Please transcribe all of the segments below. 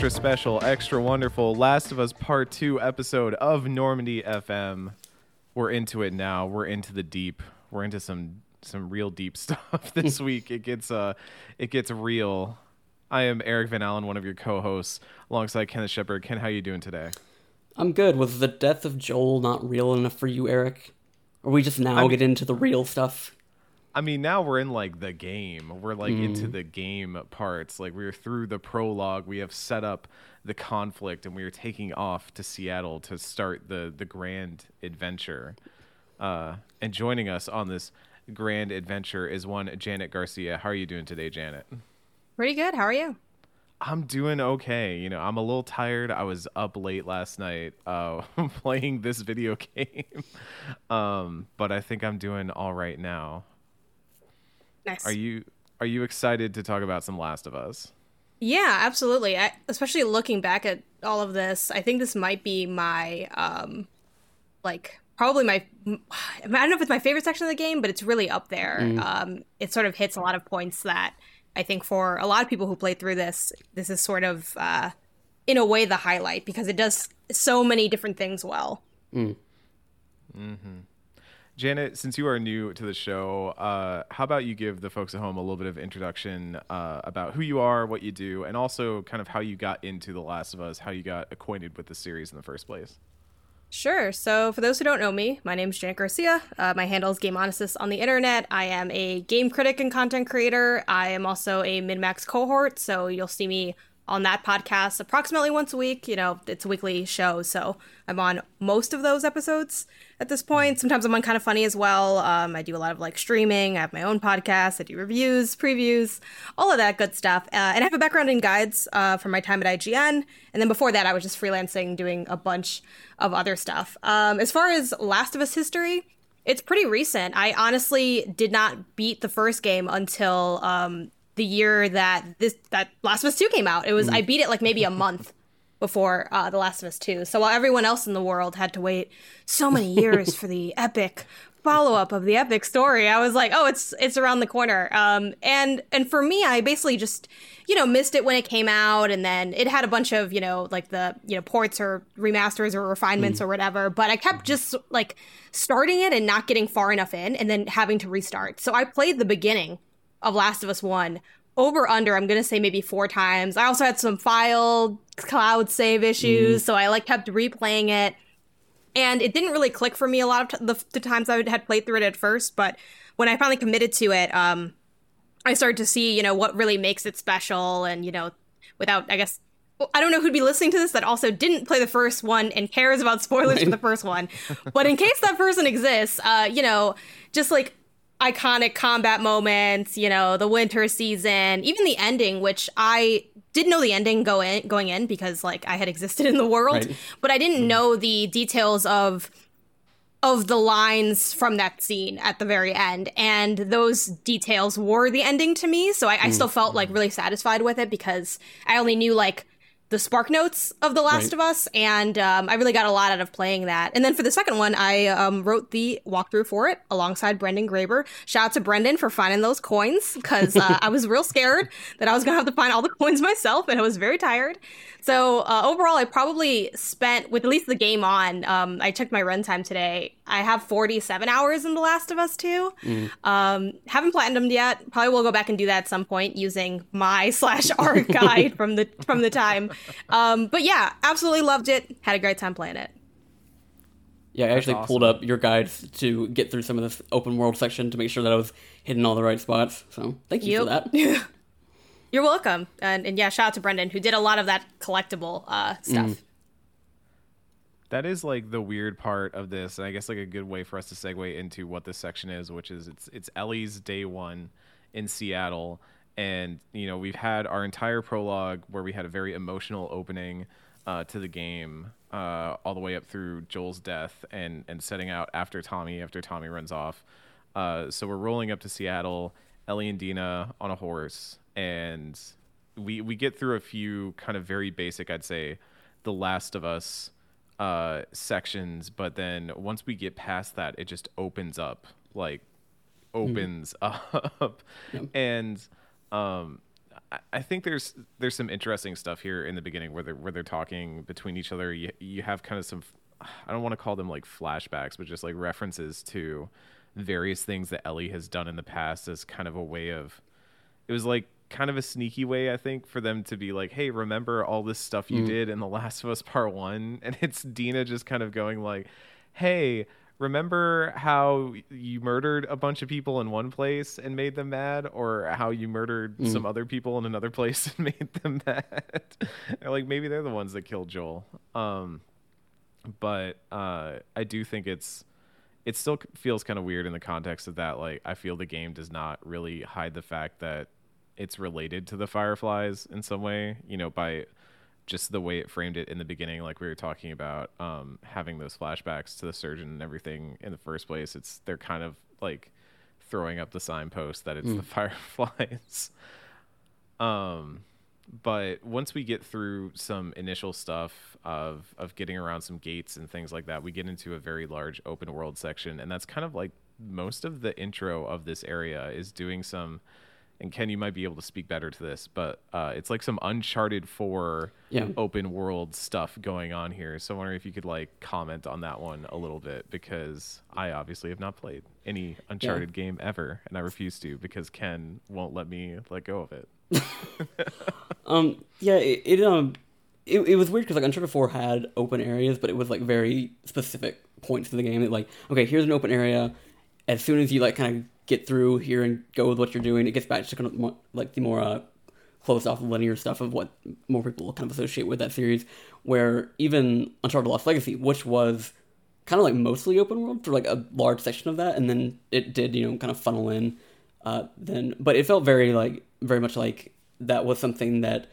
extra special, extra wonderful Last of Us Part 2 episode of Normandy FM. We're into it now. We're into the deep. We're into some some real deep stuff this week. It gets uh it gets real. I am Eric Van Allen, one of your co-hosts, alongside Kenneth Shepard. Ken, how you doing today? I'm good. Was the death of Joel not real enough for you, Eric? Or we just now I mean- get into the real stuff? I mean, now we're in like the game. We're like into Mm. the game parts. Like we're through the prologue. We have set up the conflict, and we are taking off to Seattle to start the the grand adventure. Uh, and joining us on this grand adventure is one Janet Garcia. How are you doing today, Janet? Pretty good. How are you? I'm doing okay. You know, I'm a little tired. I was up late last night uh, playing this video game, um, but I think I'm doing all right now. Nice. Are you are you excited to talk about some Last of Us? Yeah, absolutely. I, especially looking back at all of this, I think this might be my um like probably my I don't know if it's my favorite section of the game, but it's really up there. Um it sort of hits a lot of points that I think for a lot of people who played through this, this is sort of uh in a way the highlight because it does so many different things well. Janet, since you are new to the show, uh, how about you give the folks at home a little bit of introduction uh, about who you are, what you do, and also kind of how you got into The Last of Us, how you got acquainted with the series in the first place. Sure. So, for those who don't know me, my name is Janet Garcia. Uh, my handle is Game Onesis on the internet. I am a game critic and content creator. I am also a MinnMax cohort, so you'll see me on that podcast approximately once a week. You know, it's a weekly show, so I'm on most of those episodes at this point. Sometimes I'm on kind of funny as well. Um, I do a lot of like streaming. I have my own podcast. I do reviews, previews, all of that good stuff. Uh, and I have a background in guides uh, from my time at IGN. And then before that, I was just freelancing, doing a bunch of other stuff. Um, as far as Last of Us history, it's pretty recent. I honestly did not beat the first game until um, the year that this that Last of Us Two came out. It was I beat it like maybe a month before uh, The Last of Us 2. So while everyone else in the world had to wait so many years for the epic follow up of the epic story, I was like, oh, it's it's around the corner. Um, and and for me, I basically just you know missed it when it came out, and then it had a bunch of you know like the you know ports or remasters or refinements or whatever. But I kept just like starting it and not getting far enough in, and then having to restart. So I played the beginning of Last of Us 1 over under i'm gonna say maybe four times. I also had some file cloud save issues so i like kept replaying it. And it didn't really click for me a lot of t- the, the times i had played through it at first but when i finally committed to it um i started to see you know what really makes it special and you know without i guess I don't know who'd be listening to this that also didn't play the first one and cares about spoilers for the first one. But in case that person exists, uh, you know, just like iconic combat moments, you know, the winter season, even the ending, which I didn't know the ending go in, going in because like I had existed in the world, Right. but I didn't mm-hmm. know the details of of the lines from that scene at the very end. And those details were the ending to me so I, I still felt like mm-hmm. really satisfied with it because i only knew like the spark notes of the last Right. of us and um, i really got a lot out of playing that and then for the second one i um, wrote the walkthrough for it alongside brendan graeber shout out to brendan for finding those coins because uh, i was real scared that i was gonna have to find all the coins myself and i was very tired so uh, overall, I probably spent with at least the game on. Um, I checked my runtime today. I have 47 hours in The Last of Us 2. Um, haven't platinumed yet. Probably will go back and do that at some point using my slash art guide from the from the time. Um, but yeah, absolutely loved it. Had a great time playing it. Yeah, I actually awesome. pulled up your guides to get through some of this open world section to make sure that I was hitting all the right spots. So thank you for that. You're welcome. And, and yeah, shout out to Brendan who did a lot of that collectible uh, stuff. That is like the weird part of this, and I guess like a good way for us to segue into what this section is, which is it's it's Ellie's day one in Seattle, and you know we've had our entire prologue where we had a very emotional opening uh, to the game, uh, all the way up through Joel's death and and setting out after Tommy after Tommy runs off. Uh, so we're rolling up to Seattle, Ellie and Dina on a horse, and we we get through a few kind of very basic, I'd say, The Last of Us uh, sections, but then once we get past that, it just opens up, like opens up, and um, I think there's there's some interesting stuff here in the beginning where they're where they're talking between each other. You you have kind of some I don't want to call them like flashbacks, but just like references to various things that Ellie has done in the past as kind of a way of it was like kind of a sneaky way I think for them to be like, "Hey, remember all this stuff you mm. did in The Last of Us Part 1?" And it's Dina just kind of going like, "Hey, remember how you murdered a bunch of people in one place and made them mad or how you murdered mm. some other people in another place and made them mad like maybe they're the ones that killed joel um, but uh, i do think it's it still feels kind of weird in the context of that like i feel the game does not really hide the fact that it's related to the fireflies in some way you know by just the way it framed it in the beginning, like we were talking about, um, having those flashbacks to the surgeon and everything in the first place, it's they're kind of like throwing up the signpost that it's mm. the fireflies. um, but once we get through some initial stuff of of getting around some gates and things like that, we get into a very large open world section, and that's kind of like most of the intro of this area is doing some and Ken, you might be able to speak better to this, but uh, it's like some Uncharted 4 yeah. open world stuff going on here. So I'm wondering if you could like comment on that one a little bit because I obviously have not played any Uncharted yeah. game ever, and I refuse to because Ken won't let me let go of it. um, yeah, it, it um, it, it was weird because like Uncharted 4 had open areas, but it was like very specific points in the game. That like, okay, here's an open area. As soon as you like kind of get through here and go with what you're doing. It gets back to kind of more, like the more uh, closed off linear stuff of what more people kind of associate with that series. Where even Uncharted Lost Legacy, which was kind of like mostly open world for like a large section of that, and then it did you know kind of funnel in. Uh, then, but it felt very like very much like that was something that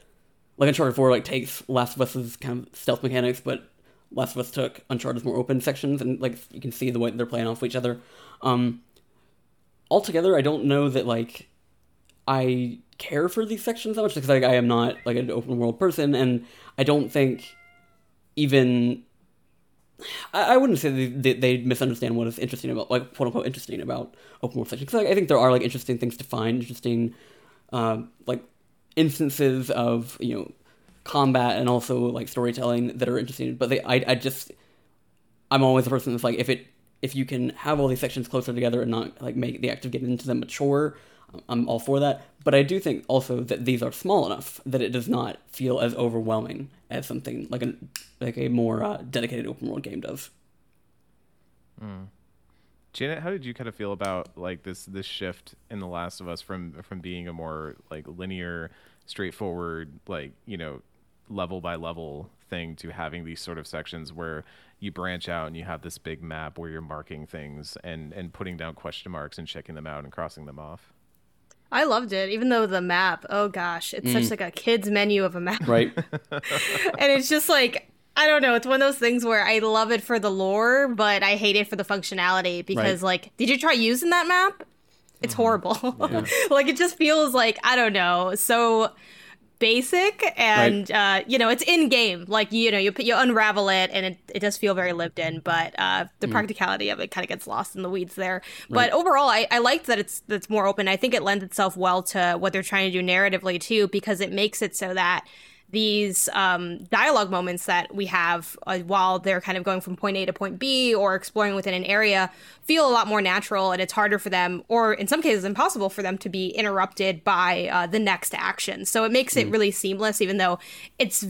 like Uncharted Four like takes Last of Us's kind of stealth mechanics, but Last of Us took Uncharted's more open sections, and like you can see the way they're playing off each other. Um, altogether, I don't know that like I care for these sections that much because like, I am not like an open world person, and I don't think even I, I wouldn't say they, they misunderstand what is interesting about like quote unquote interesting about open world sections. Like, I think there are like interesting things to find, interesting uh, like instances of you know combat and also like storytelling that are interesting. But they I I just I'm always a person that's like if it if you can have all these sections closer together and not like make the act of getting into them mature, I'm all for that. But I do think also that these are small enough that it does not feel as overwhelming as something like a like a more uh, dedicated open world game does. Mm. Janet, how did you kind of feel about like this this shift in The Last of Us from from being a more like linear, straightforward, like you know, level by level thing to having these sort of sections where you branch out and you have this big map where you're marking things and and putting down question marks and checking them out and crossing them off. I loved it, even though the map, oh gosh, it's mm. such like a kid's menu of a map. Right. and it's just like I don't know, it's one of those things where I love it for the lore, but I hate it for the functionality because right. like did you try using that map? It's mm-hmm. horrible. Yeah. like it just feels like I don't know, so basic and right. uh, you know it's in game like you know you you unravel it and it, it does feel very lived in but uh, the mm. practicality of it kind of gets lost in the weeds there right. but overall I, I liked that it's that's more open i think it lends itself well to what they're trying to do narratively too because it makes it so that these um, dialogue moments that we have uh, while they're kind of going from point A to point B or exploring within an area feel a lot more natural, and it's harder for them, or in some cases, impossible for them to be interrupted by uh, the next action. So it makes mm. it really seamless, even though it's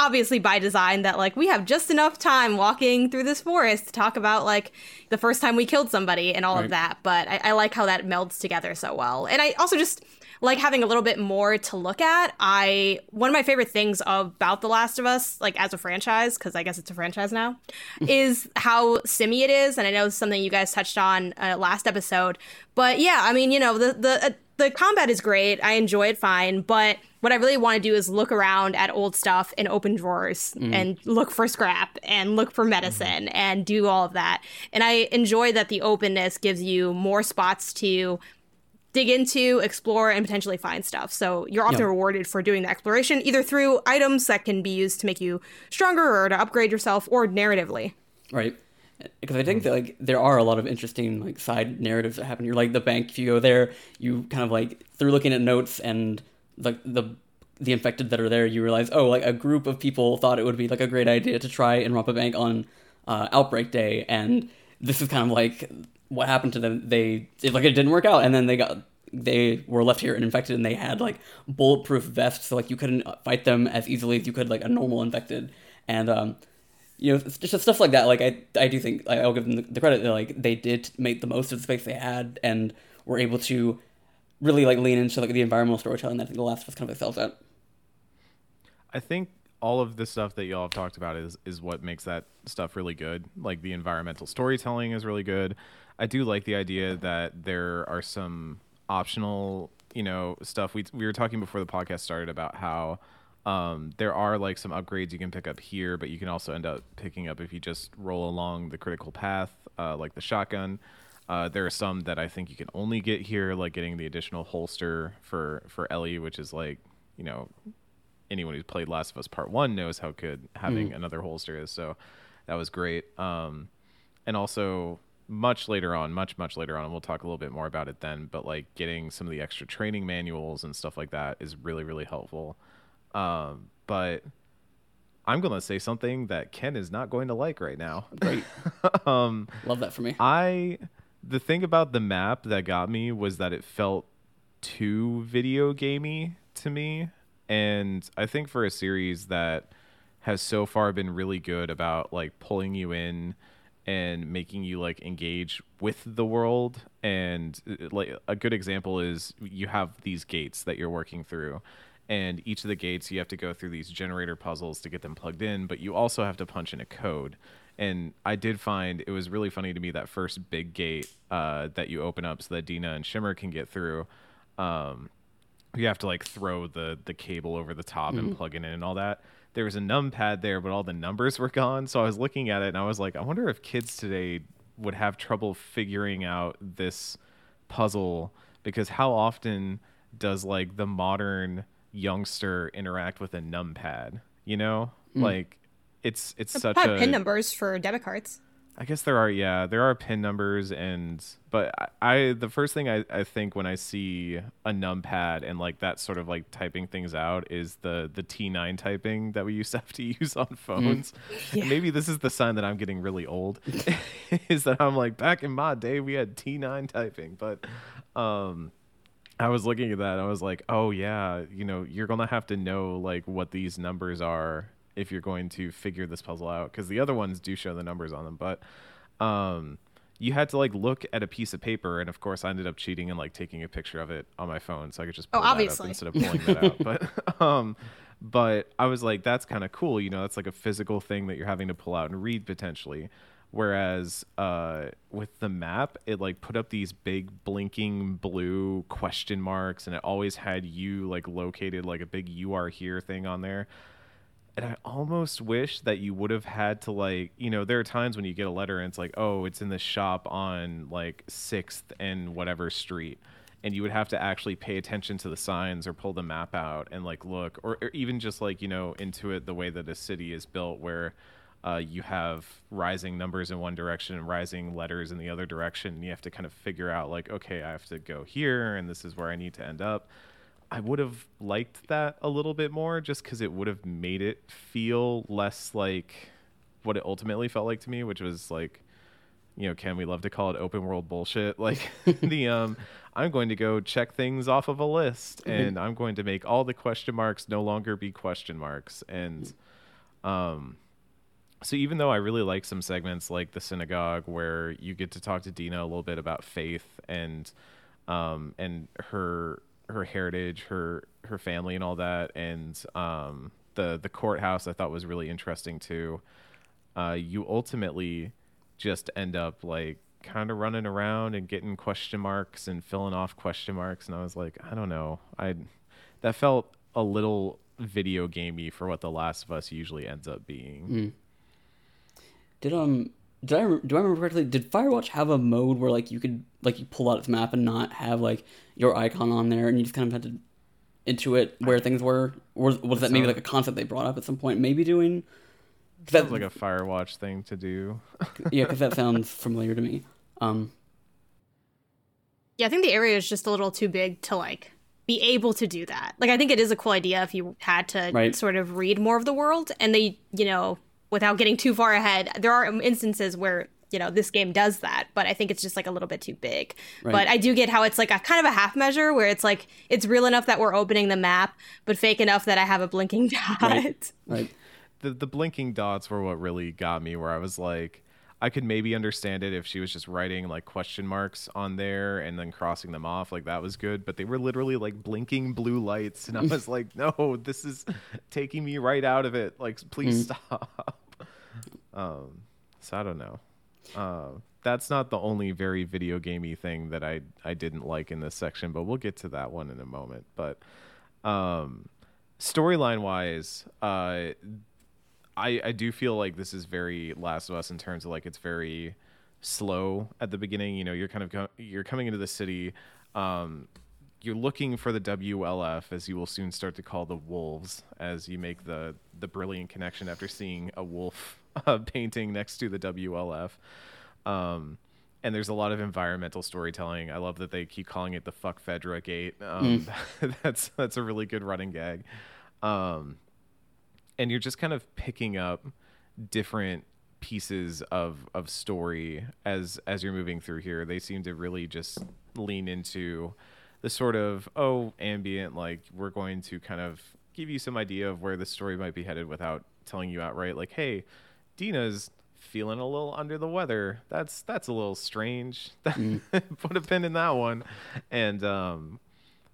obviously by design that like we have just enough time walking through this forest to talk about like the first time we killed somebody and all right. of that but I, I, like how that melds together so well and i also just like having a little bit more to look at. I one of my favorite things about The Last of Us, like as a franchise, because I guess it's a franchise now, is how simmy it is, and I know it's something you guys touched on uh, last episode. But yeah, I mean, you know, the the uh, the combat is great. I enjoy it fine, but what I really want to do is look around at old stuff and open drawers mm. and look for scrap and look for medicine mm. and do all of that. And I enjoy that the openness gives you more spots to dig into, explore, and potentially find stuff. So you're often rewarded for doing the exploration, either through items that can be used to make you stronger or to upgrade yourself, or narratively. Right. Because I think that like there are a lot of interesting like side narratives that happen. You're like the bank. If you go there, you kind of like through looking at notes and like the the infected that are there, you realize, oh, like a group of people thought it would be like a great idea to try and rob a bank on uh, outbreak day, and this is kind of like what happened to them. They it, like it didn't work out, and then they got they were left here and infected, and they had like bulletproof vests, so like you couldn't fight them as easily as you could like a normal infected, and um, you know, just stuff like that. Like I, I do think like, I'll give them the credit that like they did make the most of the space they had and were able to really like lean into like the environmental storytelling that I think The Last of Us kind of excels at. I think all of the stuff that y'all have talked about is is what makes that stuff really good. Like the environmental storytelling is really good. I do like the idea that there are some optional, you know, stuff. We we were talking before the podcast started about how um, there are like some upgrades you can pick up here, but you can also end up picking up if you just roll along the critical path, uh, like the shotgun. Uh, there are some that I think you can only get here, like getting the additional holster for for Ellie, which is like you know anyone who's played Last of Us Part One knows how good having mm. another holster is. So that was great. Um, and also much later on, much much later on, and we'll talk a little bit more about it then. But like getting some of the extra training manuals and stuff like that is really really helpful. Um, but I'm going to say something that Ken is not going to like right now. Great. um, Love that for me. I the thing about the map that got me was that it felt too video gamey to me, and I think for a series that has so far been really good about like pulling you in and making you like engage with the world and uh, like a good example is you have these gates that you're working through. And each of the gates you have to go through these generator puzzles to get them plugged in but you also have to punch in a code. And i did find it was really funny to me that first big gate uh, that you open up so that dina and shimmer can get through um, you have to like throw the the cable over the top mm-hmm. and plug it in and all that there was a numpad there but all the numbers were gone so i was looking at it and i was like i wonder if kids today would have trouble figuring out this puzzle because how often does like the modern youngster interact with a numpad. You know, mm. like it's it's such a pin numbers for debit cards. I guess there are yeah there are pin numbers and but I, I, the first thing I, I think when I see a numpad and like that sort of like typing things out is the the T9 typing that we used to have to use on phones. Mm. Yeah. Maybe this is the sign that I'm getting really old is that I'm like back in my day we had T9 typing but um I was looking at that. I was like, oh yeah, you know, you're gonna have to know like what these numbers are if you're going to figure this puzzle out because the other ones do show the numbers on them, but um, you had to like look at a piece of paper, and of course, I ended up cheating and like taking a picture of it on my phone so I could just oh, pull oh, obviously. instead of pulling that out. But um, but I was like, that's kind of cool. You know, that's like a physical thing that you're having to pull out and read potentially whereas uh, with the map it like put up these big blinking blue question marks and it always had you like located like a big you are here thing on there and i almost wish that you would have had to like you know there are times when you get a letter and it's like oh it's in the shop on like sixth and whatever street and you would have to actually pay attention to the signs or pull the map out and like look or, or even just like you know Intuit the way that a city is built where uh, you have rising numbers in one direction and rising letters in the other direction. And you have to kind of figure out, like, okay, I have to go here, and this is where I need to end up. I would have liked that a little bit more just because it would have made it feel less like what it ultimately felt like to me, which was like, you know, can we love to call it open world bullshit? Like the um, I'm going to go check things off of a list, mm-hmm. and I'm going to make all the question marks no longer be question marks, and um, so even though I really like some segments like the synagogue where you get to talk to Dina a little bit about faith and um, and her her heritage, her her family and all that, and um, the the courthouse I thought was really interesting too. Uh, you ultimately just end up like kind of running around and getting question marks and filling off question marks, and I was like, I don't know, I that felt a little video gamey for what The Last of Us usually ends up being. Mm. Did um did I do I remember correctly? Did Firewatch have a mode where like you could like you pull out its map and not have like your icon on there, and you just kind of had to intuit where things were? Or was that maybe like a concept they brought up at some point? Maybe doing. Sounds like a Firewatch thing to do. yeah, because that sounds familiar to me. Um, yeah, I think the area is just a little too big to like be able to do that. Like I think it is a cool idea if you had to Right. sort of read more of the world and they, you know, without getting too far ahead, there are instances where you know this game does that but i think it's just like a little bit too big Right. but i do get how it's like a kind of a half measure where it's like it's real enough that we're opening the map but fake enough that i have a blinking dot Right. Right. the the blinking dots were what really got me where I was like I could maybe understand it if she was just writing like question marks on there and then crossing them off like that was good but they were literally like blinking blue lights and I was like no this is taking me right out of it like please mm. stop um so I don't know uh that's not the only very video gamey thing that I I didn't like in this section but we'll get to that one in a moment but um storyline wise uh I, I do feel like this is very Last of Us in terms of like it's very slow at the beginning. You know, you're kind of co- you're coming into the city. Um, you're looking for the WLF, as you will soon start to call the wolves, as you make the the brilliant connection after seeing a wolf uh, painting next to the WLF. Um, and there's a lot of environmental storytelling. I love that they keep calling it the "fuck Fedra Gate." Um, that's that's a really good running gag. Um, and you're just kind of picking up different pieces of of story as as you're moving through here they seem to really just lean into the sort of oh ambient like we're going to kind of give you some idea of where the story might be headed without telling you outright like hey dina's feeling a little under the weather that's that's a little strange put a pin in that one and um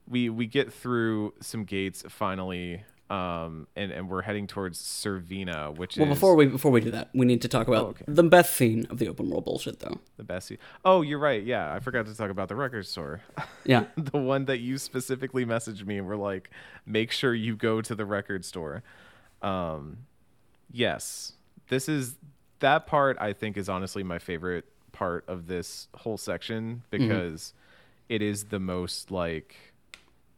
we we get through some gates finally um and and we're heading towards Servina which Well, is before we before we do that, we need to talk about Oh, okay. the best scene of the open world bullshit, though. the best scene. oh you're right yeah i forgot to talk about the record store Yeah. the one that you specifically messaged me and were like make sure you go to the record store um yes this is that part i think is honestly my favorite part of this whole section because it is the most like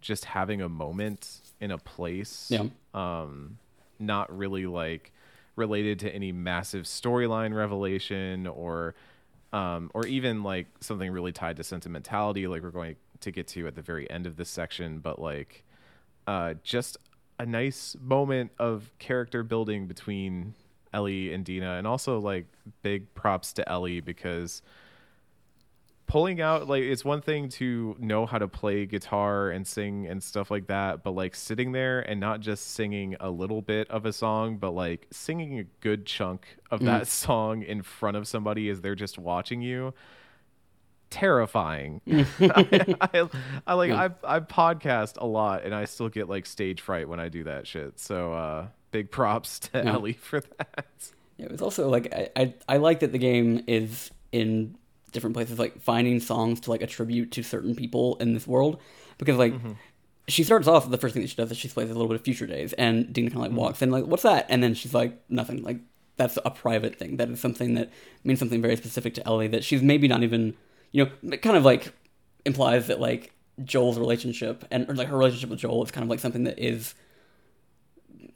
just having a moment in a place Yeah. um not really like related to any massive storyline revelation or um or even like something really tied to sentimentality like we're going to get to at the very end of this section but like uh just a nice moment of character building between Ellie and Dina and also like big props to Ellie because pulling out like it's one thing to know how to play guitar and sing and stuff like that but like sitting there and not just singing a little bit of a song but like singing a good chunk of that song in front of somebody as they're just watching you terrifying. I, I, I like I, I podcast a lot and i still get like stage fright when i do that shit. So uh big props to Yeah. ellie for that Yeah, it was also like I, I I like that the game is in different places, like finding songs to like attribute to certain people in this world, because like mm-hmm. she starts off the first thing that she does is she plays a little bit of Future Days, and Dina kind of like mm-hmm. walks in like, "What's that?" And then she's like, "Nothing." Like that's a private thing. That is something that means something very specific to Ellie that she's maybe not even, you know, it kind of like implies that like Joel's relationship and or like her relationship with Joel is kind of like something that is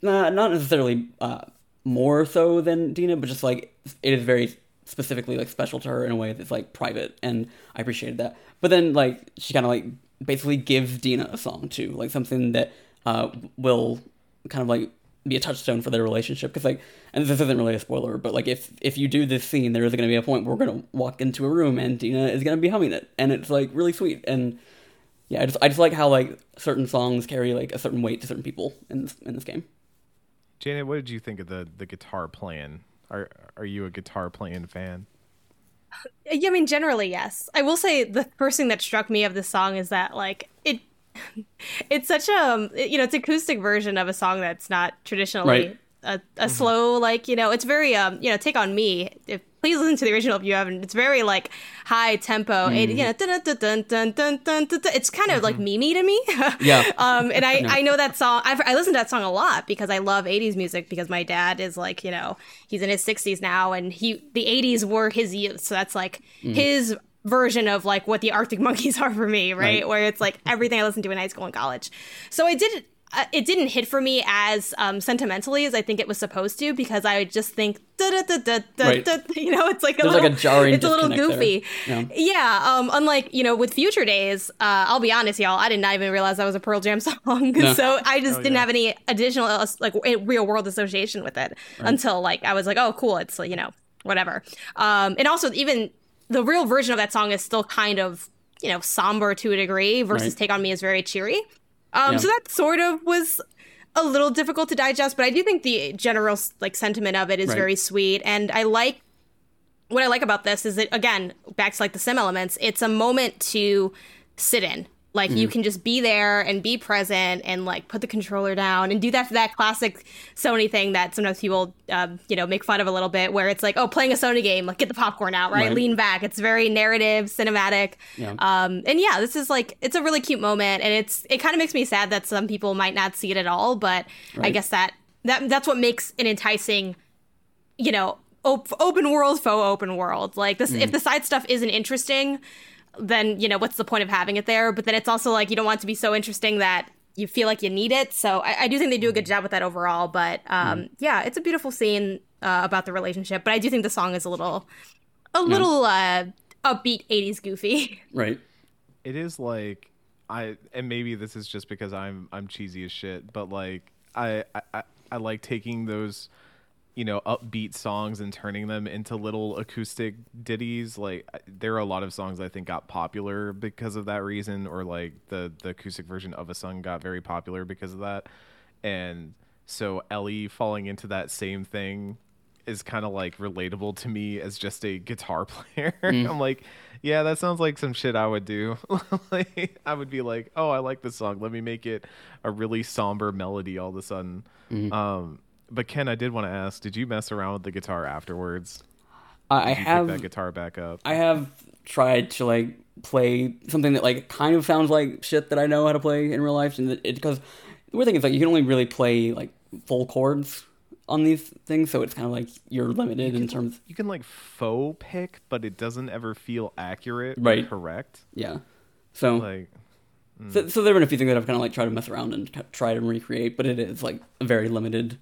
nah, not necessarily uh, more so than Dina, but just like it is very specifically like special to her in a way that's like private, and I appreciated that. But then like she kind of like basically gives Dina a song too, like something that uh, will kind of like be a touchstone for their relationship. Because like, and this isn't really a spoiler, but like if if you do this scene, there is going to be a point where we're going to walk into a room and Dina is going to be humming it, and it's like really sweet and. Yeah, I just I just like how like certain songs carry like a certain weight to certain people in this in this game. Janet what did you think of the the guitar playing are are you a guitar playing fan Yeah, I mean, generally, yes. I will say the first thing that struck me of this song is that like it, it's such a um, you know, it's acoustic version of a song that's not traditionally Right a, a mm-hmm. slow like you know it's very um you know take on me if please listen to the original if you haven't it's very like high tempo it's kind of mm-hmm. like mimi to me yeah um and i no. i know that song I've, i listen to that song a lot because i love 80s music because my dad is like you know he's in his 60s now and he the 80s were his youth so that's like mm. his version of like what the Arctic Monkeys are for me, right? right? Where it's like everything I listened to in high school and college. So I did uh, it didn't hit for me as um, sentimentally as I think it was supposed to because I just think da da da da da Right. da. You know, it's like a There's little, like a jarring It's a little disconnect there. goofy. Yeah. Yeah. Um. Unlike you know with Future Days, uh, I'll be honest, y'all. I did not even realize that was a Pearl Jam song, No. so I just Oh, didn't yeah. have any additional uh, like real world association with it until like I was like, oh, cool. It's you know whatever. Um. And also even the real version of that song is still kind of you know somber to a degree versus Right. Take on Me is very cheery. Um, Yeah. So that sort of was a little difficult to digest, but I do think the general like sentiment of it is Right. very sweet, and I like what I like about this is that again, back to like the sim elements, it's a moment to sit in. Like you can just be there and be present and like put the controller down and do that that classic Sony thing that sometimes people um, you know make fun of a little bit, where it's like, oh, playing a Sony game, like get the popcorn out, right? Right. Lean back. It's very narrative, cinematic. Yeah. Um, and yeah, this is like it's a really cute moment, and it's it kind of makes me sad that some people might not see it at all. But I guess that that that's what makes an enticing, you know, op- open world, faux open world. Like this, Mm. if the side stuff isn't interesting, then you know what's the point of having it there? But then it's also like you don't want it to be so interesting that you feel like you need it. So I, I do think they do a good job with that overall. But um, Mm. yeah, it's a beautiful scene uh, about the relationship. But I do think the song is a little, a little uh, upbeat '80s goofy. Right. it is like I and maybe this is just because I'm I'm cheesy as shit, but like I I, I- I like taking those you know upbeat songs and turning them into little acoustic ditties like there are a lot of songs i think got popular because of that reason or like the the acoustic version of a song got very popular because of that. And so ellie falling into that same thing is kind of like relatable to me as just a guitar player. I'm like yeah that sounds like some shit i would do. Like i would be like oh i like this song. Let me make it a really somber melody all of a sudden. Um but ken i did want to ask did you mess around with the guitar afterwards I, I did you have pick that guitar back up I have tried to like play something that like kind of sounds like shit that I know how to play in real life, and it because the weird thing is like you can only really play like full chords on these things, so it's kind of like you're limited in terms. you can like faux pick but it doesn't ever feel accurate or Right. correct Yeah. So, like hmm. so so there have been a few things that I've kind of like tried to mess around and try to recreate, but it is like a very limited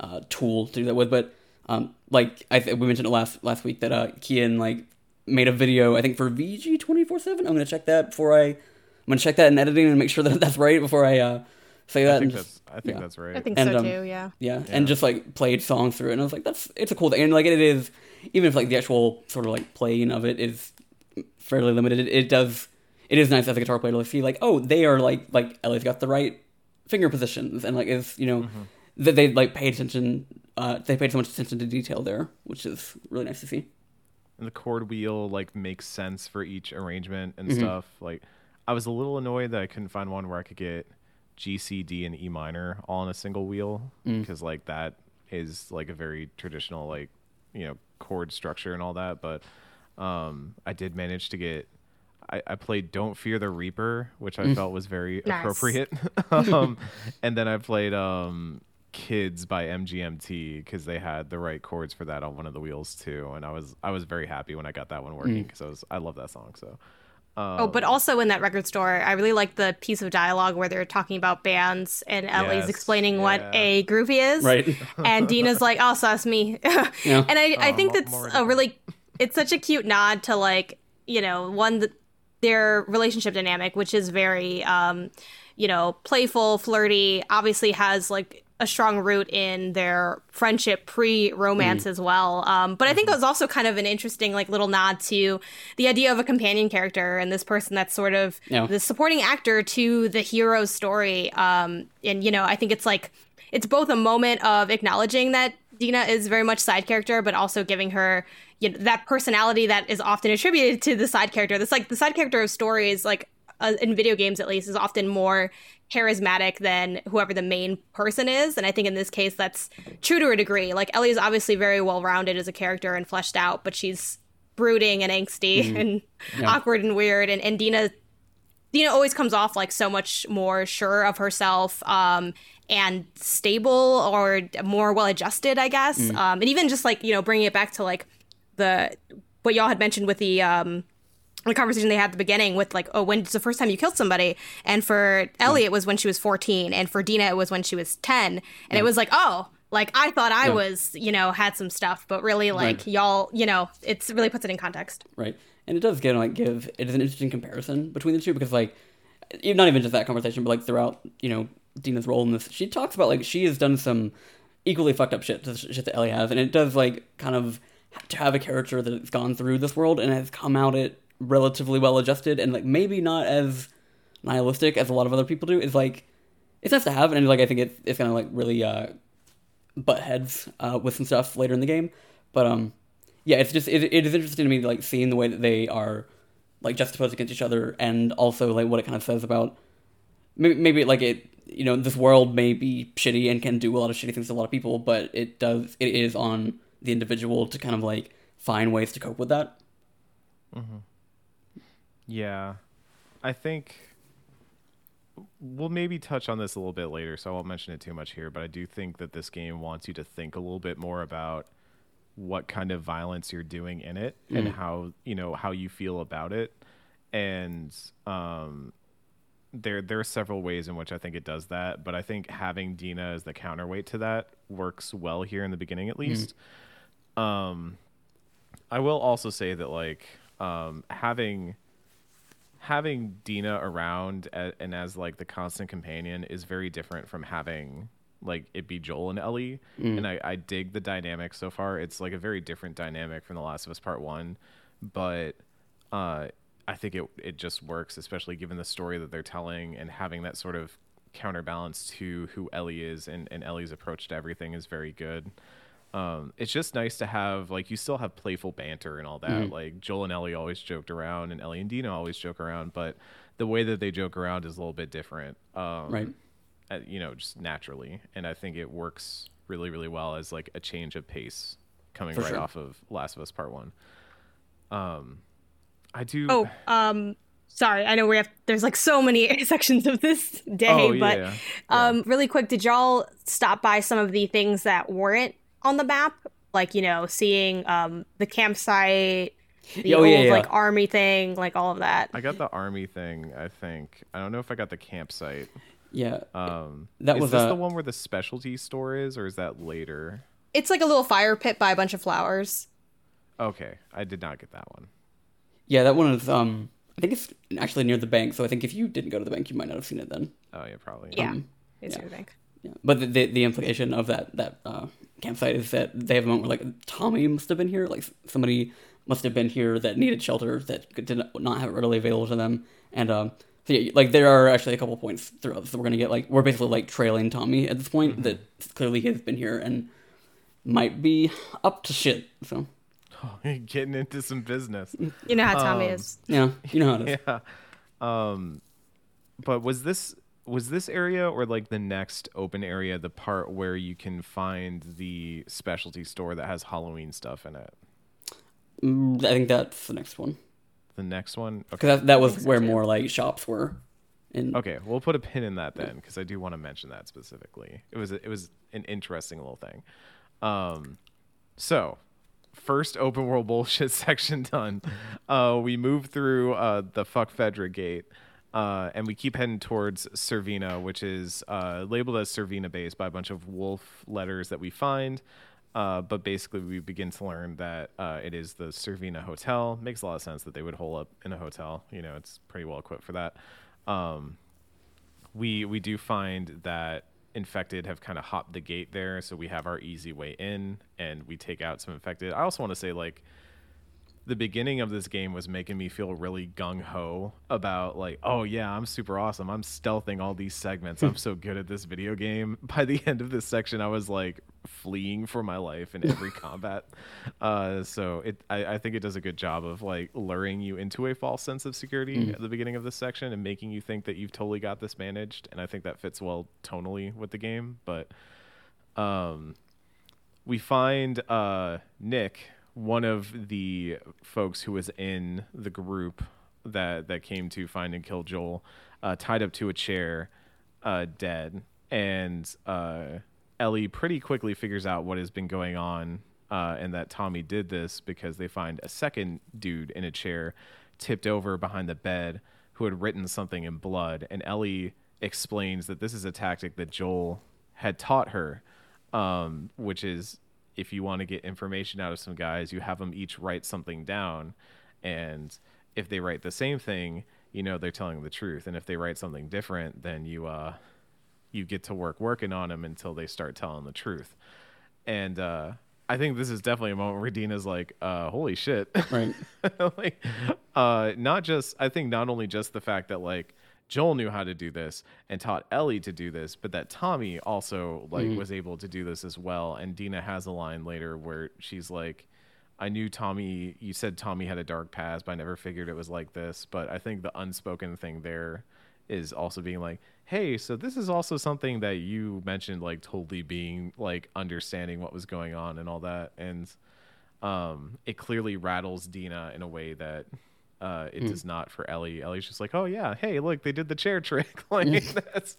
uh, tool to do that with. But um, like I th- we mentioned it last last week that uh, Kian like made a video I think for VG twenty four seven. I'm gonna check that before I I'm gonna check that in editing and make sure that that's right before I uh, say that. i think just- that's i think yeah. that's right I think And, so um, too. Yeah. yeah, and just like played songs through it, and I was like, that's it's a cool thing, and like it is, even if like the actual sort of like playing of it is fairly limited, it, it does, it is nice as a guitar player to see like, oh, they are like like Ellie's got the right finger positions, and like is you know that they like paid attention, uh, they paid so much attention to detail there, which is really nice to see. and the chord wheel like makes sense for each arrangement and Mm-hmm. stuff. Like I was a little annoyed that I couldn't find one where I could get G, C, D, and E minor all on a single wheel Mm. because like that is like a very traditional like you know chord structure and all that. But um, I did manage to get. I, I played "Don't Fear the Reaper," which Mm. I felt was very Nice. appropriate. um, and then I played um, "Kids" by MGMT because they had the right chords for that on one of the wheels too. And I was I was very happy when I got that one Mm. working because I was I love that song. So Oh, but also in that record store, I really like the piece of dialogue where they're talking about bands and Ellie's Yes, explaining what a groovy is. Right. and Dina's like, "Oh, so that's me." Yeah. And I, I Oh, think mo- that's more a really, it's such a cute nod to like, you know, one that their relationship dynamic, which is very, um, you know, playful, flirty. Obviously, has like a strong root in their friendship pre-romance as well. Um, but I think it was also kind of an interesting like little nod to the idea of a companion character and this person that's sort of Yeah. the supporting actor to the hero's story. Um, and you know, I think it's like it's both a moment of acknowledging that Dina is very much side character, but also giving her you know, that personality that is often attributed to the side character. That's like the side character of stories, like uh, in video games at least, is often more charismatic than whoever the main person is. And I think in this case, that's true to a degree. Like Ellie is obviously very well rounded as a character and fleshed out, but she's brooding and angsty and awkward and weird. And, and Dina Dina always comes off like so much more sure of herself um, and stable or more well adjusted, I guess. Um, and even just like you know bringing it back to like the what y'all had mentioned with the um, the conversation they had at the beginning with like, oh, when's the first time you killed somebody? And for hmm. Ellie, it was when she was 14, and for Dina, it was when she was 10. And it was like, oh, like I thought I Yeah. was, you know, had some stuff, but really, like Right. y'all, you know, it's really puts it in context. right? And it does get like give it is an interesting comparison between the two because like not even just that conversation, but like throughout you know Dina's role in this, she talks about like she has done some equally fucked up shit to shit that Ellie has, and it does like kind of to have a character that has gone through this world and has come out it relatively well adjusted and like maybe not as nihilistic as a lot of other people do is like it's nice to have and like I think it, it's gonna like really uh butt heads uh, with some stuff later in the game. But um, yeah, it's just it, it is interesting to me like seeing the way that they are like juxtaposed against each other, and also like what it kind of says about maybe, maybe like it you know this world may be shitty and can do a lot of shitty things to a lot of people, but it does it is on the individual to kind of like find ways to cope with that. Yeah. I think we'll maybe touch on this a little bit later, so I won't mention it too much here, but I do think that this game wants you to think a little bit more about what kind of violence you're doing in it and how, you know, how you feel about it. And um there there are several ways in which I think it does that, but I think having Dina as the counterweight to that works well here in the beginning at least. Um I will also say that like um having having Dina around a, and as like the constant companion is very different from having like it be Joel and Ellie. And I, I dig the dynamic so far. It's like a very different dynamic from The Last of Us Part One, but uh, I think it it just works, especially given the story that they're telling and having that sort of counterbalance to who Ellie is and, and Ellie's approach to everything is very good. Um, it's just nice to have like you still have playful banter and all that. Like Joel and Ellie always joked around, and Ellie and Dina always joke around, but the way that they joke around is a little bit different. Um, Right. uh, you know, just naturally, and I think it works really, really well as like a change of pace coming For right sure. off of Last of Us Part One. Um, I do. Oh, um, sorry. I know we have there's like so many sections of this day, Oh, yeah, but yeah. um, really quick, did y'all stop by some of the things that weren't on the map? Like you know, seeing um the campsite, the Oh, old yeah, yeah. like army thing, like all of that. I got the army thing. I think I don't know if I got the campsite. Yeah, Um, That is was, this uh, the one where the specialty store is, or is that later? It's like a little fire pit by a bunch of flowers. Okay, I did not get that one. yeah, that one is um. I think it's actually near the bank, so I think if you didn't go to the bank, you might not have seen it then. Oh yeah, probably. Yeah, Um, is yeah. your think. Yeah. But the, the the implication of that that uh, campsite is that they have a moment where like Tommy must have been here, like somebody must have been here that needed shelter that did not have it readily available to them, and um, so yeah, like there are actually a couple points throughout. So we're gonna get like we're basically like trailing Tommy at this point that clearly has been here and might be up to shit. So Getting into some business. You know how Tommy Um, is. yeah, you know how it is. yeah. Um, but was this was this area or like the next open area the part where you can find the specialty store that has Halloween stuff in it? Mm, I think that's the next one The next one. Okay. because that that was where too. more like shops were. In Okay, we'll put a pin in that then because I do want to mention that specifically. It was it was an interesting little thing. Um, so first open world bullshit section done. Uh, we move through uh, the fuck Fedra gate. Uh, and we keep heading towards Servina, which is uh, labeled as Servina base by a bunch of wolf letters that we find. Uh, but basically, we begin to learn that uh, it is the Servina Hotel. Makes a lot of sense that they would hole up in a hotel. You know, it's pretty well equipped for that. Um, we we do find that infected have kind of hopped the gate there, so we have our easy way in, and we take out some infected. I also want to say like the beginning of this game was making me feel really gung ho about like, oh yeah, I'm super awesome. I'm stealthing all these segments. I'm so good at this video game. By the end of this section, I was like fleeing for my life in every combat. Uh, so it, I, I think it does a good job of like luring you into a false sense of security at the beginning of this section and making you think that you've totally got this managed. And I think that fits well tonally with the game. But um, we find uh, Nick, one of the folks who was in the group that that came to find and kill Joel, uh, tied up to a chair, uh, dead. And uh, Ellie pretty quickly figures out what has been going on, uh, and that Tommy did this because they find a second dude in a chair tipped over behind the bed who had written something in blood. And Ellie explains that this is a tactic that Joel had taught her, um, which is if you want to get information out of some guys, you have them each write something down. And if they write the same thing, you know they're telling the truth. And if they write something different, then you uh, you get to work working on them until they start telling the truth. And uh, I think this is definitely a moment where Dina's like, uh, "Holy shit!" Right. like, uh, not just I think not only just the fact that like Joel knew how to do this and taught Ellie to do this, but that Tommy also like was able to do this as well. And Dina has a line later where she's like, "I knew Tommy. You said Tommy had a dark past, but I never figured it was like this." But I think the unspoken thing there is also being like, "Hey, so this is also something that you mentioned, like totally being like understanding what was going on and all that." And um, it clearly rattles Dina in a way that uh, it does not for Ellie. Ellie's just like, "Oh yeah, hey, look, they did the chair trick." like that's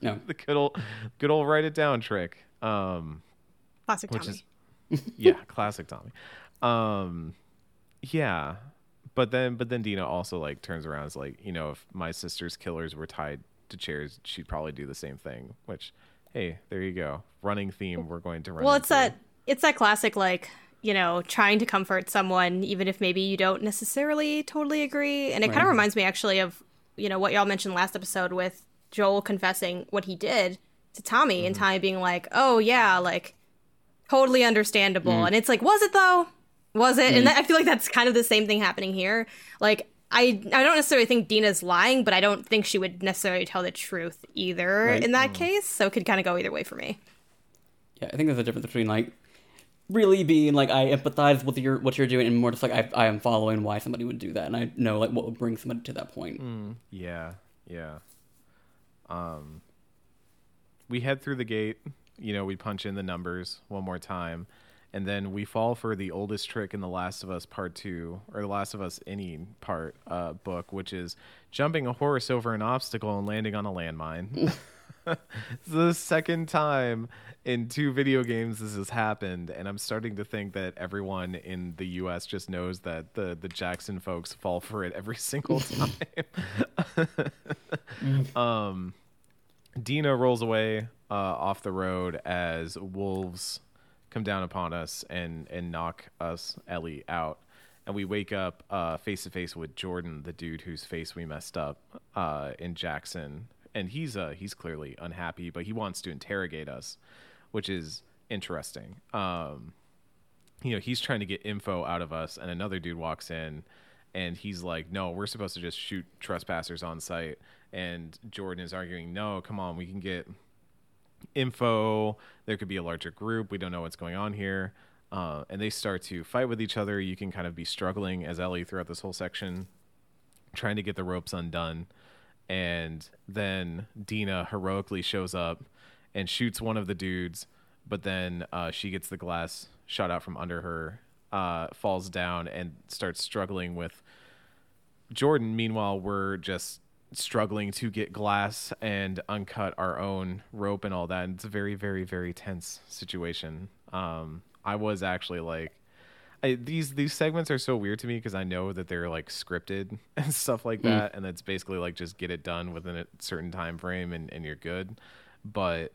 No. the good old, good old write it down trick. Um, Classic which Tommy. is yeah, classic Tommy. Um, yeah, but then but then Dina also like turns around and is like, you know, if my sister's killers were tied to chairs, she'd probably do the same thing. Which, hey, there you go, running theme. We're going to run. Well, it's into. that it's that classic like you know trying to comfort someone even if maybe you don't necessarily totally agree, and it kind of reminds me actually of you know what y'all mentioned last episode with Joel confessing what he did to Tommy and mm-hmm. Tommy being like, "Oh yeah, like totally understandable," mm-hmm. and it's like, was it though? Was it? And mm-hmm. that, I feel like that's kind of the same thing happening here. Like. I, I don't necessarily think Dina's lying, but I don't think she would necessarily tell the truth either Right. in that case. So it could kind of go either way for me. Yeah, I think there's a difference between like really being like I empathize with your what you're doing, and more just like I, I am following why somebody would do that, and I know like what would bring somebody to that point. Yeah, yeah. Um, we head through the gate. You know, we punch in the numbers one more time, and then we fall for the oldest trick in the Last of Us Part Two, or the Last of Us any part uh, book, which is jumping a horse over an obstacle and landing on a landmine. it's the second time in two video games this has happened, and I'm starting to think that everyone in the U.S. just knows that the the Jackson folks fall for it every single time. um, Dina rolls away uh, off the road as wolves come down upon us and and knock us Ellie out, and we wake up uh, face to face with Jordan, the dude whose face we messed up uh, in Jackson, and he's uh he's clearly unhappy, but he wants to interrogate us, which is interesting. Um, you know, he's trying to get info out of us, and another dude walks in, and he's like, "No, we're supposed to just shoot trespassers on site." And Jordan is arguing, "No, come on, we can get info. There could be a larger group. We don't know what's going on here." Uh, and they start to fight with each other. You can kind of be struggling as Ellie throughout this whole section, trying to get the ropes undone. And then Dina heroically shows up and shoots one of the dudes, but then uh, she gets the glass shot out from under her, uh, falls down, and starts struggling with Jordan. Meanwhile, we're just struggling to get glass and uncut our own rope and all that. And it's a very, very, very tense situation. Um, I was actually like, I, these these segments are so weird to me because I know that they're like scripted and stuff like hmm. that, and it's basically like just get it done within a certain time frame and, and you're good. But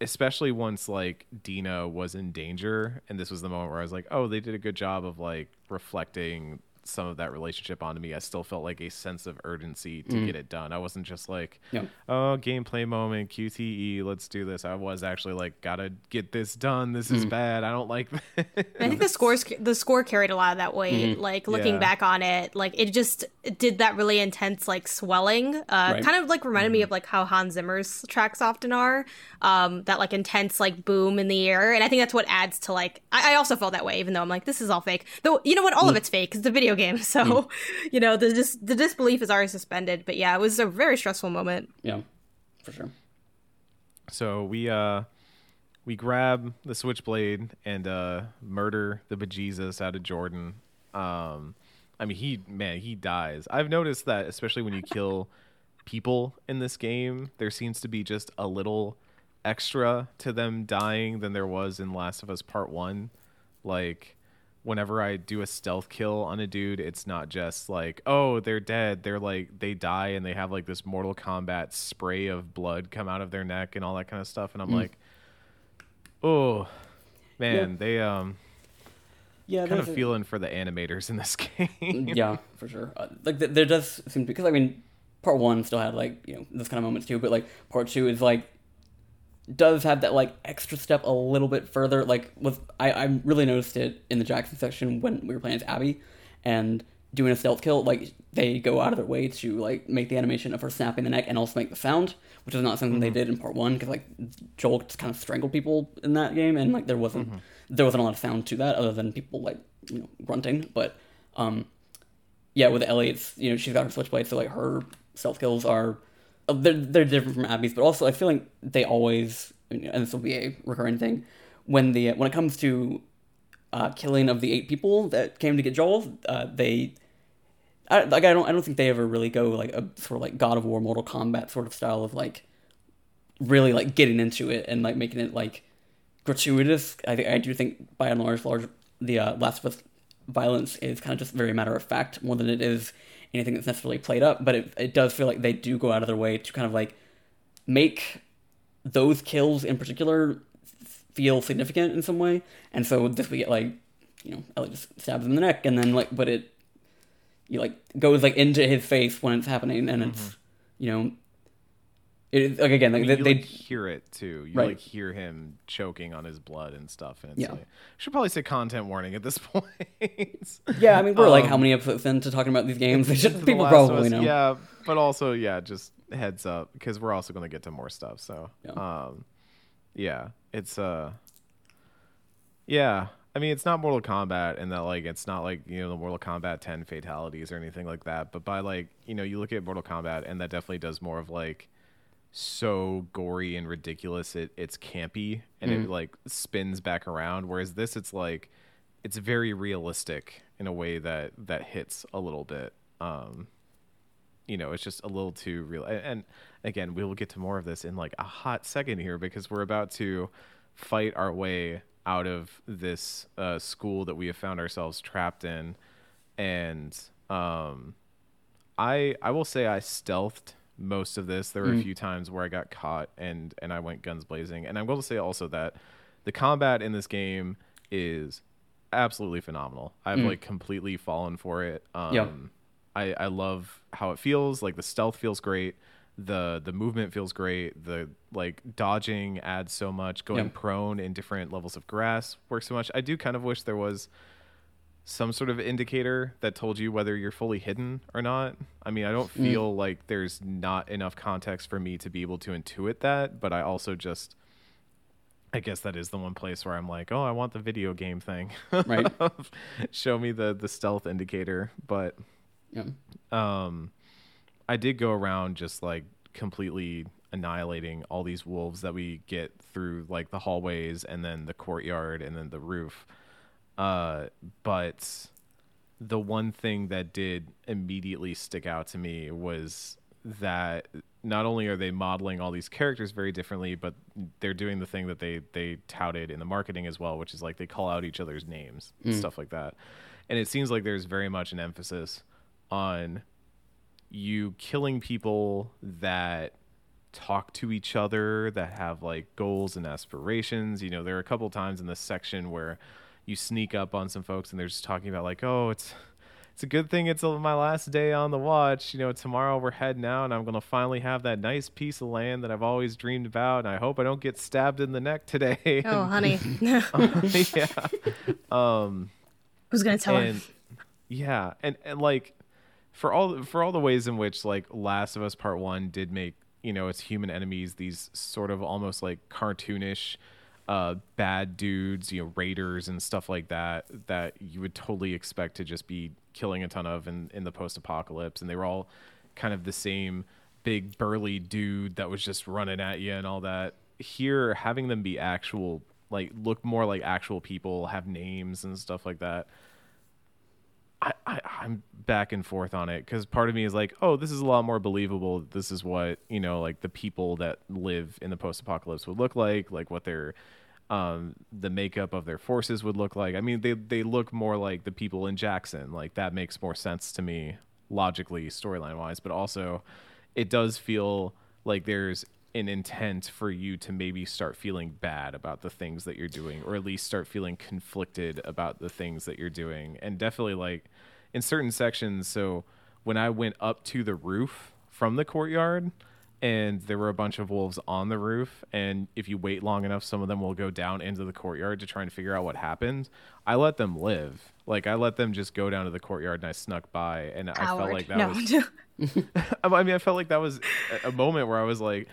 especially once like Dina was in danger, and this was the moment where I was like, oh, they did a good job of like reflecting some of that relationship onto me. I still felt like a sense of urgency to mm. get it done. I wasn't just like, Yeah. oh, gameplay moment, QTE, let's do this. I was actually like, gotta get this done. This is mm. bad. I don't like this. I think the scores the score carried a lot of that weight. Mm-hmm. Like looking Yeah. back on it, like it just it did that really intense like swelling. Uh, Right. kind of like reminded me mm-hmm. of like how Hans Zimmer's tracks often are. Um, that like intense like boom in the air, and I think that's what adds to like. I, I also felt that way, even though I'm like, this is all fake. Though you know what, all of mm. it's fake because the a video game, so you know the dis- the disbelief is already suspended. But yeah, it was a very stressful moment. Yeah, for sure. So we uh we grab the switchblade and uh murder the bejesus out of Jordan. Um I mean he man, he dies. I've noticed that especially when you kill people in this game, there seems to be just a little extra to them dying than there was in Last of Us Part 1. Like whenever I do a stealth kill on a dude, it's not just like, oh, they're dead. They're like they die and they have like this Mortal Kombat spray of blood come out of their neck and all that kind of stuff. And I'm like, oh, man, Yeah. they um Yeah, kind of a- feeling for the animators in this game. yeah, for sure. Uh, like there does seem to because I mean, part one still had like you know this kind of moments too, but like part two is like does have that like extra step a little bit further. Like was I I really noticed it in the Jackson section when we were playing as Abby and doing a stealth kill. Like they go out of their way to like make the animation of her snapping the neck and also make the sound, which is not something they did in part one because like Joel just kind of strangled people in that game and like there wasn't there wasn't a lot of sound to that other than people like you know grunting, but um yeah, with Ellie, it's you know she's got her switchblade, so like her stealth kills are they're they're different from Abby's, but also I feel like they always and this will be a recurring thing when the when it comes to uh, killing of the eight people that came to get Joel, uh, they I, like I don't I don't think they ever really go like a sort of like God of War, Mortal Kombat sort of style of like really like getting into it and like making it like gratuitous. I think I do think by and large, large the uh, Last of Us violence is kind of just very matter of fact more than it is anything that's necessarily played up. But it it does feel like they do go out of their way to kind of like make those kills in particular feel significant in some way. And so this we get like you know Ellie just stabs him in the neck and then like but it you like goes like into his face when it's happening and it's mm-hmm. you know it like again like they, you, like, hear it too. You Right. like hear him choking on his blood and stuff. And it's Yeah. like, should probably say content warning at this point. yeah I mean we're like how Um, many episodes into talking about these games should, The people probably Us, know Yeah, but also yeah, just heads up because we're also going to get to more stuff. So Yeah. um, yeah, it's uh, yeah. I mean, it's not Mortal Kombat, and that like it's not like you know the Mortal Kombat 10 fatalities or anything like that. But by like you know you look at Mortal Kombat, and that definitely does more of like so gory and ridiculous it it's campy and it like spins back around. Whereas this it's like it's very realistic in a way that that hits a little bit. Um you know it's just a little too real and, and again we will get to more of this in like a hot second here because we're about to fight our way out of this uh, school that we have found ourselves trapped in. And um I I will say I stealthed most of this. There were a few times where I got caught and and I went guns blazing. And I'm going to say also that the combat in this game is absolutely phenomenal. I've like completely fallen for it. Um Yeah. I I love how it feels. Like the stealth feels great. The the movement feels great. The like dodging adds so much. Going Yeah. prone in different levels of grass works so much. I do kind of wish there was some sort of indicator that told you whether you're fully hidden or not. I mean, I don't feel like there's not enough context for me to be able to intuit that, but I also just I guess that is the one place where I'm like, "Oh, I want the video game thing." Right. Show me the the stealth indicator, but yeah um I did go around just like completely annihilating all these wolves that we get through like the hallways and then the courtyard and then the roof. Uh but the one thing that did immediately stick out to me was that not only are they modeling all these characters very differently, but they're doing the thing that they they touted in the marketing as well, which is like they call out each other's names and stuff like that. And it seems like there's very much an emphasis on you killing people that talk to each other that have like goals and aspirations you know there are a couple times in this section where you sneak up on some folks and they're just talking about like oh it's it's a good thing it's my last day on the watch. You know tomorrow we're heading out and i'm going to finally have that nice piece of land that i've always dreamed about and i hope i don't get stabbed in the neck today. Oh, honey. yeah. Um Who's going to tell and yeah and and like for all for all the ways in which like last of us part one did make you know its human enemies these sort of almost like cartoonish uh bad dudes you know raiders and stuff like that that you would totally expect to just be killing a ton of in in the post-apocalypse. And they were all kind of the same big burly dude that was just running at you and all that. Here having them be actual like look more like actual people have names and stuff like that I, I I'm back and forth on it because part of me is like, oh, this is a lot more believable. This is what you know, like the people that live in the post-apocalypse would look like, like what their um, the makeup of their forces would look like. I mean, they they look more like the people in Jackson. Like that makes more sense to me logically, storyline wise. But also, it does feel like there's an intent for you to maybe start feeling bad about the things that you're doing, or at least start feeling conflicted about the things that you're doing. And definitely, like in certain sections. So when I went up to the roof from the courtyard and there were a bunch of wolves on the roof and if you wait long enough some of them will go down into the courtyard to try and figure out what happened i let them live like i let them just go down to the courtyard and i snuck by and i felt like that no. was i mean i felt like that was a moment where i was like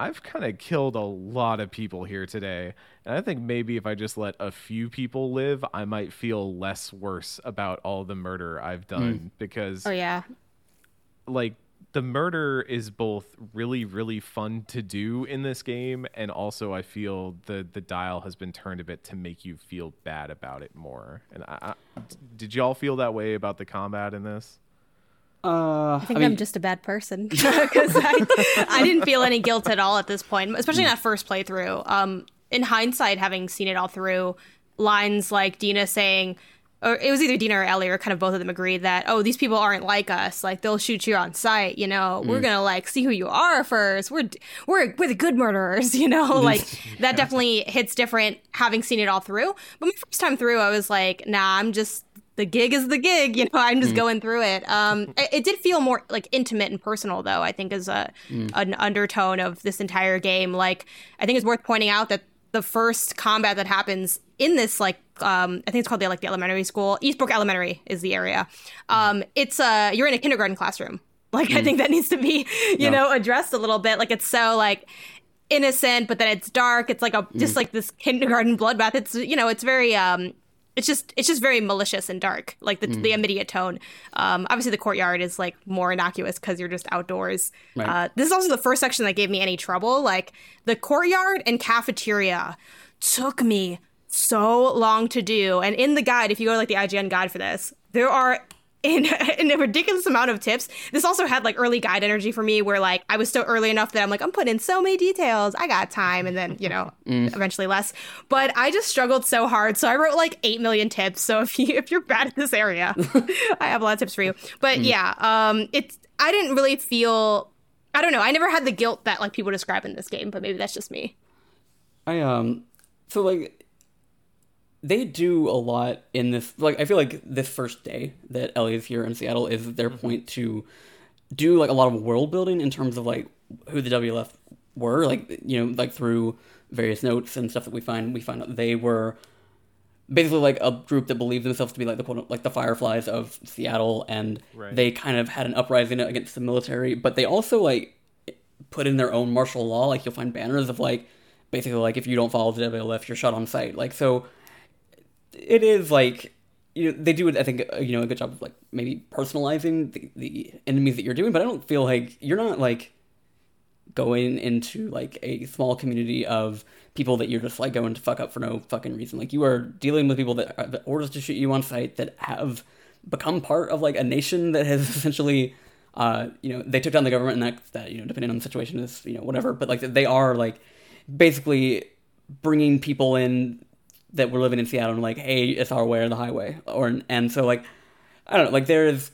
I've kind of killed a lot of people here today. And I think maybe if I just let a few people live, I might feel less worse about all the murder I've done mm. because Oh yeah. Like the murder is both really really fun to do in this game and also I feel the the dial has been turned a bit to make you feel bad about it more. And I, I did y'all feel that way about the combat in this? Uh, I think I am just a bad person because I, I didn't feel any guilt at all at this point, especially in that first playthrough. Um, in hindsight, having seen it all through, lines like Dina saying, or it was either Dina or Ellie, or kind of both of them agreed that, oh, these people aren't like us. Like they'll shoot you on sight. You know, mm. we're gonna like see who you are first. We're we're we're the good murderers. You know, like that definitely hits different having seen it all through. But my first time through, I was like, nah, I'm just the gig is the gig. You know, I'm just mm. going through it. Um, it, it, did feel more like intimate and personal, though. I think is a mm. an undertone of this entire game. Like, I think it's worth pointing out that the first combat that happens in this, like, um, I think it's called the like the elementary school. Eastbrook Elementary is the area. Um, it's uh, you're in a kindergarten classroom. Like, mm. I think that needs to be, you yeah. know, addressed a little bit. Like, it's so like innocent, but then it's dark. It's like a just mm. like this kindergarten bloodbath. It's you know, it's very um it's just it's just very malicious and dark like the, mm. the immediate tone um, obviously the courtyard is like more innocuous because you're just outdoors right. uh, this is also the first section that gave me any trouble like the courtyard and cafeteria took me so long to do and in the guide if you go to like the ign guide for this there are in, in a ridiculous amount of tips. This also had like early guide energy for me where like I was still early enough that I'm like, I'm putting in so many details. I got time. And then, you know, mm. eventually less. But I just struggled so hard. So I wrote like 8 million tips. So if you, if you're bad at this area, I have a lot of tips for you. But mm. yeah, um, it's, I didn't really feel, I don't know. I never had the guilt that like people describe in this game, but maybe that's just me. I, um, so like they do a lot in this. Like, I feel like this first day that Ellie is here in Seattle is their mm-hmm. point to do like a lot of world building in terms of like who the WLF were. Like, you know, like through various notes and stuff that we find, we find out they were basically like a group that believed themselves to be like the quote like the fireflies of Seattle and right. they kind of had an uprising against the military but they also like put in their own martial law like you'll find banners of like basically like if you don't follow the WLF you're shot on sight like so it is like you know they do I think uh, you know a good job of like maybe personalizing the, the enemies that you're doing, but I don't feel like you're not like going into like a small community of people that you're just like going to fuck up for no fucking reason. Like you are dealing with people that are the orders to shoot you on sight that have become part of like a nation that has essentially uh you know they took down the government and that that you know depending on the situation is you know whatever but like they are like basically bringing people in that we're living in Seattle and like, hey, it's our way or the highway, or and so like, I don't know, like there is.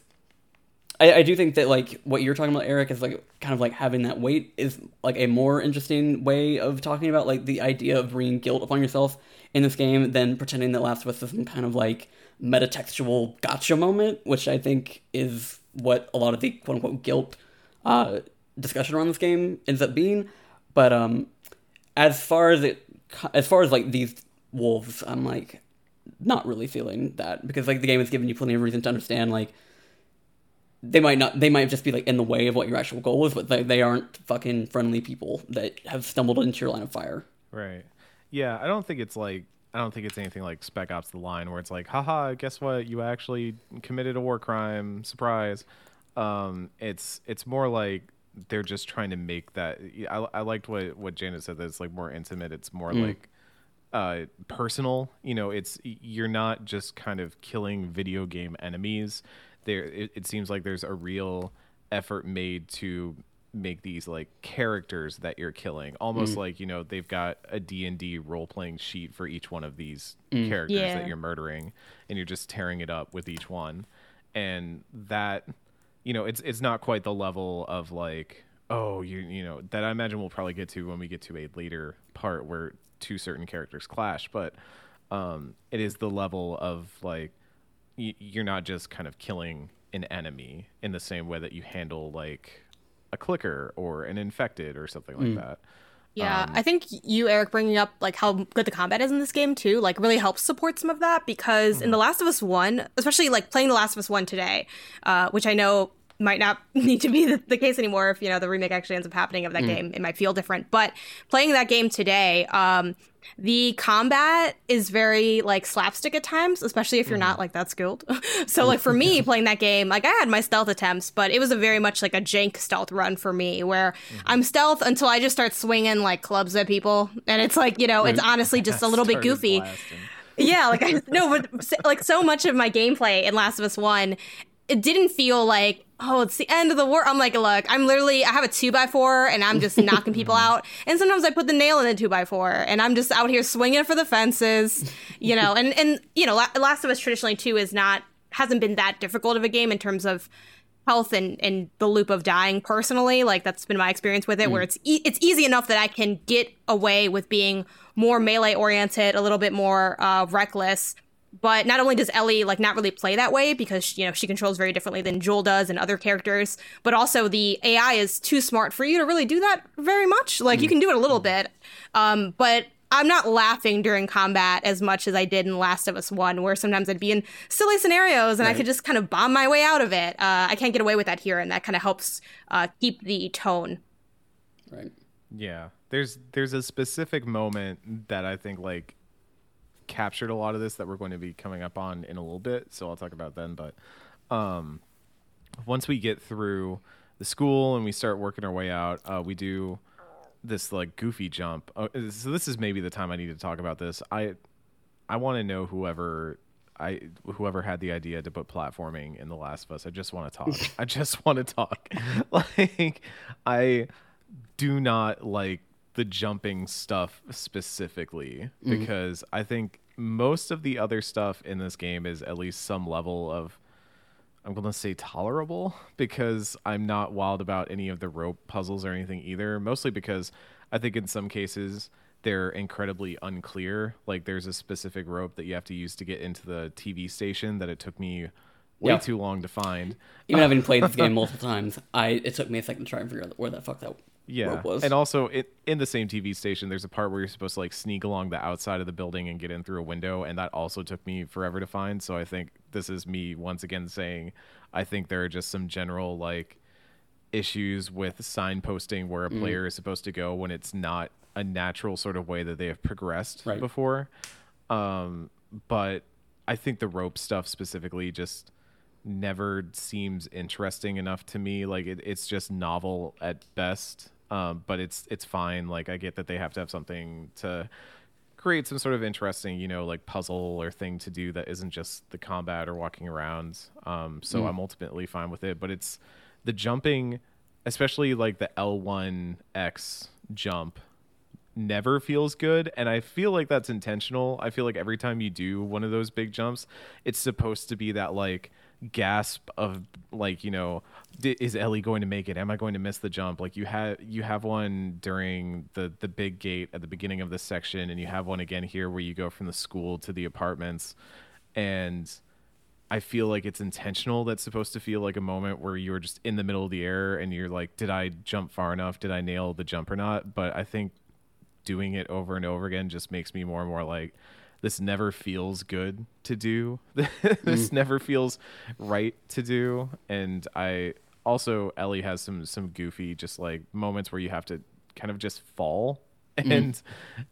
I, I do think that like what you're talking about, Eric, is like kind of like having that weight is like a more interesting way of talking about like the idea of bringing guilt upon yourself in this game than pretending that Last of Us is some kind of like metatextual gotcha moment, which I think is what a lot of the quote unquote guilt uh, discussion around this game ends up being. But um, as far as it, as far as like these wolves, I'm like not really feeling that because like the game has given you plenty of reason to understand like they might not they might just be like in the way of what your actual goal is, but they, they aren't fucking friendly people that have stumbled into your line of fire. Right. Yeah, I don't think it's like I don't think it's anything like Spec Ops: The Line, where it's like, haha, guess what? You actually committed a war crime. Surprise. Um, it's it's more like they're just trying to make that. I, I liked what what Janet said. That it's like more intimate. It's more mm. like uh, personal. You know, it's you're not just kind of killing video game enemies. There, it, it seems like there's a real effort made to make these like characters that you're killing almost like you know they've got a d&d role-playing sheet for each one of these characters Yeah. that you're murdering and you're just tearing it up with each one and that you know it's it's not quite the level of like oh you you know that i imagine we'll probably get to when we get to a later part where two certain characters clash but um it is the level of like y- you're not just kind of killing an enemy in the same way that you handle like a clicker or an infected or something like that. Yeah, I think you, Eric, bringing up like how good the combat is in this game too, like really helps support some of that because in The Last of Us One, especially like playing The Last of Us One today, uh, which I know might not need to be the, the case anymore if you know the remake actually ends up happening of that mm. game. It might feel different, but playing that game today, um, the combat is very like slapstick at times, especially if you're mm. not like that skilled. so mm. like for me playing that game, like I had my stealth attempts, but it was a very much like a jank stealth run for me where mm-hmm. I'm stealth until I just start swinging like clubs at people, and it's like you know it's honestly just a little bit goofy. blasting. Yeah, like I no, but like so much of my gameplay in Last of Us One, it didn't feel like oh it's the end of the world. I'm like, look, I'm literally I have a two by four and I'm just knocking people out, and sometimes I put the nail in the two by four and I'm just out here swinging for the fences, you know, and and you know, Last of Us traditionally too is not hasn't been that difficult of a game in terms of health and, and the loop of dying personally. Like that's been my experience with it where it's e- it's easy enough that I can get away with being more melee oriented a little bit more uh, reckless but not only does Ellie like not really play that way because you know she controls very differently than Joel does and other characters but also the AI is too smart for you to really do that very much like you can do it a little bit um, but I'm not laughing during combat as much as I did in Last of Us 1, where sometimes I'd be in silly scenarios and I could just kind of bomb my way out of it. Uh, I can't get away with that here, and that kind of helps uh, keep the tone. Right. Yeah, there's there's a specific moment that I think like captured a lot of this that we're going to be coming up on in a little bit, so I'll talk about then. But um, once we get through the school and we start working our way out, uh, we do this like goofy jump. Uh, so this is maybe the time I need to talk about this. I I want to know whoever I whoever had the idea to put platforming in The Last of Us. I just want to talk. I just want to talk. like I do not like the jumping stuff specifically mm. because I think most of the other stuff in this game is at least some level of I'm going to say tolerable because I'm not wild about any of the rope puzzles or anything either. Mostly because I think in some cases they're incredibly unclear. Like there's a specific rope that you have to use to get into the TV station that it took me way Yeah. too long to find. Even having played this game multiple times, I it took me a second to try and figure out where the fuck that Yeah, and also it, in the same TV station, there's a part where you're supposed to like sneak along the outside of the building and get in through a window, and that also took me forever to find. So I think this is me once again saying, I think there are just some general like issues with signposting where a Mm. player is supposed to go when it's not a natural sort of way that they have progressed Right. before. Um, but I think the rope stuff specifically just never seems interesting enough to me. Like it, it's just novel at best. Um, but it's it's fine. Like I get that they have to have something to create some sort of interesting, you know, like puzzle or thing to do that isn't just the combat or walking around. Um, so I'm ultimately fine with it. But it's the jumping, especially like the L1X jump never feels good and i feel like that's intentional i feel like every time you do one of those big jumps it's supposed to be that like gasp of like you know is ellie going to make it am i going to miss the jump like you have you have one during the the big gate at the beginning of this section and you have one again here where you go from the school to the apartments and I feel like it's intentional. That's supposed to feel like a moment where you're just in the middle of the air and you're like, did I jump far enough? Did I nail the jump or not? But I think doing it over and over again just makes me more and more like, this never feels good to do. this mm. never feels right to do. And I also Ellie has some some goofy just like moments where you have to kind of just fall mm. and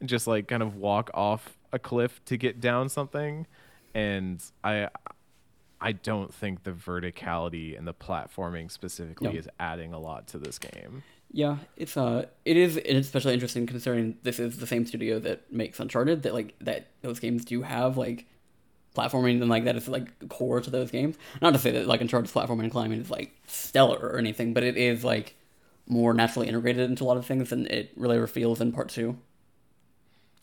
just like kind of walk off a cliff to get down something. And I I don't think the verticality and the platforming specifically Yeah. is adding a lot to this game. Yeah, it's uh, it is especially interesting considering this is the same studio that makes Uncharted. That like that those games do have like platforming and like that is like core to those games. Not to say that like Uncharted's platforming and climbing is like stellar or anything, but it is like more naturally integrated into a lot of things than it really feels in part two.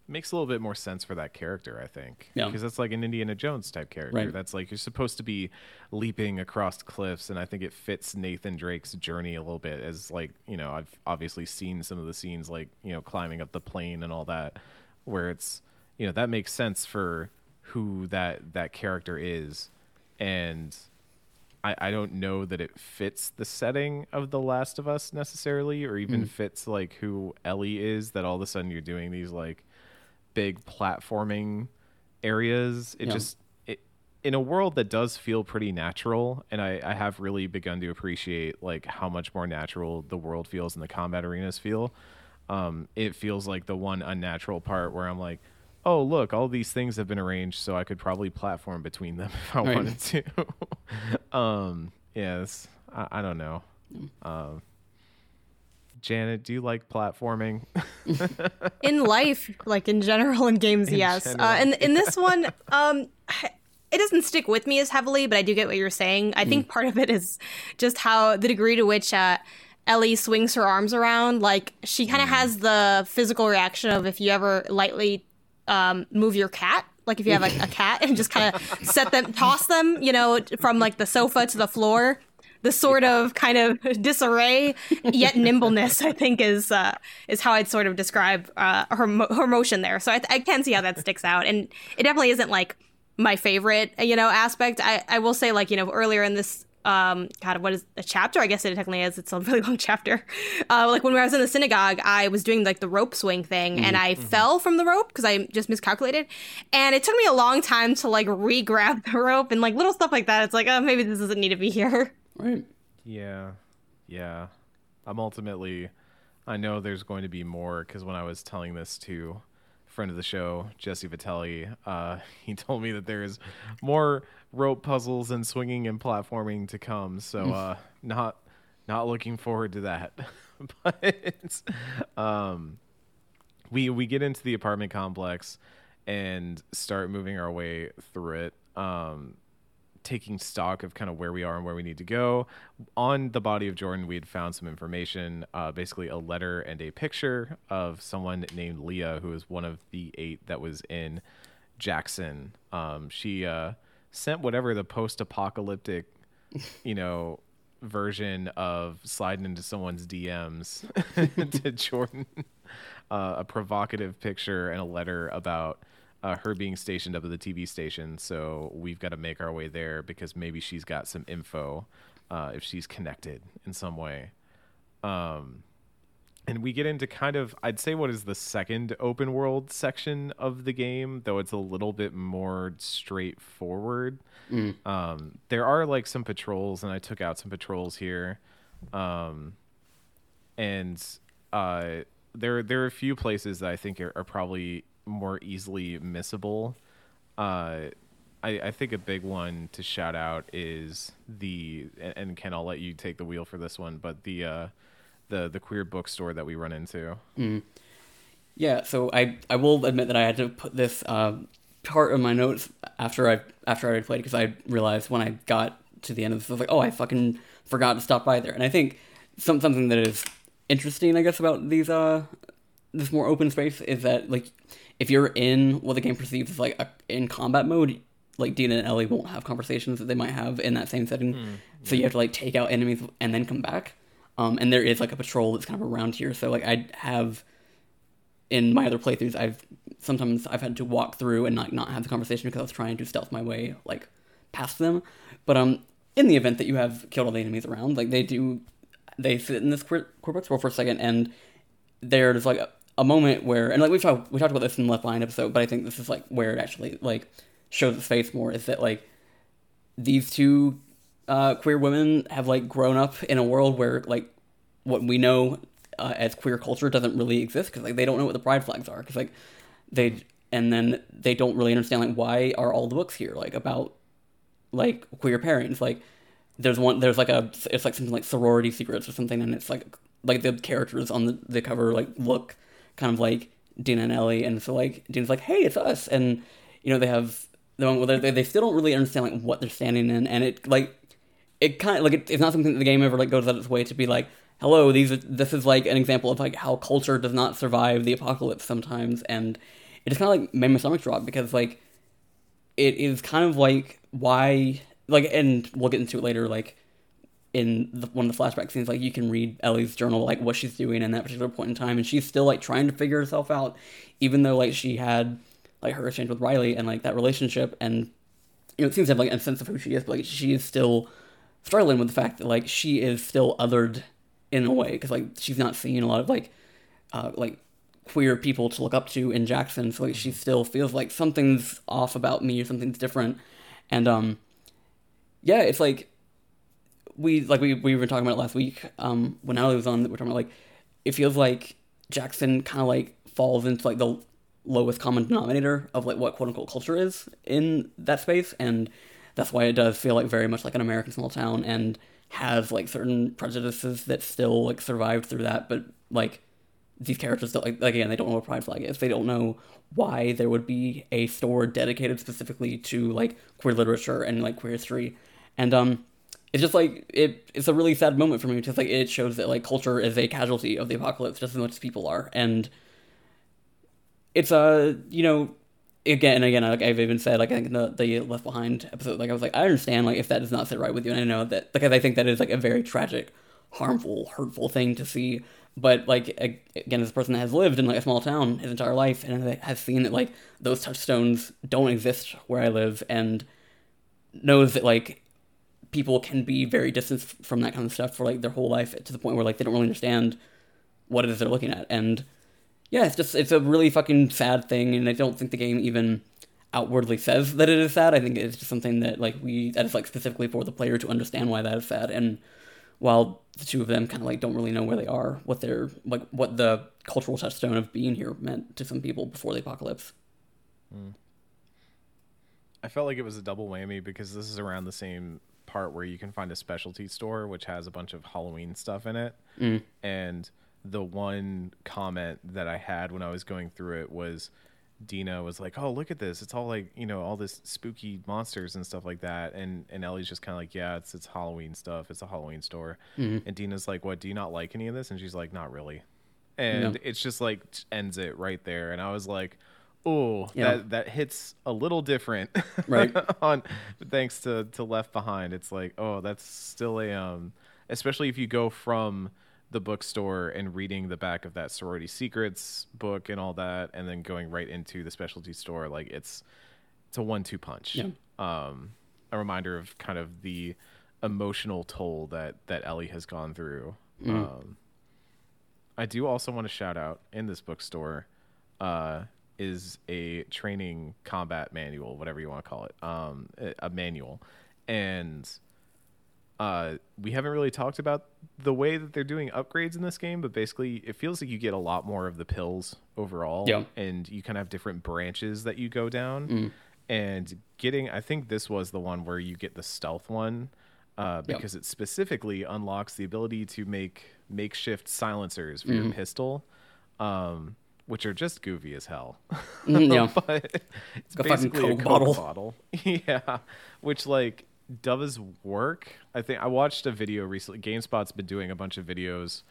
Makes a little bit more sense for that character, I think. Yeah. Because that's like an Indiana Jones type character. Right. That's like you're supposed to be leaping across cliffs, and I think it fits Nathan Drake's journey a little bit. As like you know, I've obviously seen some of the scenes, like you know, climbing up the plane and all that, where it's you know that makes sense for who that that character is, and. I, I don't know that it fits the setting of The Last of Us necessarily, or even mm. fits like who Ellie is. That all of a sudden you're doing these like big platforming areas. It Yeah. just it in a world that does feel pretty natural, and I, I have really begun to appreciate like how much more natural the world feels and the combat arenas feel. Um, it feels like the one unnatural part where I'm like, oh look, all these things have been arranged, so I could probably platform between them if I Right. wanted to. um, yes, I, I don't know. Um, Janet, do you like platforming? in life, like in general in games, In yes. general, Uh, and in this one, um, it doesn't stick with me as heavily, but I do get what you're saying. I think part of it is just how the degree to which uh, Ellie swings her arms around. Like she kind of has the physical reaction of if you ever lightly um, move your cat. Like if you have like, a cat and just kind of set them, toss them, you know, from like the sofa to the floor. The sort of kind of disarray yet nimbleness, I think, is uh, is how I'd sort of describe uh, her her motion there. So I, I can see how that sticks out, and it definitely isn't like my favorite, you know, aspect. I, I will say, like, you know, earlier in this, um, God, what is a chapter? I guess it technically is. It's a really long chapter. Uh, like when I was in the synagogue, I was doing like the rope swing thing, and I fell from the rope because I just miscalculated, and it took me a long time to like re-grab the rope and like little stuff like that. It's like, oh, maybe this doesn't need to be here. Right. Yeah, yeah. I'm ultimately. I know there's going to be more because when I was telling this to a friend of the show, Jesse Vitelli, uh, he told me that there's more rope puzzles and swinging and platforming to come. So, uh, not not looking forward to that. but um, we we get into the apartment complex and start moving our way through it. Um, taking stock of kind of where we are and where we need to go. On the body of Jordan, we had found some information, uh, basically a letter and a picture of someone named Leah, who was one of the eight that was in Jackson. Um, she uh, sent whatever the post-apocalyptic, you know, version of sliding into someone's DMs to Jordan, uh, a provocative picture and a letter about uh, her being stationed up at the TV station. So we've got to make our way there because maybe she's got some info uh, if she's connected in some way. Um, and we get into kind of, I'd say, what is the second open world section of the game, though it's a little bit more straightforward. Um, there are like some patrols, and I took out some patrols here. Um, and uh, there there are a few places that I think are, are probably more easily missable. Uh, I, I think a big one to shout out is the and, Ken, I'll let you take the wheel for this one, but the uh, the the queer bookstore that we run into. Yeah, so I I will admit that I had to put this uh, part of my notes after I after I had played because I realized when I got to the end of this, I was like, oh, I fucking forgot to stop by there. And I think some something that is interesting, I guess, about these uh this more open space is that like if you're in what the game perceives as like a, in combat mode, like Dina and Ellie won't have conversations that they might have in that same setting. So you have to like take out enemies and then come back. Um, and there is like a patrol that's kind of around here. So like I have in my other playthroughs, I've sometimes I've had to walk through and not not have the conversation because I was trying to stealth my way like past them. But um, in the event that you have killed all the enemies around, like they do, they sit in this queer bookstore for a second, and there's like a, a moment where, and like we've talked we talked about this in the Left Behind episode, but I think this is like where it actually like shows its face more. Is that like these two uh, queer women have like grown up in a world where like what we know uh, as queer culture doesn't really exist because like they don't know what the pride flags are because like they and then they don't really understand like why are all the books here like about like queer parents like there's one there's like a it's like something like sorority secrets or something and it's like like the characters on the, the cover like look kind of like Dina and Ellie and so like Dina's like hey it's us. And you know they have the one where they, they still don't really understand like what they're standing in. And it like it kind of like it, it's not something that the game ever like goes out of its way to be like hello, these are, this is like an example of like how culture does not survive the apocalypse sometimes, and it just kind of like made my stomach drop because like it is kind of like why like and we'll get into it later like in the, one of the flashback scenes like you can read ellie's journal like what she's doing in that particular point in time and she's still like trying to figure herself out even though like she had like her exchange with riley and like that relationship and you know it seems to have like a sense of who she is but like she is still struggling with the fact that like she is still othered in a way because like she's not seeing a lot of like uh like queer people to look up to in jackson so like she still feels like something's off about me or something's different and um yeah it's like we like we, we were talking about it last week um when Natalie was on we we're talking about like it feels like Jackson kind of like falls into like the lowest common denominator of like what quote unquote culture is in that space and that's why it does feel like very much like an American small town and has like certain prejudices that still like survived through that but like these characters don't like again they don't know what pride flag is. They don't know why there would be a store dedicated specifically to like queer literature and like queer history. And um it's just like it it's a really sad moment for me because like it shows that like culture is a casualty of the apocalypse just as much as people are. And it's a uh, you know again and again like I've even said like I think the the left behind episode like I was like I understand like if that does not sit right with you and I know that because I think that is like a very tragic harmful hurtful thing to see. But like again as a person that has lived in like a small town his entire life and has seen that like those touchstones don't exist where I live and knows that like people can be very distant from that kind of stuff for like their whole life to the point where like they don't really understand what it is they're looking at. And yeah it's just it's a really fucking sad thing and i don't think the game even outwardly says that it is sad. I think it's just something that like we that is like specifically for the player to understand why that is sad. And while the two of them kind of like don't really know where they are what they're like what the cultural touchstone of being here meant to some people before the apocalypse. Mm. i felt like it was a double whammy because this is around the same part where you can find a specialty store which has a bunch of Halloween stuff in it. Mm. And the one comment that I had when I was going through it was Dina was like, "Oh, look at this! It's all like you know all this spooky monsters and stuff like that." And and Ellie's just kind of like, "Yeah, it's it's Halloween stuff. It's a Halloween store." Mm-hmm. And Dina's like, "What? Do you not like any of this?" And she's like, "Not really." And no. it's just like ends it right there. And I was like, oh that that hits a little different right. on thanks to to left behind. It's like oh that's still a um especially if you go from the bookstore and reading the back of that sorority secrets book and all that and then going right into the specialty store like it's it's a one-two punch. Yeah. um a reminder of kind of the emotional toll that that ellie has gone through. Mm. um i do also want to shout out in this bookstore uh is a training combat manual, whatever you want to call it, um, a manual, and uh, we haven't really talked about the way that they're doing upgrades in this game, but basically it feels like you get a lot more of the pills overall, yeah. and you kind of have different branches that you go down, mm. and getting. I think this was the one where you get the stealth one. Uh, because it specifically unlocks the ability to make makeshift silencers for mm-hmm. your pistol. Um, which are just goofy as hell. Mm, yeah, but it's basically a Coke bottle. bottle. yeah, which like does work. I think I watched a video recently. GameSpot's been doing a bunch of videos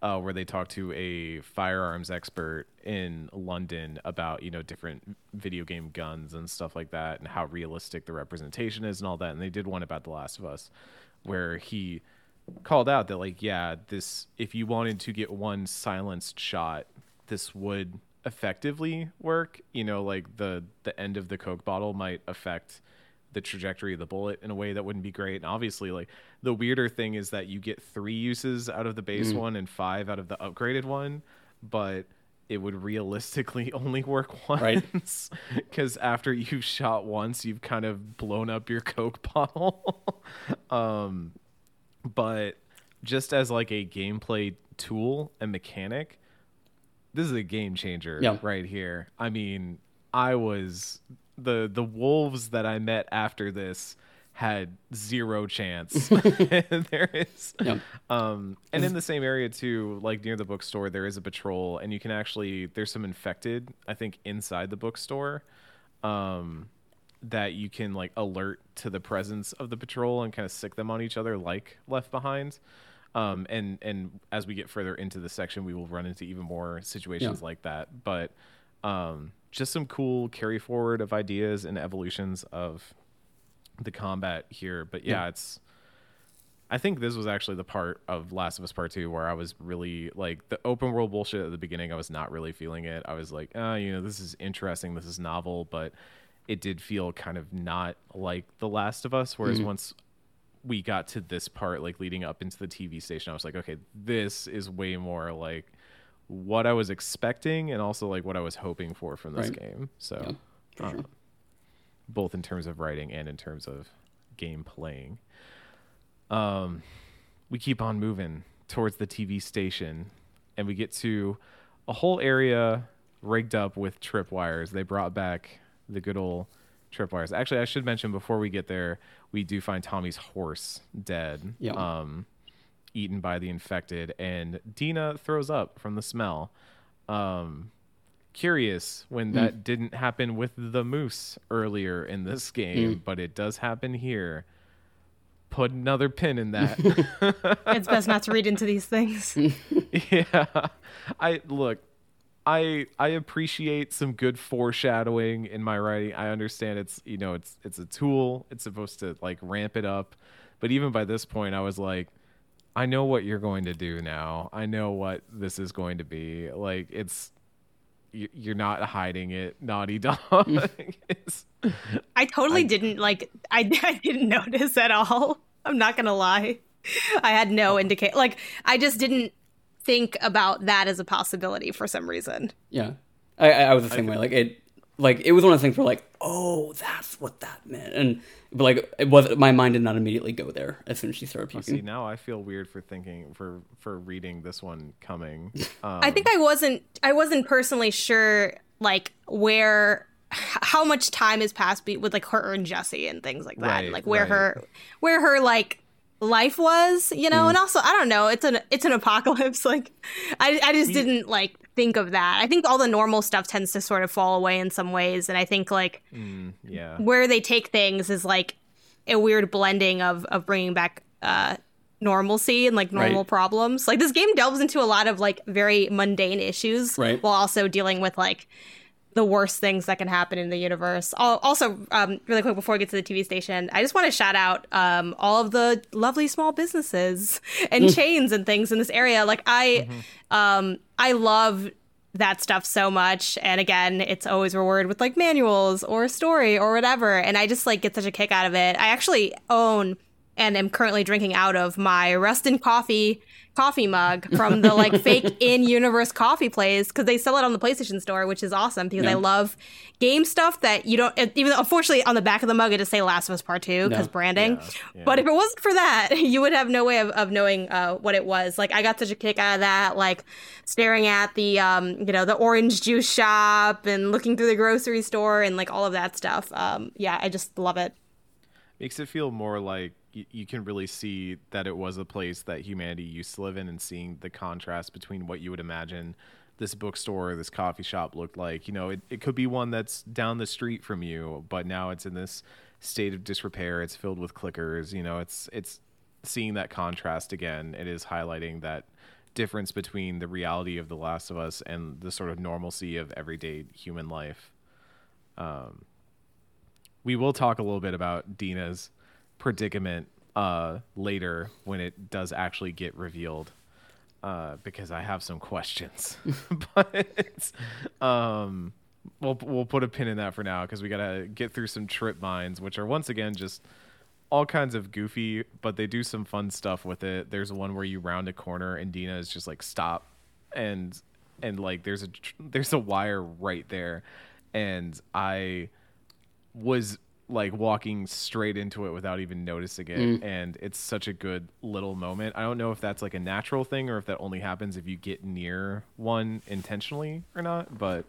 uh, where they talk to a firearms expert in London about you know different video game guns and stuff like that, and how realistic the representation is and all that. And they did one about The Last of Us, where he called out that like yeah, this if you wanted to get one silenced shot this would effectively work. You know, like the the end of the Coke bottle might affect the trajectory of the bullet in a way that wouldn't be great. And obviously, like the weirder thing is that you get three uses out of the base mm. one and five out of the upgraded one, but it would realistically only work once right because after you've shot once you've kind of blown up your coke bottle um but just as like a gameplay tool and mechanic this is a game changer yeah. right here. I mean, I was the the wolves that I met after this had zero chance. there is, yeah. um, and in the same area too, like near the bookstore, there is a patrol, and you can actually there's some infected, I think, inside the bookstore, um, that you can like alert to the presence of the patrol and kind of sick them on each other, like Left Behind. Um, and and as we get further into the section, we will run into even more situations Yeah. like that. But um, just some cool carry forward of ideas and evolutions of the combat here. But yeah, Yeah. it's. I think this was actually the part of Last of Us Part Two where I was really like the open world bullshit at the beginning. I was not really feeling it. I was like, ah, you know, this is interesting, this is novel, but it did feel kind of not like The Last of Us. Whereas once we got to this part, like leading up into the TV station, I was like, okay, this is way more like what I was expecting and also like what I was hoping for from this Right. game. So, Yeah, uh, sure. both in terms of writing and in terms of game playing. Um, we keep on moving towards the TV station, and we get to a whole area rigged up with tripwires. They brought back the good old tripwires. Actually, I should mention before we get there, we do find Tommy's horse dead, Yeah. um, eaten by the infected, and Dina throws up from the smell. Um, curious when that didn't happen with the moose earlier in this game, but it does happen here. Put another pin in that. It's best not to read into these things. yeah. I look, I I appreciate some good foreshadowing in my writing. I understand it's you know it's it's a tool. It's supposed to like ramp it up. But even by this point I was like I know what you're going to do now. I know what this is going to be. Like it's you- you're not hiding it, naughty dog. I totally didn't like. I, I didn't notice at all. I'm not gonna lie. I had no oh. indicate. Like I just didn't think about that as a possibility for some reason. Yeah, I, I I was the same way. Like it, like it was one of the things where like, oh, that's what that meant, and but like it was my mind did not immediately go there as soon as she started puking. see now I feel weird for thinking for for reading this one coming. Um, I think I wasn't. I wasn't personally sure like where. How much time has passed be- with like her and Jesse and things like that, Right, and, like where right. her, where her like life was, you know, and also I don't know, it's an it's an apocalypse. Like, I I just didn't like think of that. I think all the normal stuff tends to sort of fall away in some ways, and I think like mm, yeah. where they take things is like a weird blending of of bringing back uh normalcy and like normal Right. problems like this game delves into a lot of like very mundane issues Right. while also dealing with like the worst things that can happen in the universe. Al- also um really quick before we get to the tv station i just want to shout out um all of the lovely small businesses and chains and things in this area. Like i um i love that stuff so much. And again it's always rewarded with like manuals or a story or whatever. And i just like get such a kick out of it. I actually own and am currently drinking out of my Rustin coffee coffee mug from the like fake in universe coffee place because they sell it on the PlayStation Store, which is awesome because I love game stuff that you don't. Even though, unfortunately, on the back of the mug it does say Last of Us Part Two because Yeah. branding. Yeah, yeah. But if it wasn't for that, you would have no way of, of knowing uh, what it was. Like I got such a kick out of that, like staring at the um, you know the orange juice shop and looking through the grocery store and like all of that stuff. Um, yeah, I just love it. makes it feel more like you can really see that it was a place that humanity used to live in and seeing the contrast between what you would imagine this bookstore this coffee shop looked like. You know it, it could be one that's down the street from you but now it's in this state of disrepair. It's filled with clickers. You know it's it's seeing that contrast again. It is highlighting that difference between the reality of the last of us and the sort of normalcy of everyday human life. Um, we will talk a little bit about Dina's predicament uh, later when it does actually get revealed, uh, because I have some questions. but um, we'll we'll put a pin in that for now because we gotta get through some trip mines, which are once again just all kinds of goofy, but they do some fun stuff with it. There's one where you round a corner and Dina is just like stop, and and like there's a there's a wire right there, and I was like walking straight into it without even noticing it and it's such a good little moment. I don't know if that's like a natural thing or if that only happens if you get near one intentionally or not but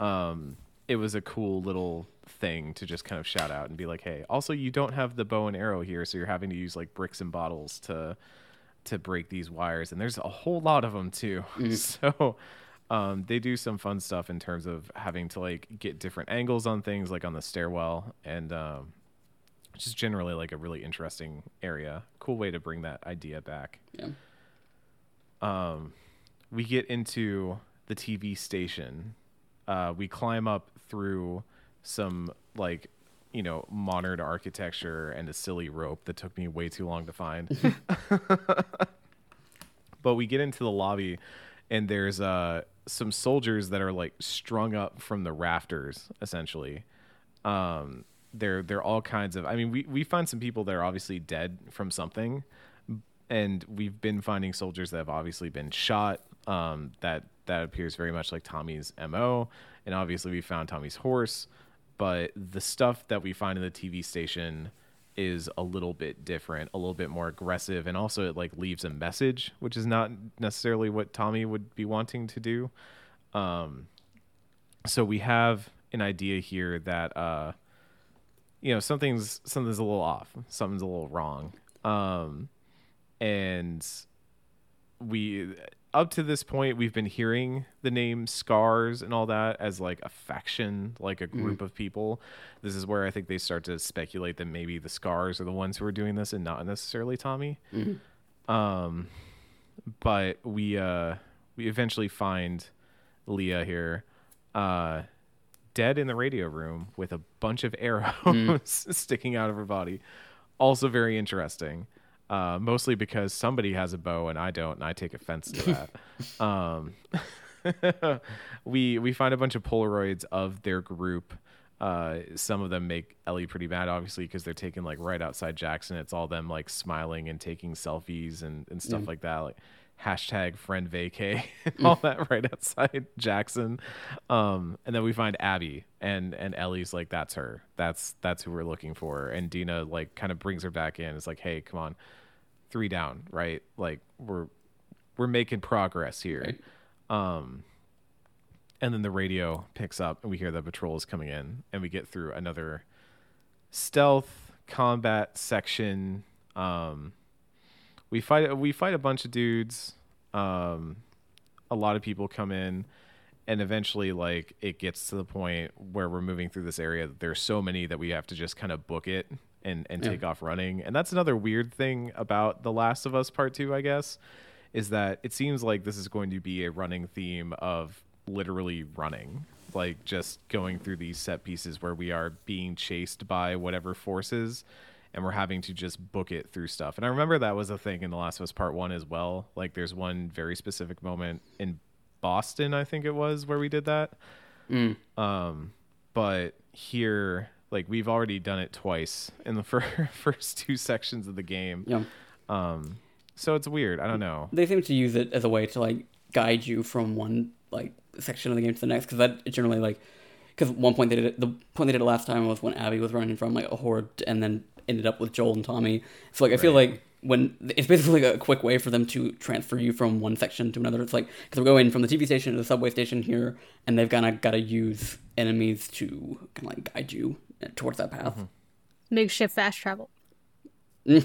um it was a cool little thing to just kind of shout out and be like hey also you don't have the bow and arrow here so you're having to use like bricks and bottles to to break these wires and there's a whole lot of them too. So um, they do some fun stuff in terms of having to like get different angles on things like on the stairwell and um, is generally like a really interesting area. Cool way to bring that idea back. Yeah. Um, we get into the TV station. Uh, we climb up through some like you know modern architecture and a silly rope that took me way too long to find. but we get into the lobby, and there's uh some soldiers that are like strung up from the rafters, essentially. Um, they're they're all kinds of. I mean, we we find some people that are obviously dead from something, and we've been finding soldiers that have obviously been shot. Um, that that appears very much like Tommy's mo, and obviously we found Tommy's horse, but the stuff that we find in the TV station is a little bit different, a little bit more aggressive, and also it like leaves a message, which is not necessarily what Tommy would be wanting to do. Um, so we have an idea here that uh, you know something's something's a little off, something's a little wrong, um, and we up to this point we've been hearing the name scars and all that as like a faction like a group of people. This is where i think they start to speculate that maybe the scars are the ones who are doing this and not necessarily tommy. Um but we uh we eventually find leah here uh dead in the radio room with a bunch of arrows sticking out of her body. Also very interesting uh, mostly because somebody has a bow and I don't, and I take offense to that. um, we we find a bunch of Polaroids of their group. Uh, some of them make Ellie pretty mad, obviously, because they're taken like right outside Jackson. It's all them like smiling and taking selfies and, and stuff like that, like hashtag friend vacay and all that right outside Jackson. Um, and then we find Abby and and Ellie's like that's her. That's that's who we're looking for. And Dina like kind of brings her back in. It's like, hey, come on, three down, right? Like we're we're making progress here. Um, and then the radio picks up and we hear that patrol is coming in and we get through another stealth combat section. Um, we fight we fight a bunch of dudes. Um, a lot of people come in, and eventually, like it gets to the point where we're moving through this area. There's so many that we have to just kind of book it and and Yeah. take off running. And that's another weird thing about The Last of Us Part Two, I guess, is that it seems like this is going to be a running theme of literally running like just going through these set pieces where we are being chased by whatever forces and we're having to just book it through stuff. And I remember that was a thing in The Last of Us Part 1 as well. Like there's one very specific moment in Boston, I think it was, where we did that. Mm. Um but here like we've already done it twice in the fir- first two sections of the game. Yeah. Um so it's weird. I don't know. They seem to use it as a way to like guide you from one like section of the game to the next because that generally like because one point they did it the point they did it last time was when Abby was running from like a horde and then ended up with Joel and Tommy. So like I feel like when it's basically like a quick way for them to transfer you from one section to another. It's like because we're going from the TV station to the subway station here, and they've kind of got to use enemies to kind of like guide you towards that path. Mm-hmm. Makeshift fast travel.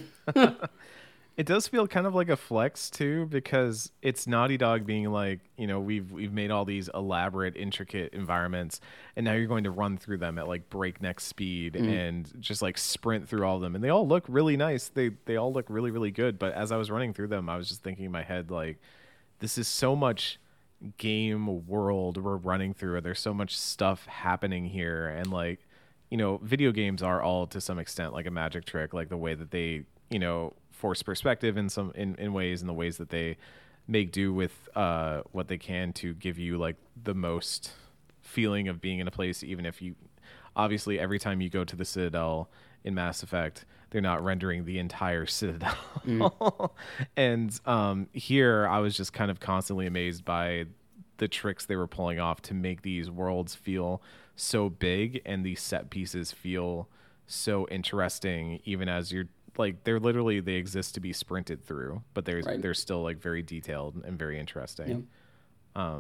It does feel kind of like a flex too, because it's Naughty Dog being like, you know, we've we've made all these elaborate, intricate environments, and now you're going to run through them at like breakneck speed mm. and just like sprint through all of them, and they all look really nice. They they all look really really good. But as I was running through them, I was just thinking in my head like, this is so much game world we're running through. And there's so much stuff happening here, and like, you know, video games are all to some extent like a magic trick, like the way that they, you know, force perspective in some in, in ways, and the ways that they make do with uh, what they can to give you like the most feeling of being in a place, even if you obviously every time you go to the Citadel in Mass Effect, they're not rendering the entire Citadel. and um, here, I was just kind of constantly amazed by the tricks they were pulling off to make these worlds feel so big and these set pieces feel so interesting, even as you're like they're literally they exist to be sprinted through, but there's Right. they're still like very detailed and very interesting Yeah.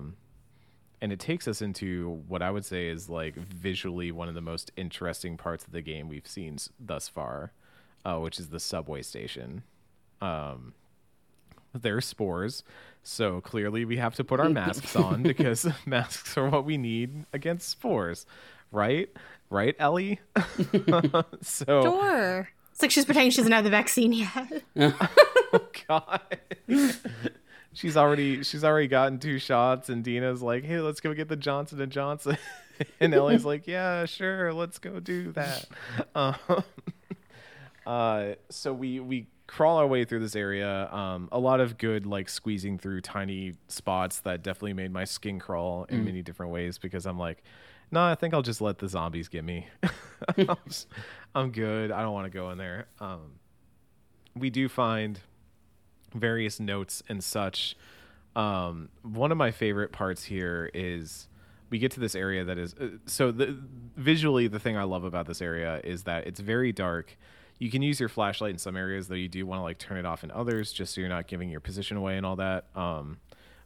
and it takes us into what I would say is like visually one of the most interesting parts of the game we've seen s- thus far, uh, which is the subway station. Um, there are spores, so clearly we have to put our masks on because masks are what we need against spores, right? Right, Ellie? so Sure. It's like she's pretending she doesn't have the vaccine yet. oh god. she's already she's already gotten two shots and Dina's like, "Hey, let's go get the Johnson and Johnson." and Ellie's like, "Yeah, sure, let's go do that." Um, uh, so we we crawl our way through this area. Um, a lot of good like squeezing through tiny spots that definitely made my skin crawl in many different ways because I'm like, no, I think I'll just let the zombies get me. I'm, I'm good. I don't want to go in there. Um, we do find various notes and such. Um, one of my favorite parts here is we get to this area that is uh, so the visually the thing I love about this area is that it's very dark. You can use your flashlight in some areas, though you do want to like turn it off in others, just so you're not giving your position away and all that. Um,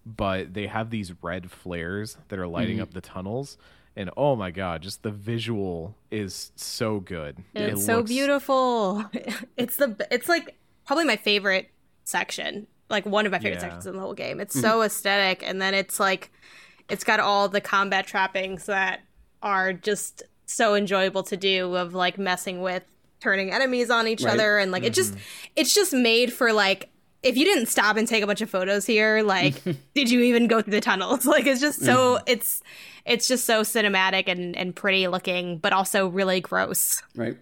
but they have these red flares that are lighting up the tunnels, and oh my god, just the visual is so good. It's It so looks- beautiful. It's the it's like probably my favorite section. Like one of my favorite Yeah. sections in the whole game. It's mm-hmm. so aesthetic and then it's like it's got all the combat trappings that are just so enjoyable to do of like messing with turning enemies on each Right. other and like it just mm-hmm. it's just made for like if you didn't stop and take a bunch of photos here like did you even go through the tunnels? Like it's just so mm-hmm. it's it's just so cinematic and and pretty looking but also really gross. Right?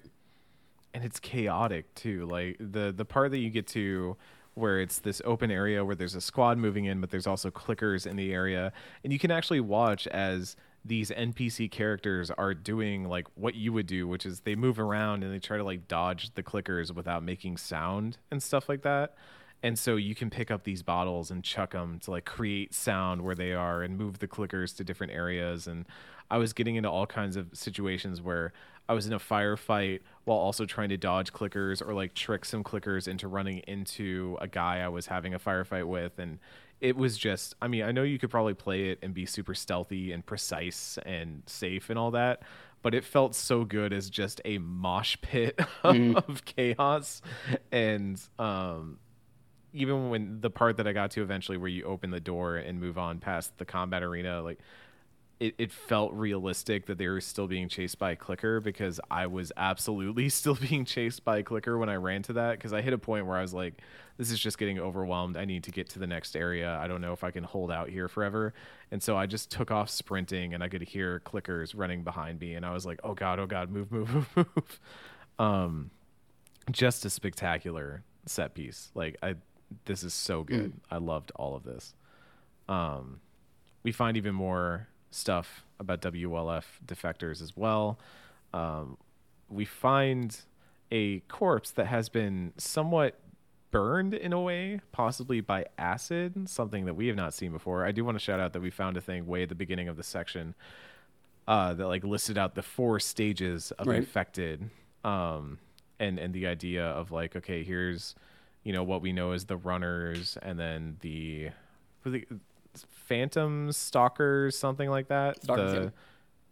and it's chaotic too. Like the the part that you get to where it's this open area where there's a squad moving in but there's also clickers in the area. And you can actually watch as these npc characters are doing like what you would do which is they move around and they try to like dodge the clickers without making sound and stuff like that and so you can pick up these bottles and chuck them to like create sound where they are and move the clickers to different areas. And i was getting into all kinds of situations where i was in a firefight while also trying to dodge clickers or like trick some clickers into running into a guy i was having a firefight with. And it was just i mean i know you could probably play it and be super stealthy and precise and safe and all that but it felt so good as just a mosh pit of chaos. And um even when the part that I got to eventually where you open the door and move on past the combat arena, like it, it felt realistic that they were still being chased by clicker because I was absolutely still being chased by clicker when I ran to that because I hit a point where I was like, this is just getting overwhelmed. I need to get to the next area. I don't know if I can hold out here forever. And so I just took off sprinting and I could hear clickers running behind me and I was like, oh god, oh god, move, move, move, move. Um just a spectacular set piece. Like I this is so good. I loved all of this. Um we find even more stuff about WLF defectors as well. Um we find a corpse that has been somewhat burned in a way, possibly by acid, something that we have not seen before. I do want to shout out that we found a thing way at the beginning of the section uh, that like listed out the four stages of Right. infected, um, and and the idea of like, okay, here's you know what we know as the runners, and then the, the phantom stalkers, something like that. The,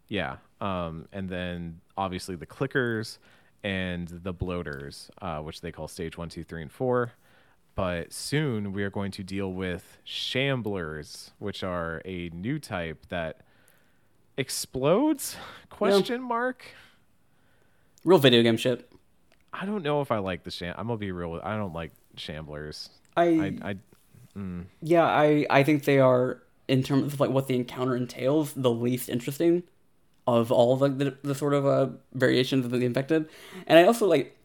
yeah. Um, and then obviously the clickers and the bloaters, uh, which they call stage one, two, three, and four. But soon we are going to deal with shamblers, which are a new type that explodes? Question mark. Real video game shit. I don't know if I like the sham. I'm gonna be real. with- I don't like shamblers. I, I, I yeah, I I think they are in terms of like what the encounter entails the least interesting of all like the, the sort of uh, variations of the infected, and I also like,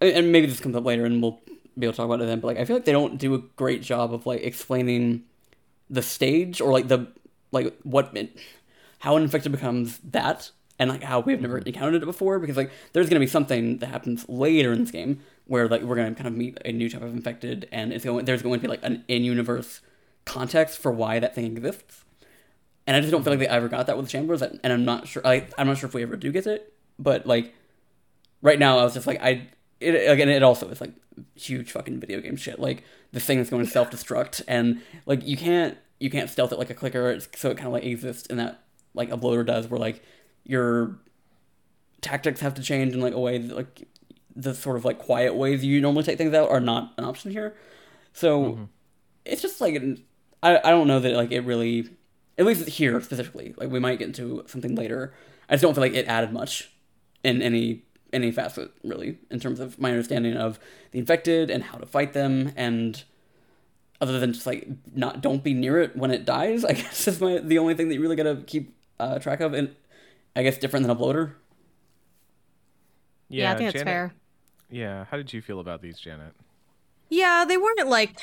and- and maybe this comes up later, and we'll be able to talk about it then. But like, I feel like they don't do a great job of like explaining the stage or like the like what it- how an infected becomes that and like how we've never mm-hmm. encountered it before because like there's gonna be something that happens later in this game where like we're gonna kind of meet a new type of infected and it's going there's going to be like an in-universe context for why that thing exists. And I just don't feel like mm-hmm. they ever got that with Shamblers and I'm not sure I, I'm not sure if we ever do get it but like right now I was just like I it again it also is like huge fucking video game shit. Like the thing is going to self destruct and like you can't you can't stealth it like a clicker it's, so it kind of like exists in that like a bloater does where like your tactics have to change in like a way that like the sort of like quiet ways you normally take things out are not an option here. So it's just like an- I, I don't know that like it really at least here specifically like we might get into something later. I just don't feel like it added much in any any facet really in terms of my understanding of the infected and how to fight them. And other than just like not don't be near it when it dies i guess is my the only thing that you really gotta keep uh, track of. And i guess different than a bloater Yeah, I think that's fair. Yeah, how did you feel about these, Janet? Yeah, they weren't like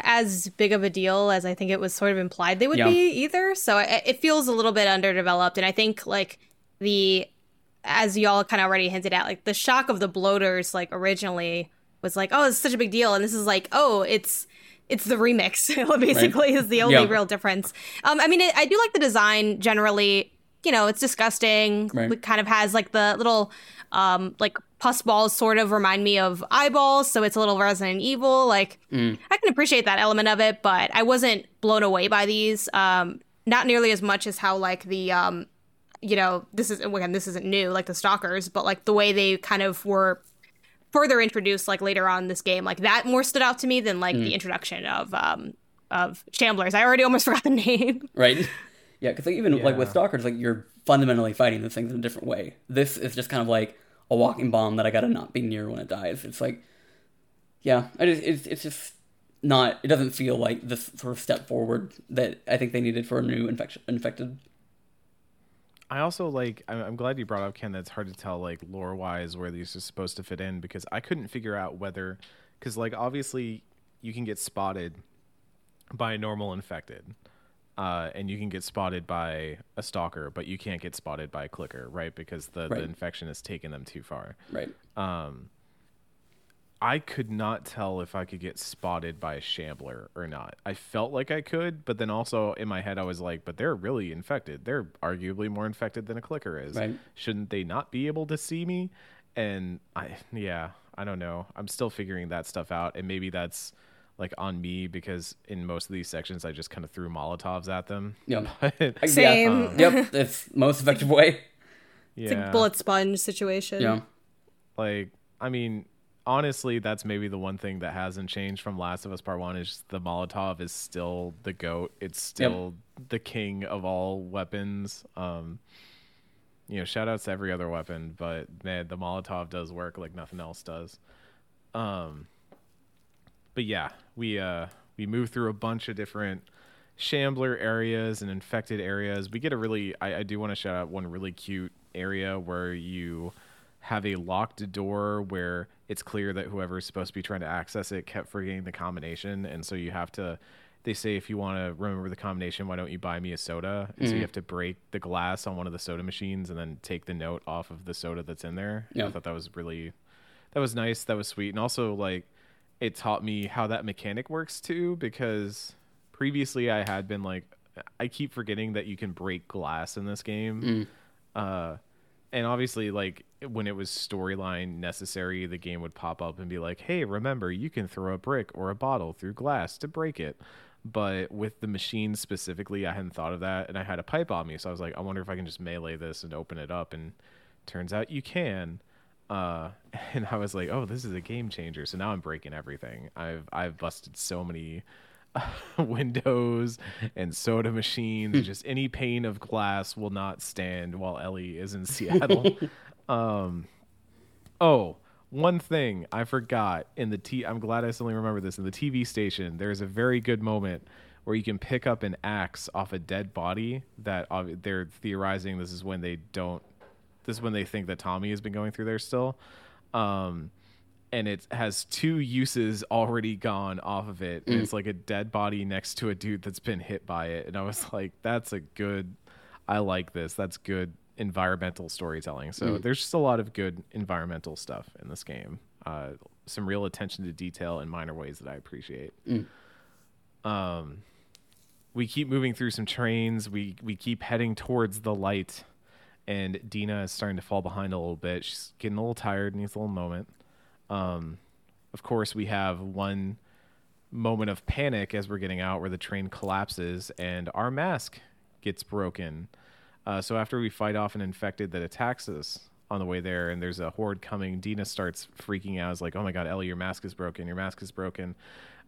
as big of a deal as I think it was sort of implied they would Yeah. be either. So it, it feels a little bit underdeveloped, and I think like the as y'all kind of already hinted at, like the shock of the bloaters, like originally was like, oh, it's such a big deal, and this is like, oh, it's it's the remix. Basically, is the only Yeah. real difference. Um, I mean, it, I do like the design generally. You know, it's disgusting. Right. It kind of has like the little um like pus balls sort of remind me of eyeballs so it's a little resident evil like i can appreciate that element of it but i wasn't blown away by these um not nearly as much as how like the um you know this is again this isn't new like the stalkers but like the way they kind of were further introduced like later on in this game like that more stood out to me than like the introduction of um of shamblers. I already almost forgot the name. Right yeah because like, even like with stalkers like you're fundamentally fighting the things in a different way this is just kind of like a walking bomb that i gotta not be near when it dies it's like yeah I just, it's, it's just not it doesn't feel like this sort of step forward that i think they needed for a new infection infected I also like. I'm, I'm glad you brought up Ken. That's hard to tell, like lore wise, where these are supposed to fit in because I couldn't figure out whether, because like obviously you can get spotted by a normal infected, uh, and you can get spotted by a stalker, but you can't get spotted by a clicker, right? Because the, Right. the infection has taken them too far. right Um, I could not tell if I could get spotted by a shambler or not. I felt like I could, but then also in my head I was like, but they're really infected. They're arguably more infected than a clicker is. Right. Shouldn't they not be able to see me? And I yeah, I don't know. I'm still figuring that stuff out and maybe that's like on me because in most of these sections I just kind of threw molotovs at them. yeah. But, Same. yeah, yep that's most effective way. It's yeah. like bullet sponge situation. Yeah. Like i mean honestly that's maybe the one thing that hasn't changed from last of us part one is the molotov is still the goat. It's still the king of all weapons. Um you know shout outs to every other weapon but man the molotov does work like nothing else does. Um but yeah we uh we move through a bunch of different shambler areas and infected areas. We get a really i, I do want to shout out one really cute area where you have a locked door where it's clear that whoever's supposed to be trying to access it kept forgetting the combination and so you have to they say if you want to remember the combination why don't you buy me a soda? And so you have to break the glass on one of the soda machines and then take the note off of the soda that's in there. Yeah. i thought that was really that was nice that was sweet and also like it taught me how that mechanic works too because previously i had been like i keep forgetting that you can break glass in this game. Uh and obviously like when it was storyline necessary the game would pop up and be like hey remember you can throw a brick or a bottle through glass to break it. But with the machine specifically i hadn't thought of that and i had a pipe on me so i was like i wonder if i can just melee this and open it up and turns out you can uh and i was like oh this is a game changer. So now i'm breaking everything. I've i've busted so many windows and soda machines. Just any pane of glass will not stand while ellie is in seattle. Um oh one thing i forgot in the t i'm glad i suddenly remember this. In the tv station there's a very good moment where you can pick up an axe off a dead body that obvi- they're theorizing this is when they don't this is when they think that Tommy has been going through there still. Um, and it has two uses already gone off of it. And it's like a dead body next to a dude that's been hit by it. And I was like, that's a good, I like this. That's good environmental storytelling. So there's just a lot of good environmental stuff in this game. Uh, some real attention to detail in minor ways that I appreciate. Um, we keep moving through some trains. We we keep heading towards the light, and Dina is starting to fall behind a little bit. She's getting a little tired, needs a little moment. Um, of course, we have one moment of panic as we're getting out, where the train collapses and our mask gets broken. Uh, so after we fight off an infected that attacks us on the way there, and there's a horde coming, Dina starts freaking out. Is like, "Oh my god, Ellie, your mask is broken. Your mask is broken."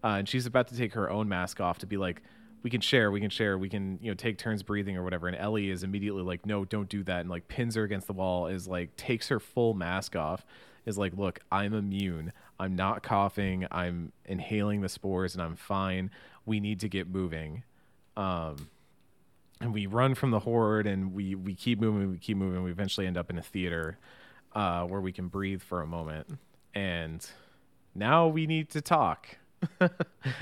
Uh, and she's about to take her own mask off to be like, we can share, we can share, we can, you know, take turns breathing or whatever. And Ellie is immediately like, no, don't do that. And like pins her against the wall, is like, takes her full mask off, is like, look, I'm immune. I'm not coughing. I'm inhaling the spores and I'm fine. We need to get moving. Um, and we run from the horde and we, we keep moving, we keep moving. We eventually end up in a theater uh, where we can breathe for a moment. And now we need to talk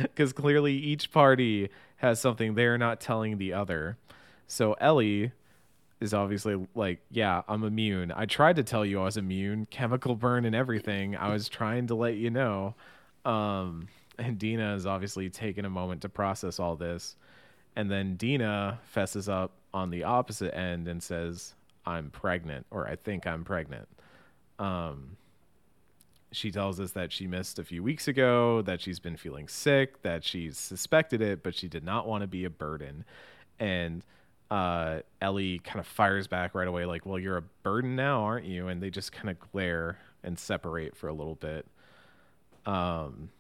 because clearly each party has something they're not telling the other. So Ellie is obviously like, yeah, I'm immune. I tried to tell you I was immune, chemical burn and everything. I was trying to let you know. Um, and Dina is obviously taking a moment to process all this. And then Dina fesses up on the opposite end and says, I'm pregnant, or I think I'm pregnant. Um, she tells us that she missed a few weeks ago, that she's been feeling sick, that she suspected it, but she did not want to be a burden. And uh, Ellie kind of fires back right away, like, Well, you're a burden now, aren't you? And they just kind of glare and separate for a little bit. Um,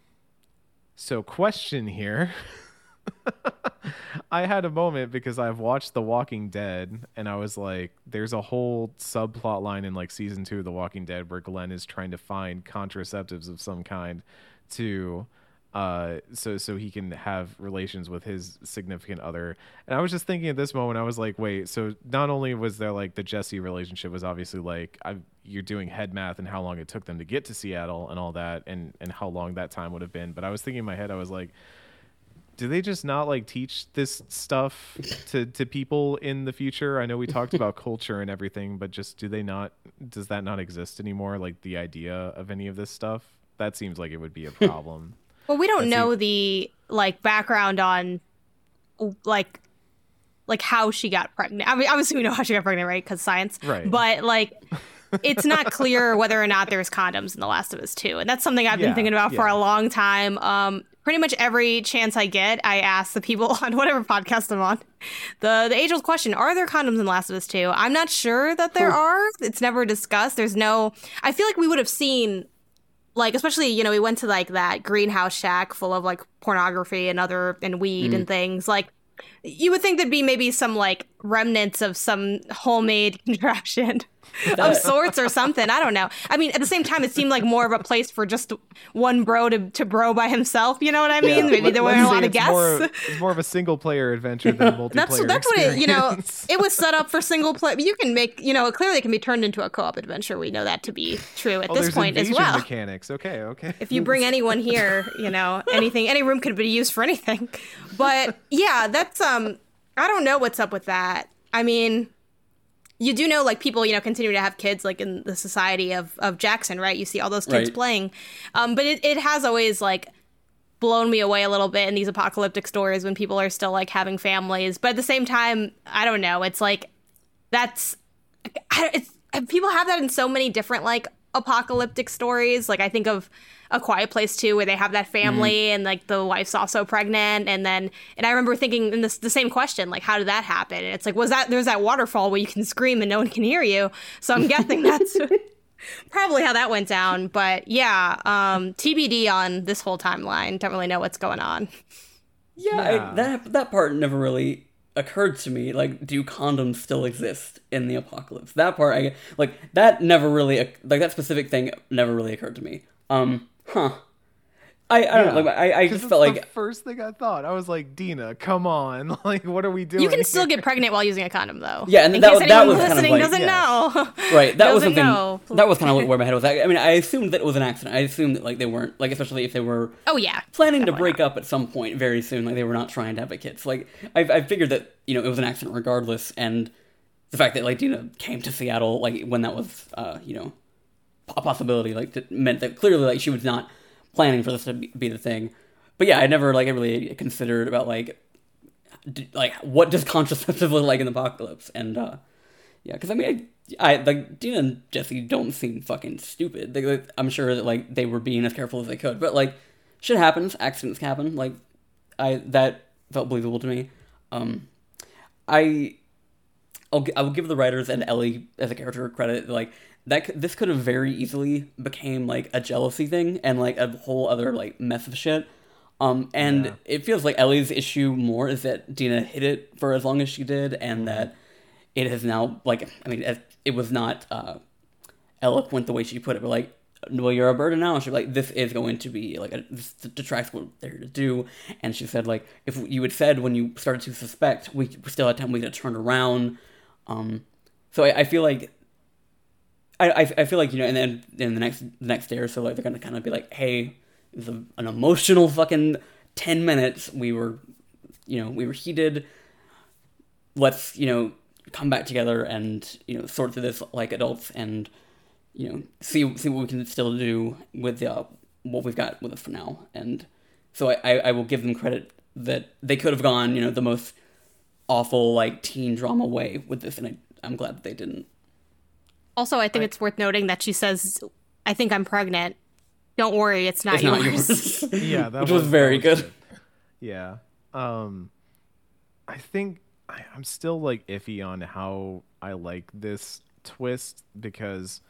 so, question here. I had a moment because I've watched The Walking Dead and I was like, there's a whole subplot line in like season two of The Walking Dead where Glenn is trying to find contraceptives of some kind to uh so so he can have relations with his significant other. And i was just thinking at this moment i was like wait so not only was there like the jesse relationship was obviously like i you're doing head math and how long it took them to get to seattle and all that and and how long that time would have been but i was thinking in my head i was like do they just not like teach this stuff to to people in the future? I know we talked about culture and everything, but just do they not does that not exist anymore like the idea of any of this stuff? That seems like it would be a problem. well, we don't know the like background on like like how she got pregnant. I mean, obviously we know how she got pregnant, right? Because science. Right. But like, it's not clear whether or not there's condoms in The Last of Us 2. And that's something I've been thinking about for a long time. Um, pretty much every chance I get, I ask the people on whatever podcast I'm on the the age old question: Are there condoms in Last of Us 2? I'm not sure that there hmm. are. It's never discussed. There's no. I feel like we would have seen like especially you know we went to like that greenhouse shack full of like pornography and other and weed and mm. things like you would think there'd be maybe some like remnants of some homemade contraption of sorts or something i don't know i mean at the same time it seemed like more of a place for just one bro to, to bro by himself you know what i mean Yeah. maybe there weren't a lot of it's more, guests it's more of a single player adventure than a multiplayer. that's that's what it you know it was set up for single play you can make you know clearly it can be turned into a co-op adventure we know that to be true at Oh, this point as well Mechanics. Okay, okay. if you bring anyone here, you know, anything, any room could be used for anything. But yeah, that's um, I don't know what's up with that. I mean, you do know like people, you know, continue to have kids like in the society of of Jackson, right? You see all those kids Right. playing, um, but it it has always like blown me away a little bit in these apocalyptic stories when people are still like having families. But at the same time, I don't know. It's like that's I, it's people have that in so many different like apocalyptic stories. Like I think of A Quiet Place too, where they have that family and like the wife's also pregnant, and then and I remember thinking in this the same question, like how did that happen? And it's like was that there's that waterfall where you can scream and no one can hear you. So I'm guessing that's. Probably how that went down, but yeah, um, TBD on this whole timeline. Don't really know what's going on. Yeah, Yeah. I, that that part never really occurred to me. Like, do condoms still exist in the apocalypse? That part, I like that never really like that specific thing never really occurred to me. Um, huh? I I don't know. Like, I I 'Cause just felt the like first thing I thought. I was like, Dina, come on, like, what are we doing? You can still get pregnant while using a condom, though. Yeah, and in that case was- that anyone was kind of listening like- doesn't yes. know. right. That was Doesn't something. know. That was kind of where my head was at. I mean, I assumed that it was an accident. I assumed that like they weren't like, especially if they were Oh yeah, planning to Definitely break up at some point very soon. Like they were not trying to have a kid. So, like I, I figured that you know it was an accident regardless, and the fact that like Dina came to Seattle like when that was uh you know a possibility like that meant that clearly like she was not planning for this to be, the thing. But yeah, I never like really considered about like d- like what does contraceptive look like in the apocalypse? And uh yeah because i mean I, I like dina and jesse don't seem fucking stupid. They, like, i'm sure that like they were being as careful as they could. But like shit happens. Accidents happen. Like i that felt believable to me. Um i I'll, I will give the writers and Ellie as a character credit. Like that, this could have very easily became like a jealousy thing and like a whole other like mess of shit. Um, and Yeah. it feels like Ellie's issue more is that Dina hid it for as long as she did, and that it has now like I mean it, was not uh, eloquent the way she put it, but like well you're a burden now. And she's like this is going to be like a, this detracts what they're to do, and she said like if you had said when you started to suspect we still had time we could turn around. Um, so I, I feel like I, I, feel like you know, and then in the next the next day or so, like they're gonna kind of be like, "Hey, it an emotional fucking ten minutes. We were, you know, we were heated. Let's you know come back together and you know sort through this like adults and you know see see what we can still do with uh, what we've got with us for now." And so I, I, I will give them credit that they could have gone you know the most awful like teen drama way with this, and I, I'm glad that they didn't. Also, I think it's worth noting that she says, "I think I'm pregnant. Don't worry, it's not It's yours." not yours. Yeah, that which was, that very was good. Yeah. Um I think I, I'm still like iffy on how I like this twist because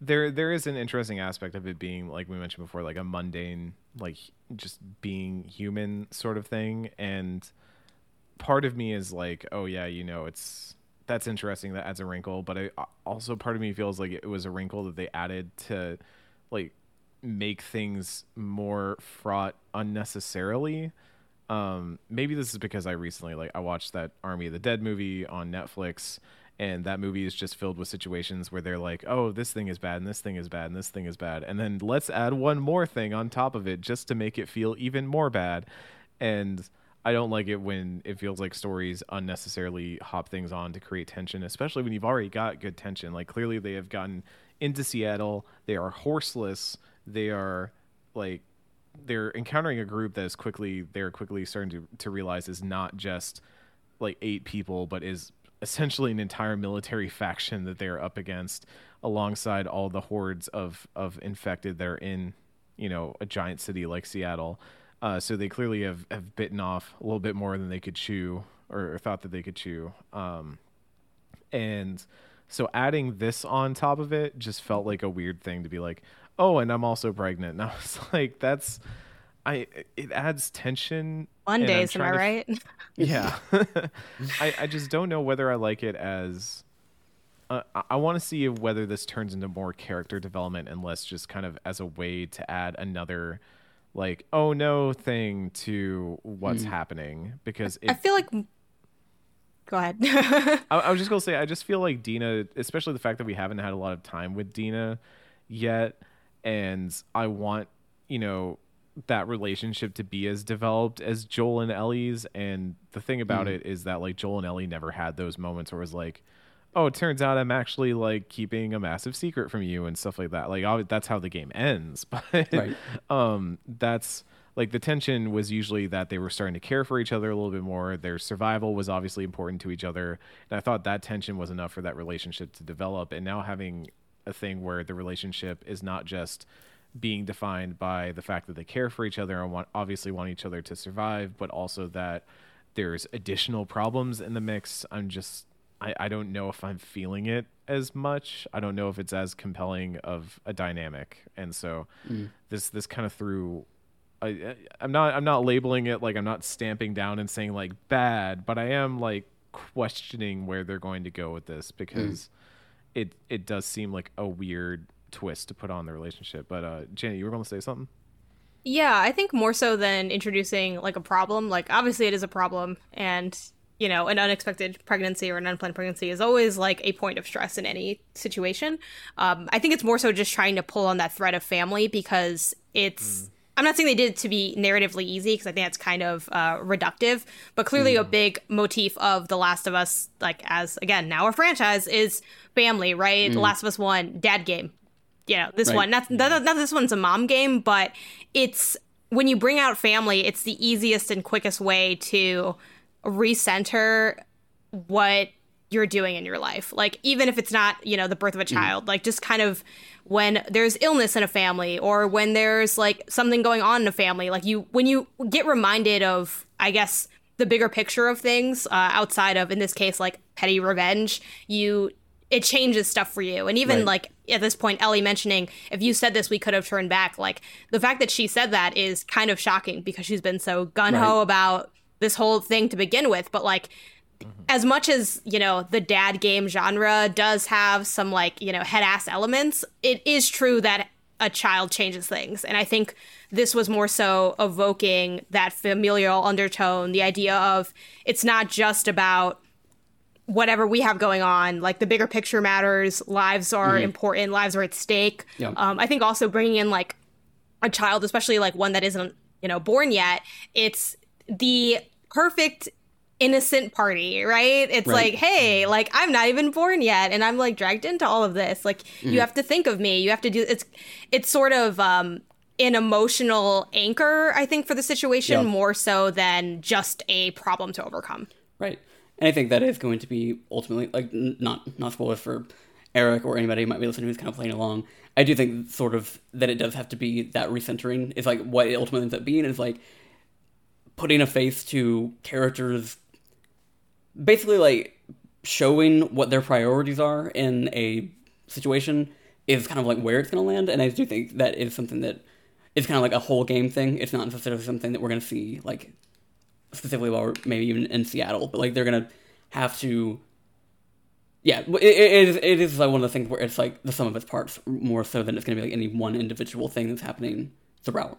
there there is an interesting aspect of it being like we mentioned before like a mundane like just being human sort of thing and part of me is like oh yeah you know it's that's interesting that adds a wrinkle but I also part of me feels like it was a wrinkle that they added to like make things more fraught unnecessarily. Um maybe this is because i recently like i watched that army of the dead movie on netflix and that movie is just filled with situations where they're like oh this thing is bad and this thing is bad and this thing is bad and then let's add one more thing on top of it just to make it feel even more bad and i don't like it when it feels like stories unnecessarily hop things on to create tension especially when you've already got good tension. Like clearly they have gotten into seattle. They are horseless. They are like they're encountering a group that is quickly they're quickly starting to, to realize is not just like eight people but is essentially an entire military faction that they're up against alongside all the hordes of of infected that are in you know a giant city like seattle uh, so they clearly have, have bitten off a little bit more than they could chew or, or thought that they could chew. Um, and so adding this on top of it just felt like a weird thing to be like oh and i'm also pregnant. And i was like that's i it adds tension. One days, I right? yeah. I, I just don't know whether i like it as uh, I- i want to see whether this turns into more character development and less just kind of as a way to add another like oh no thing to what's mm. happening because it, I feel like. Go ahead. I, I was just gonna say, I just feel like Dina, especially the fact that we haven't had a lot of time with Dina yet, and I want you know that relationship to be as developed as Joel and Ellie's. And the thing about mm. it is that like Joel and Ellie never had those moments where it was like, oh, it turns out I'm actually like keeping a massive secret from you and stuff like that. Like that's how the game ends, but Right. um, that's like the tension was usually that they were starting to care for each other a little bit more. Their survival was obviously important to each other, and I thought that tension was enough for that relationship to develop. And now having a thing where the relationship is not just being defined by the fact that they care for each other and want obviously want each other to survive, but also that there's additional problems in the mix. I'm just I, I don't know if I'm feeling it as much. I don't know if it's as compelling of a dynamic. And so this this kind of threw I, I- I'm not I'm not labeling it like I'm not stamping down and saying like bad, but I am like questioning where they're going to go with this because it it does seem like a weird twist to put on the relationship. But uh Janet, you were going to say something? Yeah, I think more so than introducing like a problem. Like obviously it is a problem and you know, an unexpected pregnancy or an unplanned pregnancy is always like a point of stress in any situation. Um, I think it's more so just trying to pull on that thread of family because it's. I'm not saying they did it to be narratively easy because I think that's kind of uh, reductive, but clearly a big motif of The Last of Us, like as again now a franchise, is family, right? The Last of Us One, dad game, you know this Right. one not, not not this one's a mom game but it's when you bring out family it's the easiest and quickest way to recenter what you're doing in your life like even if it's not you know the birth of a child like just kind of when there's illness in a family or when there's like something going on in a family like you when you get reminded of i guess the bigger picture of things uh, outside of in this case like petty revenge you it changes stuff for you. And even Right. like at this point, Ellie mentioning, if you said this, we could have turned back. Like the fact that she said that is kind of shocking because she's been so gun ho Right. about this whole thing to begin with. But like, as much as you know the dad game genre does have some like you know head ass elements it is true that a child changes things and i think this was more so evoking that familial undertone the idea of it's not just about whatever we have going on like the bigger picture matters lives are important lives are at stake Yeah. um, i think also bringing in like a child especially like one that isn't you know born yet it's the perfect innocent party right it's Right. like hey like i'm not even born yet and i'm like dragged into all of this like you have to think of me you have to do it's it's sort of um an emotional anchor i think for the situation Yeah. more so than just a problem to overcome Right. And I think that is going to be ultimately like n- not not spoilers for Eric or anybody who might be listening who's kind of playing along. I do think sort of that it does have to be that recentering is like what it ultimately ends up being is like putting a face to characters basically like showing what their priorities are in a situation is kind of like where it's going to land and i do think that is something that is kind of like a whole game thing. It's not necessarily something that we're going to see like specifically while we're maybe even in seattle but like they're going to have to yeah it, it, is, it is like one of the things where it's like the sum of its parts more so than it's going to be like any one individual thing that's happening throughout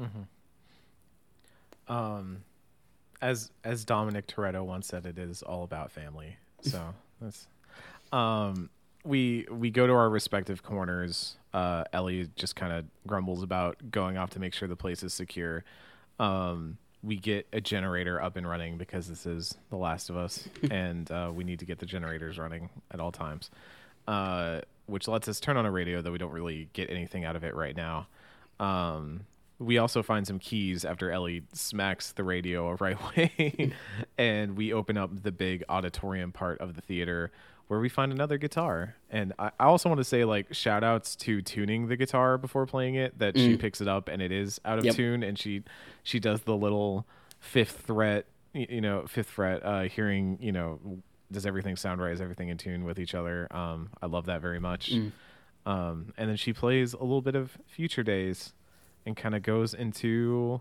mm-hmm. Um, as as Dominic Toretto once said, it is all about family. So that's um we we go to our respective corners. Uh, Ellie just kind of grumbles about going off to make sure the place is secure. Um, we get a generator up and running because this is The Last of Us, and uh, we need to get the generators running at all times. Uh, which lets us turn on a radio, though we don't really get anything out of it right now. Um, we also find some keys after Ellie smacks the radio a right way, and we open up the big auditorium part of the theater where we find another guitar. And I, I also want to say like shout outs to tuning the guitar before playing it that she picks it up and it is out of Yep. tune and she she does the little fifth fret you know fifth fret uh hearing you know does everything sound right is everything in tune with each other. Um i love that very much. Um and then she plays a little bit of future days and kind of goes into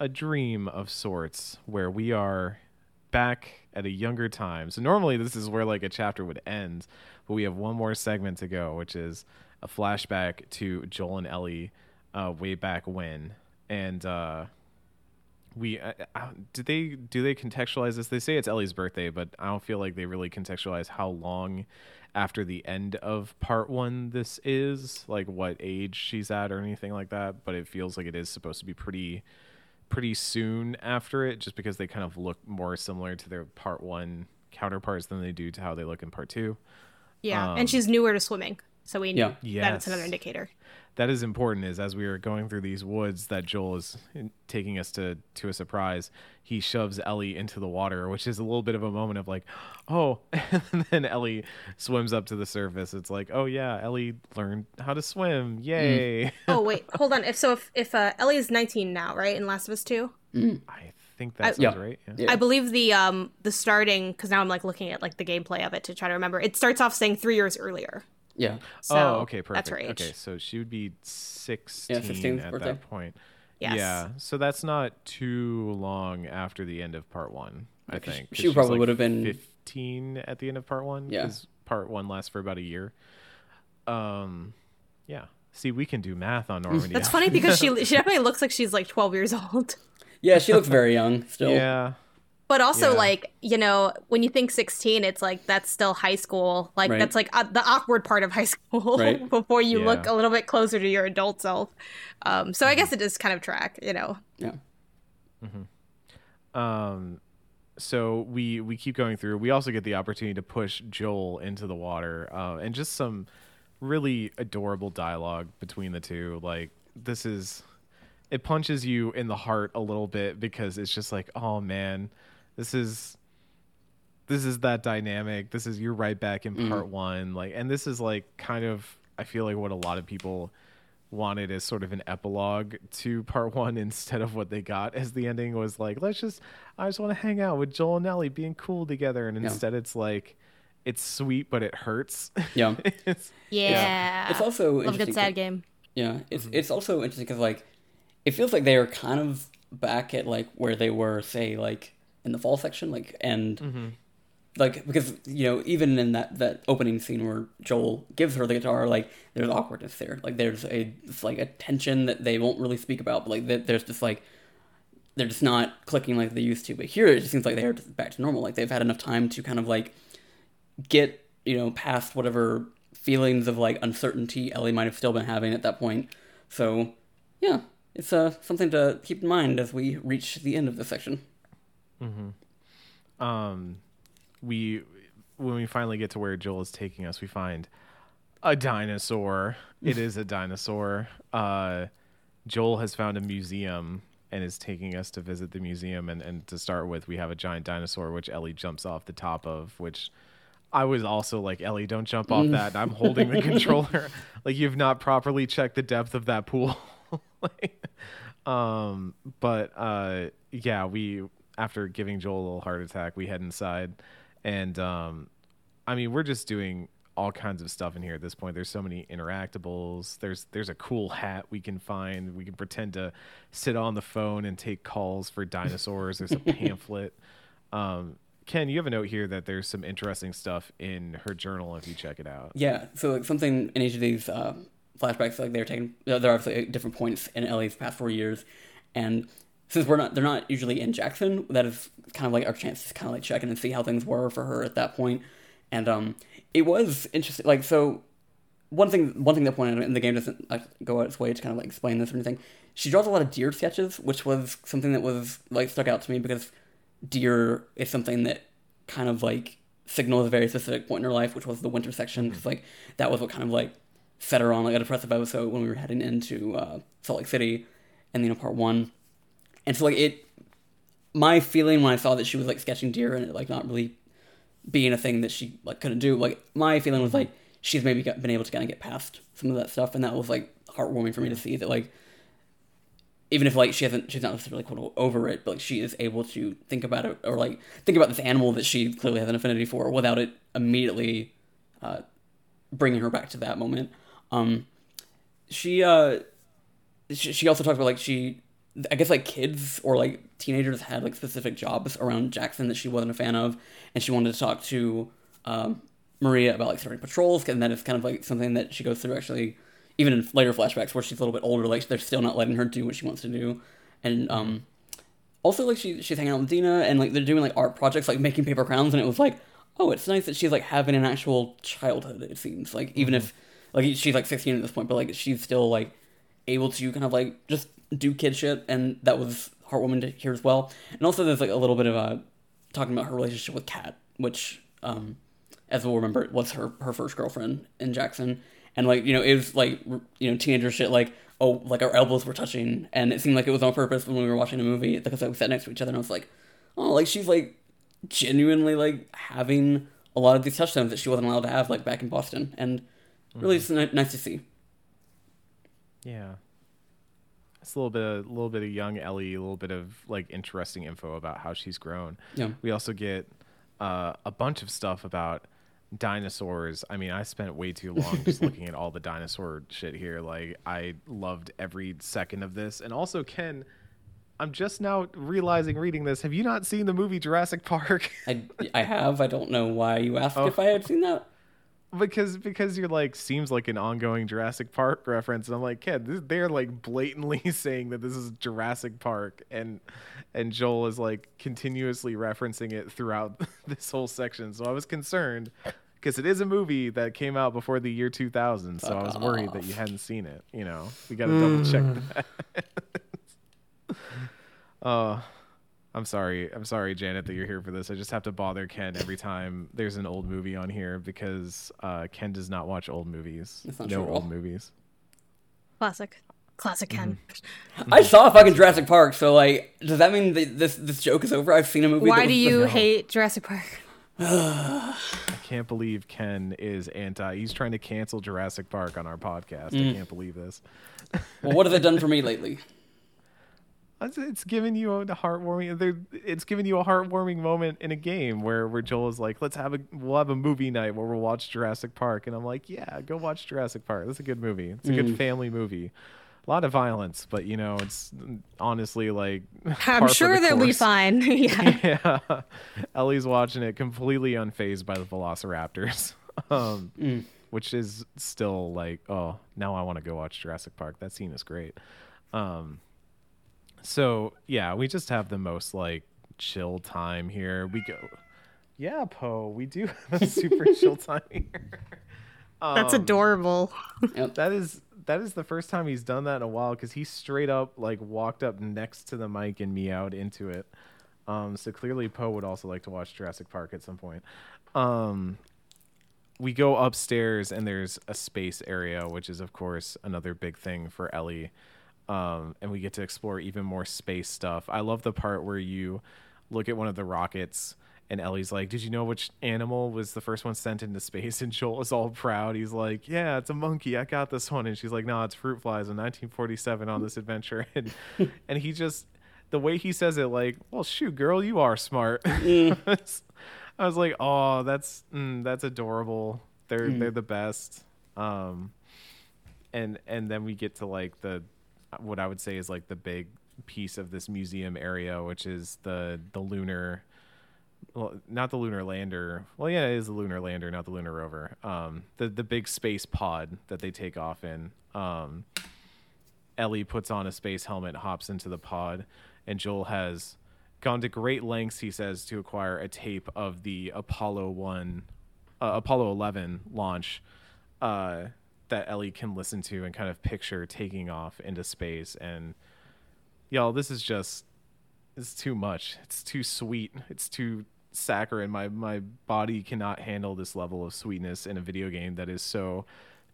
a dream of sorts where we are back at a younger time. So normally this is where like a chapter would end, but we have one more segment to go, which is a flashback to Joel and Ellie uh, way back when. And uh, we uh, uh, do they do they contextualize this? They say it's Ellie's birthday, but I don't feel like they really contextualize how long after the end of part one this is, like what age she's at or anything like that. But it feels like it is supposed to be pretty pretty soon after it, just because they kind of look more similar to their part one counterparts than they do to how they look in part two. yeah Um, and she's newer to swimming so we Yeah. that it's another indicator that is important is as we are going through these woods that Joel is taking us to to a surprise he shoves Ellie into the water which is a little bit of a moment of like oh and then Ellie swims up to the surface it's like oh yeah Ellie learned how to swim yay oh wait hold on if so if, if uh, ellie is 19 now right in last of us 2 I think that sounds Yeah. right yeah. Yeah. I believe the um the starting because now I'm like looking at like the gameplay of it to try to remember. It starts off saying three years earlier. Yeah So oh okay perfect That's her age. okay so she would be 16, 16th at birthday. that point Yes. yeah so that's not too long after the end of part one I Yeah, 'cause think 'cause she probably like, would have been- 15 at the end of part one Yeah. 'cause part one lasts for about a year um yeah see we can do math on normandy That's funny because she she definitely looks like she's like 12 years old. yeah she looks very young still yeah But also Yeah. like, you know, when you think 16, it's like that's still high school. Like Right. that's like uh, the awkward part of high school Right. before you look a little bit closer to your adult self. Um so I guess it does kind of track, you know. yeah um so we we keep going through we also get the opportunity to push joel into the water uh, and just some really adorable dialogue between the two like this is it punches you in the heart a little bit because it's just like oh man this is this is that dynamic this is you're right back in part one like and this is like kind of i feel like what a lot of people wanted as sort of an epilogue to part one instead of what they got as the ending was like let's just i just want to hang out with joel and ellie being cool together and Yeah. instead it's like it's sweet but it hurts. Yeah. it's, Yeah. It's also love a good sad game. Yeah, it's Mm-hmm. it's also interesting because like it feels like they are kind of back at like where they were, say, like in the fall section, like and Mm-hmm. like because you know even in that that opening scene where Joel gives her the guitar, like there's awkwardness there, like there's a like a tension that they won't really speak about, but like there's just like they're just not clicking like they used to. But here it just seems like they're back to normal, like they've had enough time to kind of like get you know past whatever feelings of like uncertainty Ellie might have still been having at that point. So yeah, it's uh, something to keep in mind as we reach the end of this section. Um we when we finally get to where Joel is taking us, we find a dinosaur. it is a dinosaur. Uh Joel has found a museum and is taking us to visit the museum and, and to start with we have a giant dinosaur which Ellie jumps off the top of, which I was also like, Ellie, don't jump off that. I'm holding the controller. Like you've not properly checked the depth of that pool. like, um, but uh, yeah, we after giving Joel a little heart attack, we head inside, and um, I mean, we're just doing all kinds of stuff in here at this point. There's so many interactables. There's there's a cool hat we can find. We can pretend to sit on the phone and take calls for dinosaurs. There's a pamphlet. Um, Ken, you have a note here that there's some interesting stuff in her journal if you check it out. Yeah, so like something in each of these uh, flashbacks, like they're taking, they're obviously at different points in Ellie's past four years, and since we're not, they're not usually in Jackson. That is kind of like our chance to kind of like check in and see how things were for her at that point. and um, it was interesting. Like so, one thing, one thing that pointed out, and the game doesn't go out its way to kind of like explain this or anything. She draws a lot of deer sketches, which was something that was like stuck out to me because deer is something that kind of like signals a very specific point in her life, which was the winter section. Because like that was what kind of like set her on like a depressive episode when we were heading into uh, Salt Lake City, and you know part one, and so like it. My feeling when I saw that she was like sketching deer and it like not really being a thing that she like couldn't do, like my feeling was like she's maybe got, been able to kind of get past some of that stuff, and that was like heartwarming for me to see that like even if like she hasn't she's not necessarily quote over it but like she is able to think about it or like think about this animal that she clearly has an affinity for without it immediately uh, bringing her back to that moment um she uh she, she also talked about like she i guess like kids or like teenagers had like specific jobs around jackson that she wasn't a fan of and she wanted to talk to um, maria about like starting patrols and that is kind of like something that she goes through actually even in later flashbacks where she's a little bit older, like they're still not letting her do what she wants to do, and um, also like she she's hanging out with Dina and like they're doing like art projects, like making paper crowns, and it was like, oh, it's nice that she's like having an actual childhood. It seems like even if like she's like sixteen at this point, but like she's still like able to kind of like just do kid shit, and that was heartwarming to hear as well. And also there's like a little bit of a talking about her relationship with Cat, which um, as we'll remember, was her her first girlfriend in Jackson. And like you know it was like you know teenager shit like oh like our elbows were touching. And it seemed like it was on purpose when we were watching a movie because like, we sat next to each other and I was like oh like she's like genuinely like having a lot of these touchdowns that she wasn't allowed to have like back in Boston. And really it's ni- nice to see. Yeah. It's a little bit of, a little bit of young Ellie, a little bit of like interesting info about how she's grown. Yeah. We also get uh, a bunch of stuff about dinosaurs. I mean, I spent way too long just looking at all the dinosaur shit here. Like I loved every second of this. And also Ken, I'm just now realizing reading this. Have you not seen the movie Jurassic Park? I, I have I don't know why you asked Oh. if I had seen that because because you're like seems like an ongoing Jurassic Park reference, and I'm like, Ken, this, they're like blatantly saying that this is Jurassic Park, and and Joel is like continuously referencing it throughout this whole section. So I was concerned because it is a movie that came out before the year 2000, so I was worried that you hadn't seen it. You know, we got to double check that. uh I'm sorry. I'm sorry, Janet, that you're here for this. I just have to bother Ken every time there's an old movie on here because uh, Ken does not watch old movies. That's not no true old movies. Classic. Classic Ken. I saw fucking Jurassic Park so like does that mean that this this joke is over I've seen a movie Why was- do you No. hate Jurassic Park? I can't believe Ken is anti. He's trying to cancel Jurassic Park on our podcast. Mm. I can't believe this. well what have they done for me lately it's giving you a heartwarming. It's giving you a heartwarming moment in a game where where Joel is like, "Let's have a we'll have a movie night where we'll watch Jurassic Park," and I'm like, "Yeah, go watch Jurassic Park. That's a good movie. It's a mm. good family movie." A lot of violence, but you know, it's honestly like I'm sure they'll be fine. yeah. yeah. Ellie's watching it completely unfazed by the Velociraptors. Um, mm. which is still like, oh, now I want to go watch Jurassic Park. That scene is great. Um, so yeah, we just have the most like chill time here. We go, yeah, Poe. We do have a super chill time here. Um, That's adorable. that is that is the first time he's done that in a while because he straight up like walked up next to the mic and meowed into it. Um, so clearly Poe would also like to watch Jurassic Park at some point. Um, we go upstairs and there's a space area, which is of course another big thing for Ellie um, and we get to explore even more space stuff. I love the part where you look at one of the rockets and Ellie's like, "Did you know which animal was the first one sent into space?" And Joel is all proud. He's like, "Yeah, it's a monkey. I got this one." And she's like, "No, it's fruit flies in 1947 on this adventure." And and he just the way he says it, like, "Well, shoot, girl, you are smart." Mm. I was like, "Oh, that's mm, that's adorable. They're mm. they're the best." Um, and and then we get to like the what I would say is like the big piece of this museum area, which is the the lunar, well, not the lunar lander. Well, yeah, it is the lunar lander, not the lunar rover. Um, the the big space pod that they take off in. Um, Ellie puts on a space helmet, hops into the pod, and Joel has gone to great lengths, he says, to acquire a tape of the Apollo one, uh, Apollo eleven launch. Uh, that Ellie can listen to and kind of picture taking off into space. And y'all, this is just it's too much. It's too sweet. It's too saccharine. My my body cannot handle this level of sweetness in a video game that is so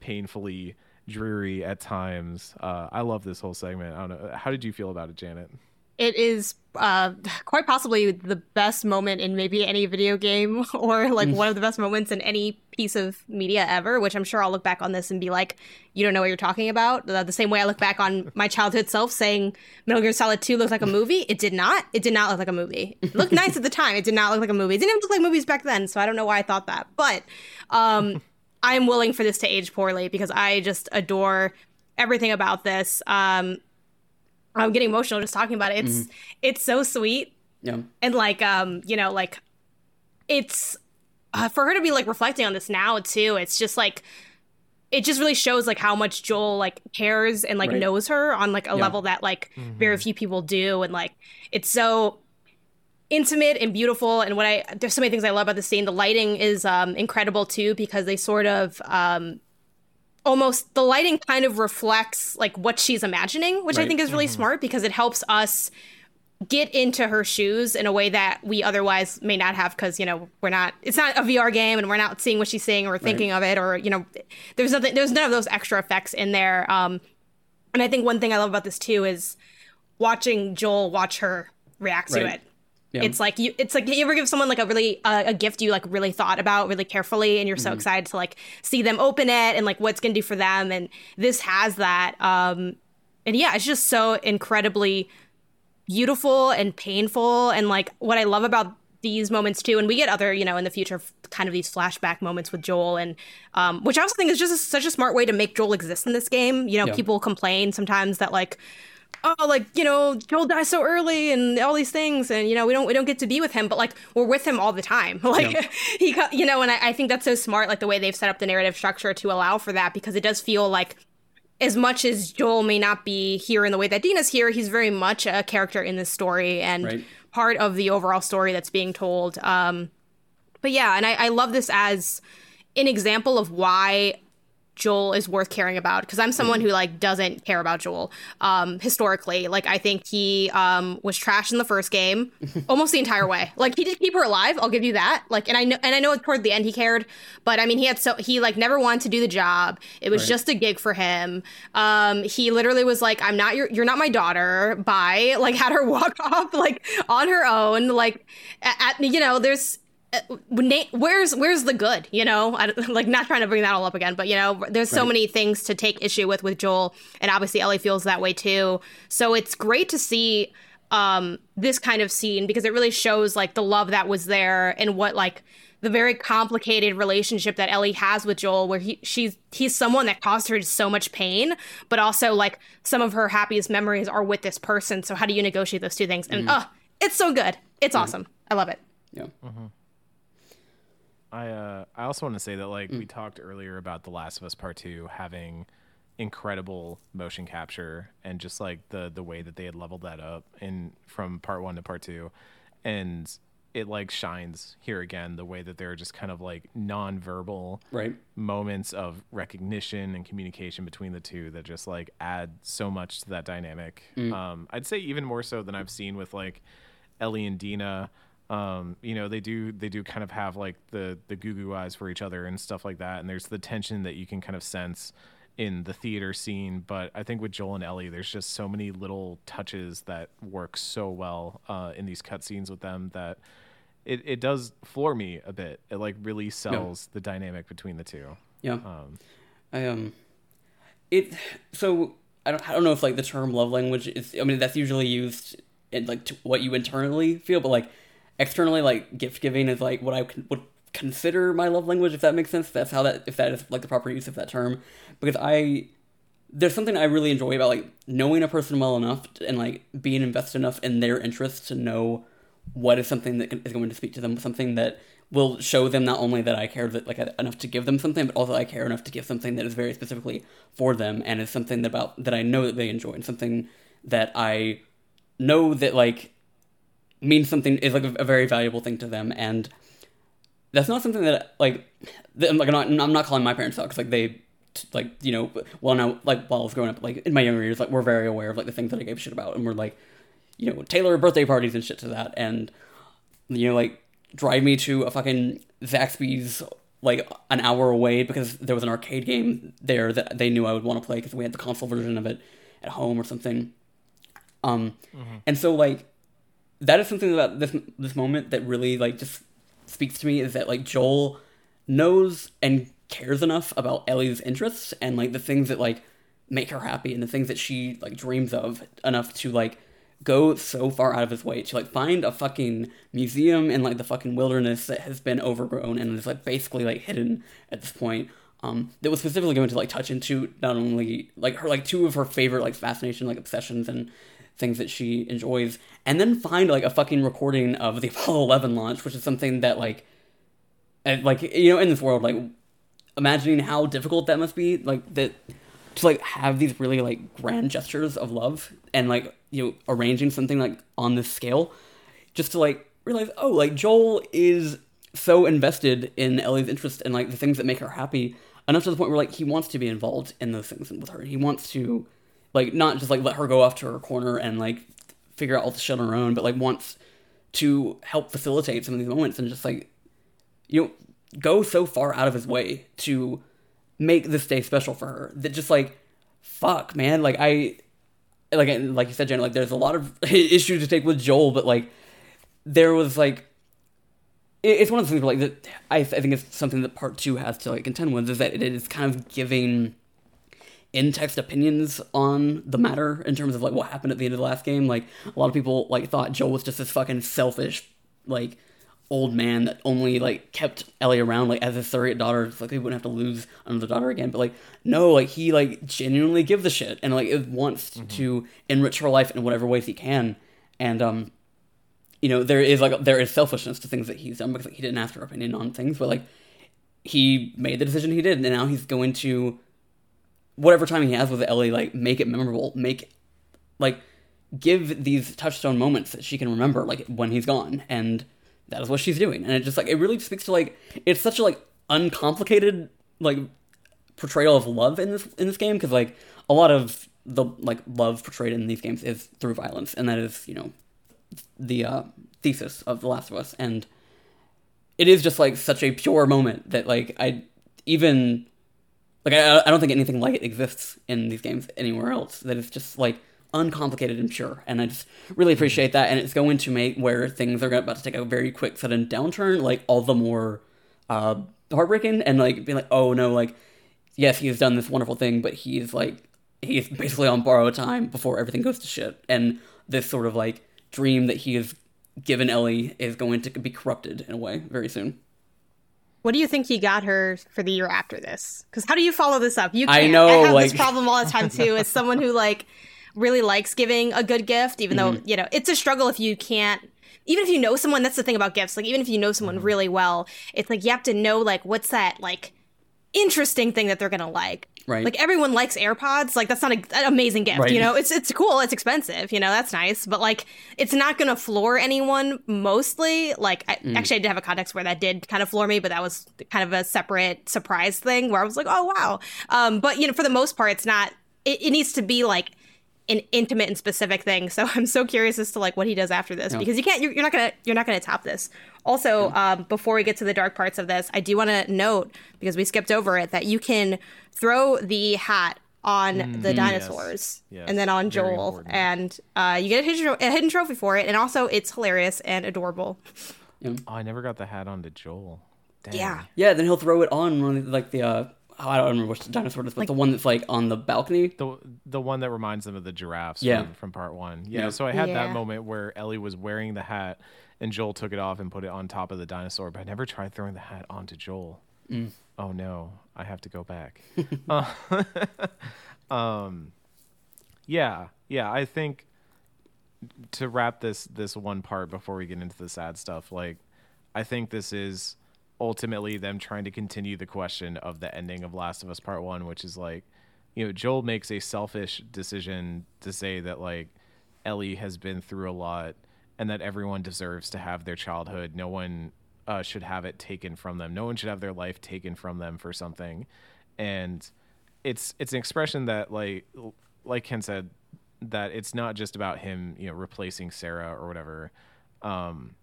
painfully dreary at times. Uh, I love this whole segment. I don't know. How did you feel about it, Janet? It is uh, quite possibly the best moment in maybe any video game or like mm. one of the best moments in any piece of media ever which i'm sure i'll look back on this and be like you don't know what you're talking about. The same way i look back on my childhood self saying metal gear solid 2 looks like a movie it did not. It did not look like a movie. It looked nice at the time. It did not look like a movie. It didn't even look like movies back then so i don't know why i thought that. But um, i'm willing for this to age poorly because i just adore everything about this. Um, I'm getting emotional just talking about it. It's mm-hmm. it's so sweet. Yeah. And like um, you know, like it's uh, for her to be like reflecting on this now too. It's just like it just really shows like how much Joel like cares and like right. knows her on like a yeah. level that like mm-hmm. very few people do and like it's so intimate and beautiful and what I there's so many things I love about the scene. The lighting is um incredible too because they sort of um almost the lighting kind of reflects like what she's imagining, which right. I think is really mm-hmm. smart because it helps us get into her shoes in a way that we otherwise may not have because you know we're not it's not a VR game and we're not seeing what she's seeing or thinking right. of it or you know there's nothing there's none of those extra effects in there um and I think one thing I love about this too is watching Joel watch her react right. to it yeah. It's like you. It's like you ever give someone like a really uh, a gift you like really thought about really carefully, and you're so mm-hmm. excited to like see them open it and like what's gonna do for them. And this has that. Um, and yeah, it's just so incredibly beautiful and painful. And like what I love about these moments too, and we get other you know in the future kind of these flashback moments with Joel, and um, which I also think is just a, such a smart way to make Joel exist in this game. You know, yeah. people complain sometimes that like oh like you know joel dies so early and all these things and you know we don't we don't get to be with him but like we're with him all the time like yeah. he you know and I, I think that's so smart like the way they've set up the narrative structure to allow for that because it does feel like as much as joel may not be here in the way that dina's here he's very much a character in this story and right. part of the overall story that's being told um but yeah and I, I love this as an example of why Joel is worth caring about because I'm someone who like doesn't care about Joel um historically. Like I think he um was trash in the first game almost the entire way. Like he did keep her alive I'll give you that. Like and I know and I know toward the end he cared but I mean he had so he like never wanted to do the job. It was right. just a gig for him. Um he literally was like I'm not your you're not my daughter. Bye. Like had her walk off like on her own. Like at, at you know there's where's where's the good you know I, like not trying to bring that all up again but you know there's so right. many things to take issue with with joel and obviously ellie feels that way too so it's great to see um this kind of scene because it really shows like the love that was there and what like the very complicated relationship that Ellie has with Joel, where he she's he's someone that caused her so much pain, but also like some of her happiest memories are with this person. So how do you negotiate those two things? And mm-hmm. oh, it's so good. It's mm-hmm. awesome. I love it. Yeah. Mm-hmm. I uh I also want to say that like mm. we talked earlier about The Last of Us Part Two having incredible motion capture and just like the the way that they had leveled that up in from part one to part two and it like shines here again the way that there are just kind of like non-verbal right moments of recognition and communication between the two that just like add so much to that dynamic mm. um i'd say even more so than i've seen with like ellie and dina um you know they do they do kind of have like the the goo goo eyes for each other and stuff like that and there's the tension that you can kind of sense in the theater scene, but I think with Joel and Ellie, there's just so many little touches that work so well uh, in these cutscenes with them that it, it does floor me a bit. It like really sells the dynamic between the two. Yeah. Um, I um, it so I don't I don't know if like the term love language is. I mean that's usually used in like what you internally feel, but like externally, like gift giving is like what I would consider my love language. If that makes sense, that's how that if that is like the proper use of that term, because I there's something I really enjoy about like knowing a person well enough and like being invested enough in their interests to know what is something that is going to speak to them, something that will show them not only that I care that like enough to give them something, but also I care enough to give something that is very specifically for them and is something that about that I know that they enjoy and something that I know that like means something is like a, a very valuable thing to them and that's not something that like that, like I'm not, I'm not calling my parents out because like they like you know well now like while I was growing up like in my younger years like we're very aware of like the things that I gave shit about and we're like you know, tailor birthday parties and shit to that, and you know, like drive me to a fucking Zaxby's like an hour away because there was an arcade game there that they knew I would want to play because we had the console version of it at home or something. Um, mm-hmm. and so like that is something about this this moment that really like just speaks to me is that like Joel knows and cares enough about Ellie's interests and like the things that like make her happy and the things that she like dreams of enough to like go so far out of his way to like find a fucking museum in like the fucking wilderness that has been overgrown and is like basically like hidden at this point. Um, that was specifically going to like touch into not only like her like two of her favorite like fascination like obsessions and things that she enjoys, and then find like a fucking recording of the Apollo 11 launch, which is something that like, uh, like you know in this world like imagining how difficult that must be like that to like have these really like grand gestures of love and like you know arranging something like on this scale just to like realize oh like joel is so invested in ellie's interest and like the things that make her happy enough to the point where like he wants to be involved in those things with her. He wants to like not just like let her go off to her corner and like figure out all the shit on her own but like wants to help facilitate some of these moments and just like you know go so far out of his way to make this day special for her that just like fuck man. Like i like like you said Jen, like there's a lot of issues to take with joel but like there was like it's one of the things where, like that I, I think it's something that part two has to like contend with is that it is kind of giving in-text opinions on the matter in terms of like what happened at the end of the last game like a lot of people like thought joel was just this fucking selfish like old man that only like kept Ellie around like as a surrogate daughter, so, like he wouldn't have to lose another daughter again. But like no, like he like genuinely gives a shit and like it wants mm-hmm. to enrich her life in whatever ways he can. And um, you know there is like there is selfishness to things that he's done because like, he didn't ask her opinion on things, but like he made the decision he did, and now he's going to whatever time he has with Ellie, like make it memorable, make like give these touchstone moments that she can remember like when he's gone and that is what she's doing. And it just like it really speaks to like it's such a like uncomplicated like portrayal of love in this in this game because like a lot of the like love portrayed in these games is through violence and that is you know the uh, thesis of the last of us. And it is just like such a pure moment that like i even like i, I don't think anything like it exists in these games anywhere else that it's just like uncomplicated and pure, and I just really appreciate that. And it's going to make where things are about to take a very quick sudden downturn, like all the more uh, heartbreaking, and like being like, oh no, like yes, he's done this wonderful thing, but he's like he's basically on borrowed time before everything goes to shit, and this sort of like dream that he has given Ellie is going to be corrupted in a way very soon. What do you think he got her for the year after this? Because how do you follow this up? You I can't. know, I have like- this problem all the time too. As someone who like really likes giving a good gift, even Mm-hmm. though you know it's a struggle if you can't. Even if you know someone, that's the thing about gifts. Like even if you know someone Mm-hmm. really well, it's like you have to know like what's that like interesting thing that they're gonna like. Right. Like everyone likes AirPods. Like that's not a, an amazing gift. Right. You know, it's it's cool. It's expensive. You know, that's nice. But like, it's not gonna floor anyone. Mostly, like, I, Mm. actually, I did have a context where that did kind of floor me, but that was kind of a separate surprise thing where I was like, oh wow. Um, but you know, for the most part, it's not. It, it needs to be like an intimate and specific thing. So I'm so curious as to like what he does after this because you can't. You're, you're not gonna. You're not gonna top this. Also, um, before we get to the dark parts of this, I do want to note because we skipped over it that you can throw the hat on the dinosaurs Yes. and then on Very Joel, important. and uh, you get a hidden, a hidden trophy for it, and also it's hilarious and adorable. Oh, I never got the hat onto Joel. Dang. Yeah. Yeah, then he'll throw it on one of the, like the uh, oh, I don't remember which dinosaur it is, but the one that's like on the balcony. The the one that reminds them of the giraffes Yeah. from, from part one. Yeah, Yeah. so I had Yeah. that moment where Ellie was wearing the hat and Joel took it off and put it on top of the dinosaur, but I never tried throwing the hat onto Joel. Oh no, I have to go back. uh, um, yeah, yeah, I think to wrap this this one part before we get into the sad stuff, like I think this is ultimately them trying to continue the question of the ending of Last of Us Part One, which is like, you know, Joel makes a selfish decision to say that like Ellie has been through a lot and that everyone deserves to have their childhood. No one uh, should have it taken from them. No one should have their life taken from them for something. And it's it's an expression that like like Ken said that it's not just about him, you know, replacing Sarah or whatever. Um,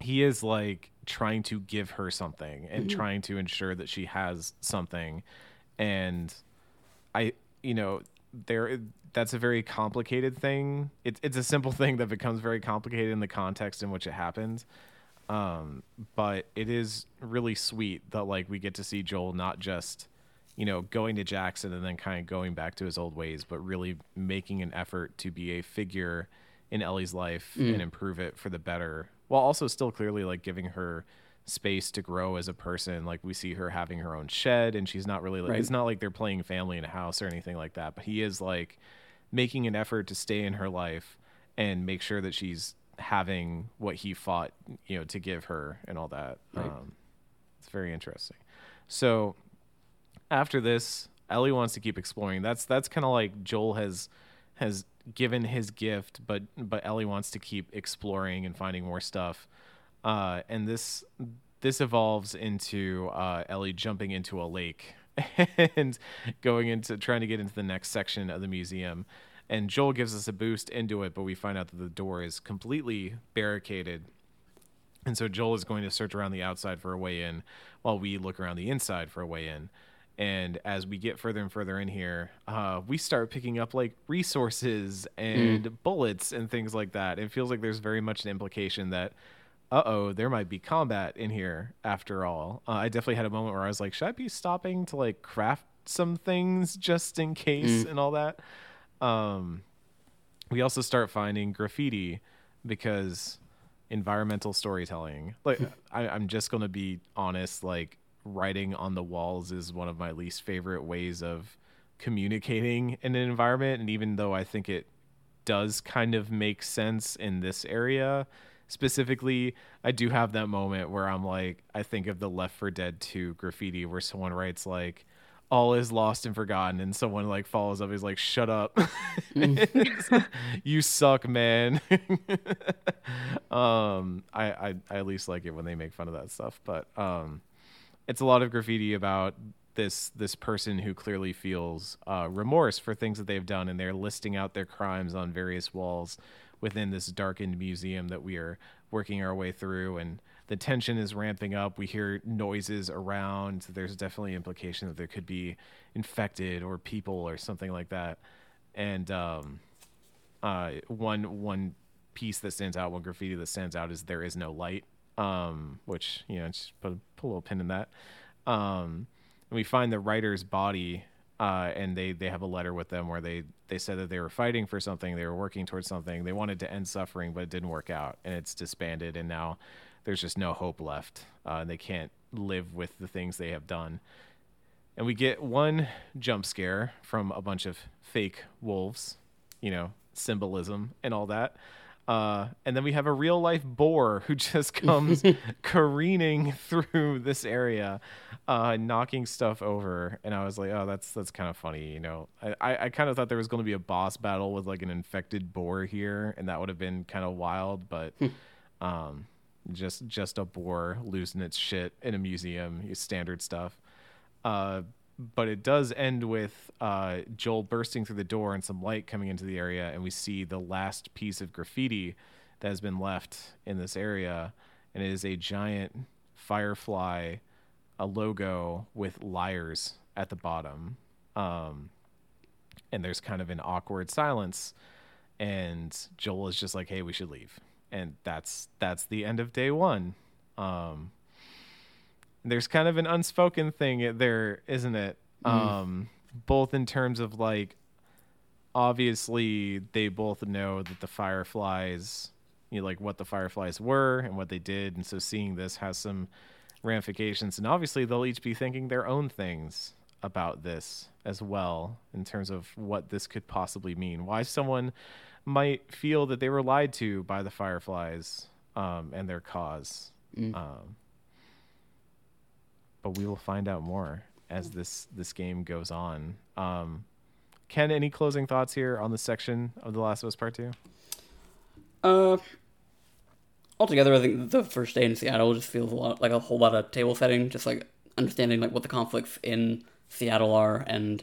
he is like trying to give her something and trying to ensure that she has something. And i you know there that's a very complicated thing. It's it's a simple thing that becomes very complicated in the context in which it happens um but it is really sweet that like we get to see joel not just you know going to jackson and then kind of going back to his old ways but really making an effort to be a figure in Ellie's life and improve it for the better, while also still clearly like giving her space to grow as a person. Like we see her having her own shed, and she's not really like Right. it's not like they're playing family in a house or anything like that. But he is like making an effort to stay in her life and make sure that she's having what he fought, you know, to give her and all that. Um, it's very interesting. So after this, Ellie wants to keep exploring. That's that's kind of like Joel has has given his gift, but but Ellie wants to keep exploring and finding more stuff. Uh, and this this evolves into uh, Ellie jumping into a lake and going into trying to get into the next section of the museum. And Joel gives us a boost into it, but we find out that the door is completely barricaded and so Joel is going to search around the outside for a way in while we look around the inside for a way in. And as we get further and further in here, uh, we start picking up like resources and bullets and things like that. It feels like there's very much an implication that, uh oh, there might be combat in here after all. Uh, I definitely had a moment where I was like, should I be stopping to like craft some things just in case and all that? Um, we also start finding graffiti because environmental storytelling like I, i'm just going to be honest like writing on the walls is one of my least favorite ways of communicating in an environment. And even though i think it does kind of make sense in this area specifically i do have that moment where i'm like i think of the Left 4 Dead 2 graffiti where someone writes like all is lost and forgotten and someone like follows up he's like shut up. You suck man. Um I, I i at least like it when they make fun of that stuff but um it's a lot of graffiti about this this person who clearly feels uh, remorse for things that they've done and they're listing out their crimes on various walls within this darkened museum that we are working our way through and the tension is ramping up. We hear noises around. There's definitely implication that there could be infected or people or something like that. And um Uh, one one piece that stands out, one graffiti that stands out is "There is no light," um, which you know, just put, put a little pin in that. Um, and we find the writer's body, uh, and they they have a letter with them where they they said that they were fighting for something, they were working towards something, they wanted to end suffering, but it didn't work out, and it's disbanded, and now there's just no hope left, uh, and they can't live with the things they have done. And we get one jump scare from a bunch of fake wolves, you know, symbolism and all that. Uh, and then we have a real life boar who just comes careening through this area, uh, knocking stuff over. And I was like, oh, that's that's kind of funny, you know. I, I, kind of thought there was going to be a boss battle with like an infected boar here, and that would have been kind of wild, but um, just just a boar losing its shit in a museum, standard stuff. Uh, but it does end with uh, Joel bursting through the door and some light coming into the area, and we see the last piece of graffiti that has been left in this area, and it is a giant firefly, a logo with liars at the bottom, um, and there's kind of an awkward silence, and Joel is just like, "Hey, we should leave," and that's that's the end of day one. Um, there's kind of an unspoken thing there, isn't it? Mm. Um, both in terms of like, obviously they both know that the Fireflies, you know, like what the Fireflies were and what they did, and so seeing this has some ramifications, and obviously they'll each be thinking their own things about this as well in terms of what this could possibly mean. Why someone might feel that they were lied to by the Fireflies um, and their cause. Mm. Um, but we will find out more as this this game goes on. Um, Ken, any closing thoughts here on this section of The Last of Us Part Two? Uh, altogether, I think the first day in Seattle just feels a lot like a whole lot of table setting, just like understanding like what the conflicts in Seattle are, and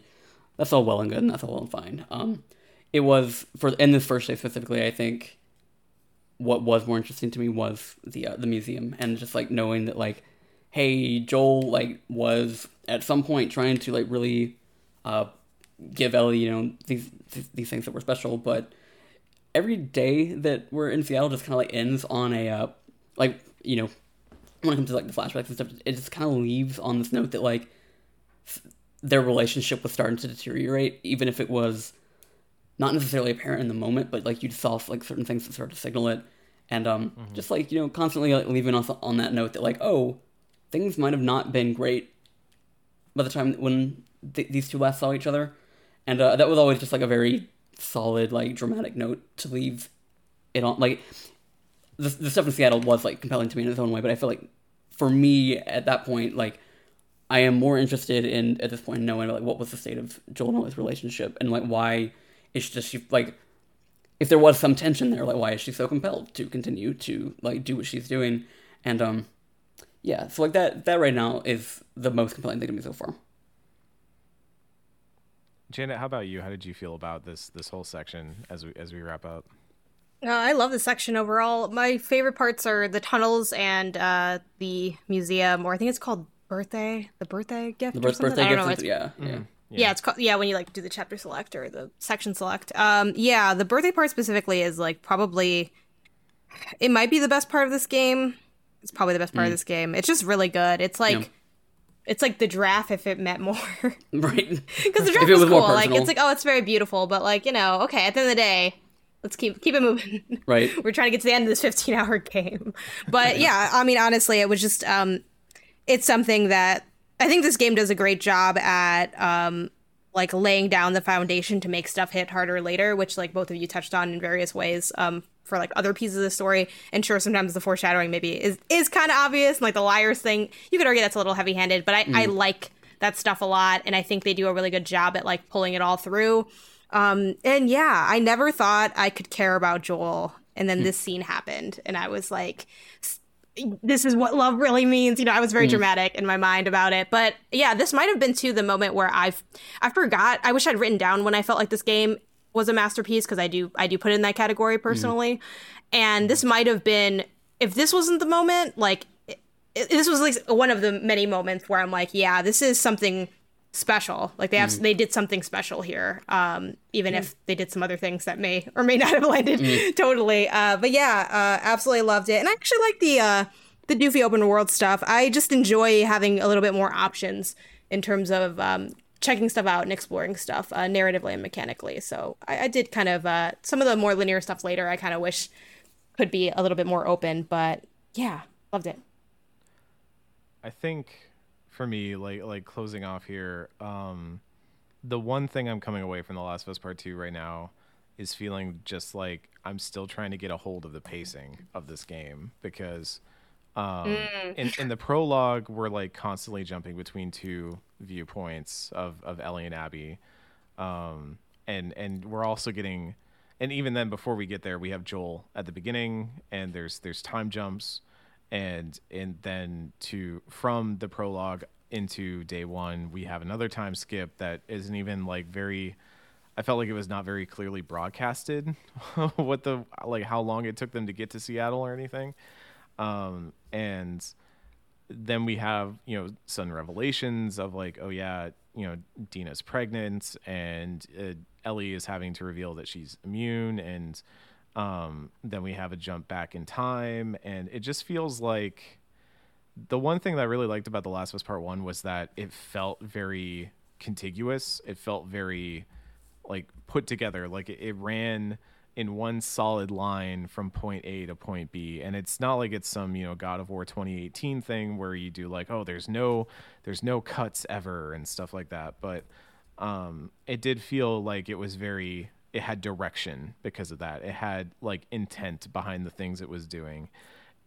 that's all well and good, and that's all well and fine. Um, it was for in this first day specifically, I think what was more interesting to me was the uh, the museum and just like knowing that like hey, Joel like was at some point trying to like really uh, give Ellie, you know, these these things that were special, but every day that we're in Seattle just kind of like ends on a uh, like you know when it comes to like the flashbacks and stuff, it just kind of leaves on this note that like their relationship was starting to deteriorate, even if it was not necessarily apparent in the moment, but like you saw like certain things that started to signal it, and um, mm-hmm. just like you know constantly like, leaving us on that note that like oh things might have not been great by the time when th- these two last saw each other, and uh, that was always just like a very solid, like dramatic note to leave it on. Like the the stuff in Seattle was like compelling to me in its own way, but I feel like for me at that point, like I am more interested in at this point knowing like what was the state of Joel and Ellie's relationship and like why is just she like if there was some tension there, like why is she so compelled to continue to like do what she's doing? And um yeah, so like that that right now is the most compelling thing to me so far. Janet, how about you? How did you feel about this this whole section as we as we wrap up? Uh, I love the section overall. My favorite parts are the tunnels and uh, the museum, or I think it's called birthday, the birthday gift. The birth, birthday gift, yeah, yeah. Mm-hmm. Yeah. yeah. it's called yeah when you like do the chapter select or the section select. Um, yeah, the birthday part specifically is like probably it might be the best part of this game. It's probably the best part mm. of this game. It's just really good. It's like. Yeah. It's like the draft if it meant more, right? Because the draft was, was cool. Like it's like oh, it's very beautiful, but like you know, okay. At the end of the day, let's keep keep it moving. Right. We're trying to get to the end of this 15 hour game. But yeah, I mean honestly, it was just um it's something that I think this game does a great job at um like laying down the foundation to make stuff hit harder later, which like both of you touched on in various ways. Um for like other pieces of the story. And sure, sometimes the foreshadowing maybe is is kind of obvious. And, like the liars thing, you could argue that's a little heavy handed, but I, mm. I like that stuff a lot, and I think they do a really good job at like pulling it all through. Um, and yeah, I never thought I could care about Joel, and then mm. this scene happened, and I was like, this is what love really means. You know, I was very mm. dramatic in my mind about it. But yeah, this might have been too the moment where I've I forgot. I wish I'd written down when I felt like this game was a masterpiece because I do I do put it in that category mm-hmm. personally. Mm. And this might have been if this wasn't the moment, like it, it, this was like one of the many moments where I'm like, yeah, this is something special. Like they have, they did something special here. Um, even if they did some other things that may or may not have landed totally. Uh, but yeah, uh, absolutely loved it, and I actually like the uh, the doofy open world stuff. I just enjoy having a little bit more options in terms of um, checking stuff out and exploring stuff uh, narratively and mechanically. So I, I did kind of uh, some of the more linear stuff later. I kind of wish could be a little bit more open, but yeah, loved it. I think for me, like like closing off here, um, the one thing I'm coming away from The Last of Us Part Two right now is feeling just like I'm still trying to get a hold of the pacing of this game because um, in in the prologue we're like constantly jumping between two viewpoints of of Ellie and Abby, um, and and we're also getting, and even then before we get there we have Joel at the beginning and there's there's time jumps. And and then to from the prologue into day one we have another time skip that isn't even like very i felt like it was not very clearly broadcasted what the like how long it took them to get to seattle or anything um and then we have you know sudden revelations of like oh yeah you know dina's pregnant and uh, ellie is having to reveal that she's immune and um, then we have a jump back in time, and it just feels like the one thing that I really liked about The Last of Us Part One was that it felt very contiguous. It felt very like put together. Like it, it ran in one solid line from point A to point B. And it's not like it's some, you know, God of War 2018 thing where you do like, oh, there's no there's no cuts ever and stuff like that. But um it did feel like it was very it had direction because of that. It had like intent behind the things it was doing.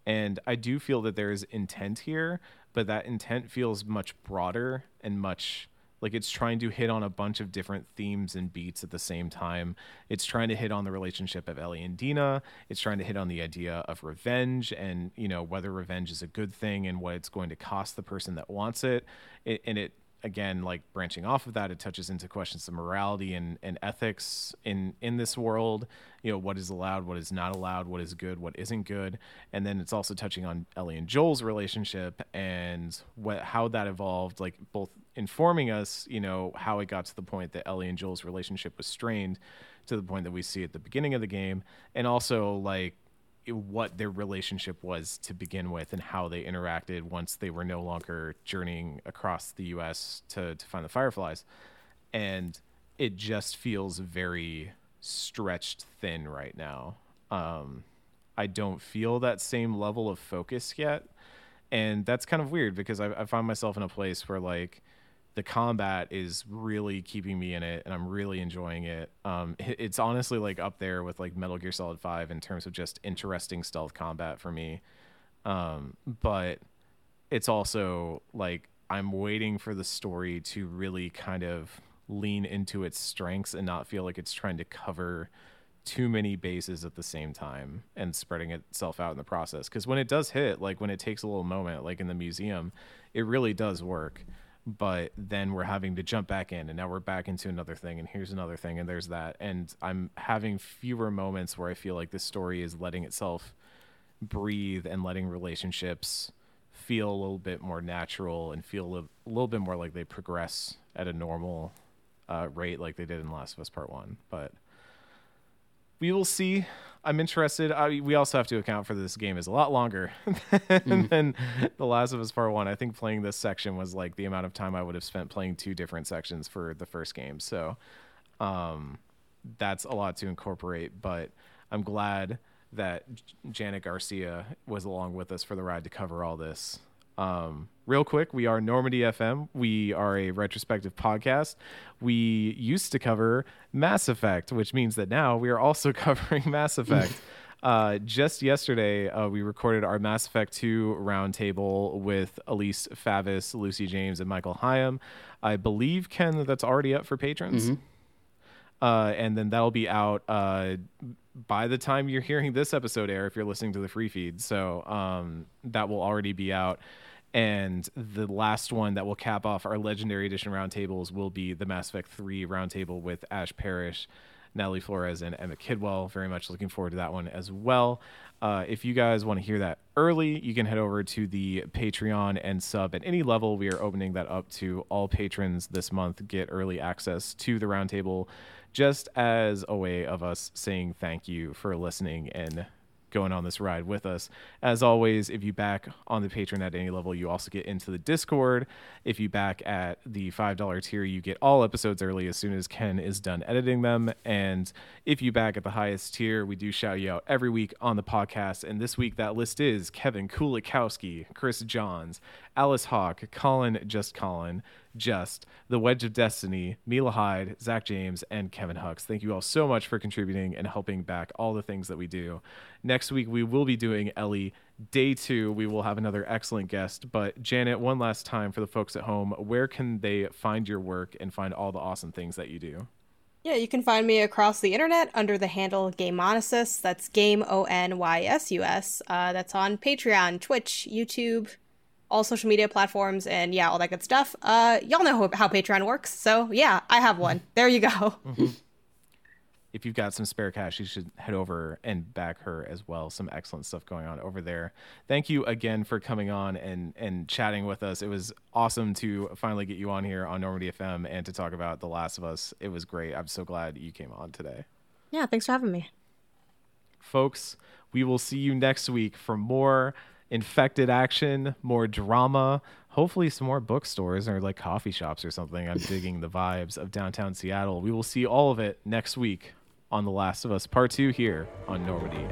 And I do feel that there's intent here, but that intent feels much broader and much like it's trying to hit on a bunch of different themes and beats at the same time. It's trying to hit on the relationship of Ellie and Dina. It's trying to hit on the idea of revenge and, you know, whether revenge is a good thing and what it's going to cost the person that wants it. it and it again like branching off of that it touches into questions of morality and, and ethics in in this world you know what is allowed what is not allowed what is good what isn't good and then it's also touching on ellie and joel's relationship and what how that evolved like both informing us you know how it got to the point that ellie and joel's relationship was strained to the point that we see at the beginning of the game and also like what their relationship was to begin with and how they interacted once they were no longer journeying across the US to, to find the fireflies. And it just feels very stretched thin right now. Um, I don't feel that same level of focus yet. And that's kind of weird because I, I find myself in a place where, like, the combat is really keeping me in it and I'm really enjoying it. Um, it's honestly like up there with like Metal Gear Solid 5 in terms of just interesting stealth combat for me. Um, but it's also like I'm waiting for the story to really kind of lean into its strengths and not feel like it's trying to cover too many bases at the same time and spreading itself out in the process. Because when it does hit, like when it takes a little moment, like in the museum, it really does work but then we're having to jump back in and now we're back into another thing and here's another thing and there's that. And i'm having fewer moments where i feel like this story is letting itself breathe and letting relationships feel a little bit more natural and feel a, little bit more like they progress at a normal uh, rate like they did in last of us part one. But we will see. I'm interested. I, we also have to account for this game is a lot longer than, mm. than The Last of Us Part One. I think playing this section was like the amount of time I would have spent playing two different sections for the first game. So, um, that's a lot to incorporate. But I'm glad that Janet Garcia was along with us for the ride to cover all this. Um, real quick, we are Normandy FM. We are a retrospective podcast. We used to cover Mass Effect, which means that now we are also covering Mass Effect. Uh, just yesterday, uh, we recorded our Mass Effect 2 roundtable with Elise Favis, Lucy James, and Michael Higham. I believe, Ken, that that's already up for patrons. Mm-hmm. Uh, and then that'll be out uh, by the time you're hearing this episode air if you're listening to the free feed. So um, that will already be out and the last one that will cap off our legendary edition roundtables will be the Mass Effect 3 roundtable with Ash Parrish, Natalie Flores, and Emma Kidwell. Very much looking forward to that one as well. Uh, if you guys want to hear that early, you can head over to the Patreon and sub at any level. We are opening that up to all patrons this month. Get early access to the roundtable just as a way of us saying thank you for listening and going on this ride with us. As always, if you back on the Patreon at any level, you also get into the Discord. If you back at the $5 tier, you get all episodes early as soon as Ken is done editing them. And if you back at the highest tier, we do shout you out every week on the podcast. And this week, that list is Kevin Kulikowski, Chris Johns, Alice Hawk, Colin Just Colin, Just, The Wedge of Destiny, Mila Hyde, Zach James, and Kevin Hux. Thank you all so much for contributing and helping back all the things that we do. Next week, we will be doing Ellie. Day two, we will have another excellent guest. But Janet, one last time for the folks at home, where can they find your work and find all the awesome things that you do? Yeah, you can find me across the internet under the handle Gameonysus. That's Game O N Y S U S. Uh, that's on Patreon, Twitch, YouTube, all social media platforms, and yeah, all that good stuff. Uh, y'all know how, how Patreon works, so yeah, I have one. There you go. Mm-hmm. If you've got some spare cash, you should head over and back her as well. Some excellent stuff going on over there. Thank you again for coming on and and chatting with us. It was awesome to finally get you on here on Normandy FM and to talk about The Last of Us. It was great. I'm so glad you came on today. Yeah, thanks for having me. Folks, we will see you next week for more infected action, more drama, hopefully some more bookstores or like coffee shops or something. I'm digging the vibes of downtown Seattle. We will see all of it next week on The Last of Us Part 2 here on Normandy.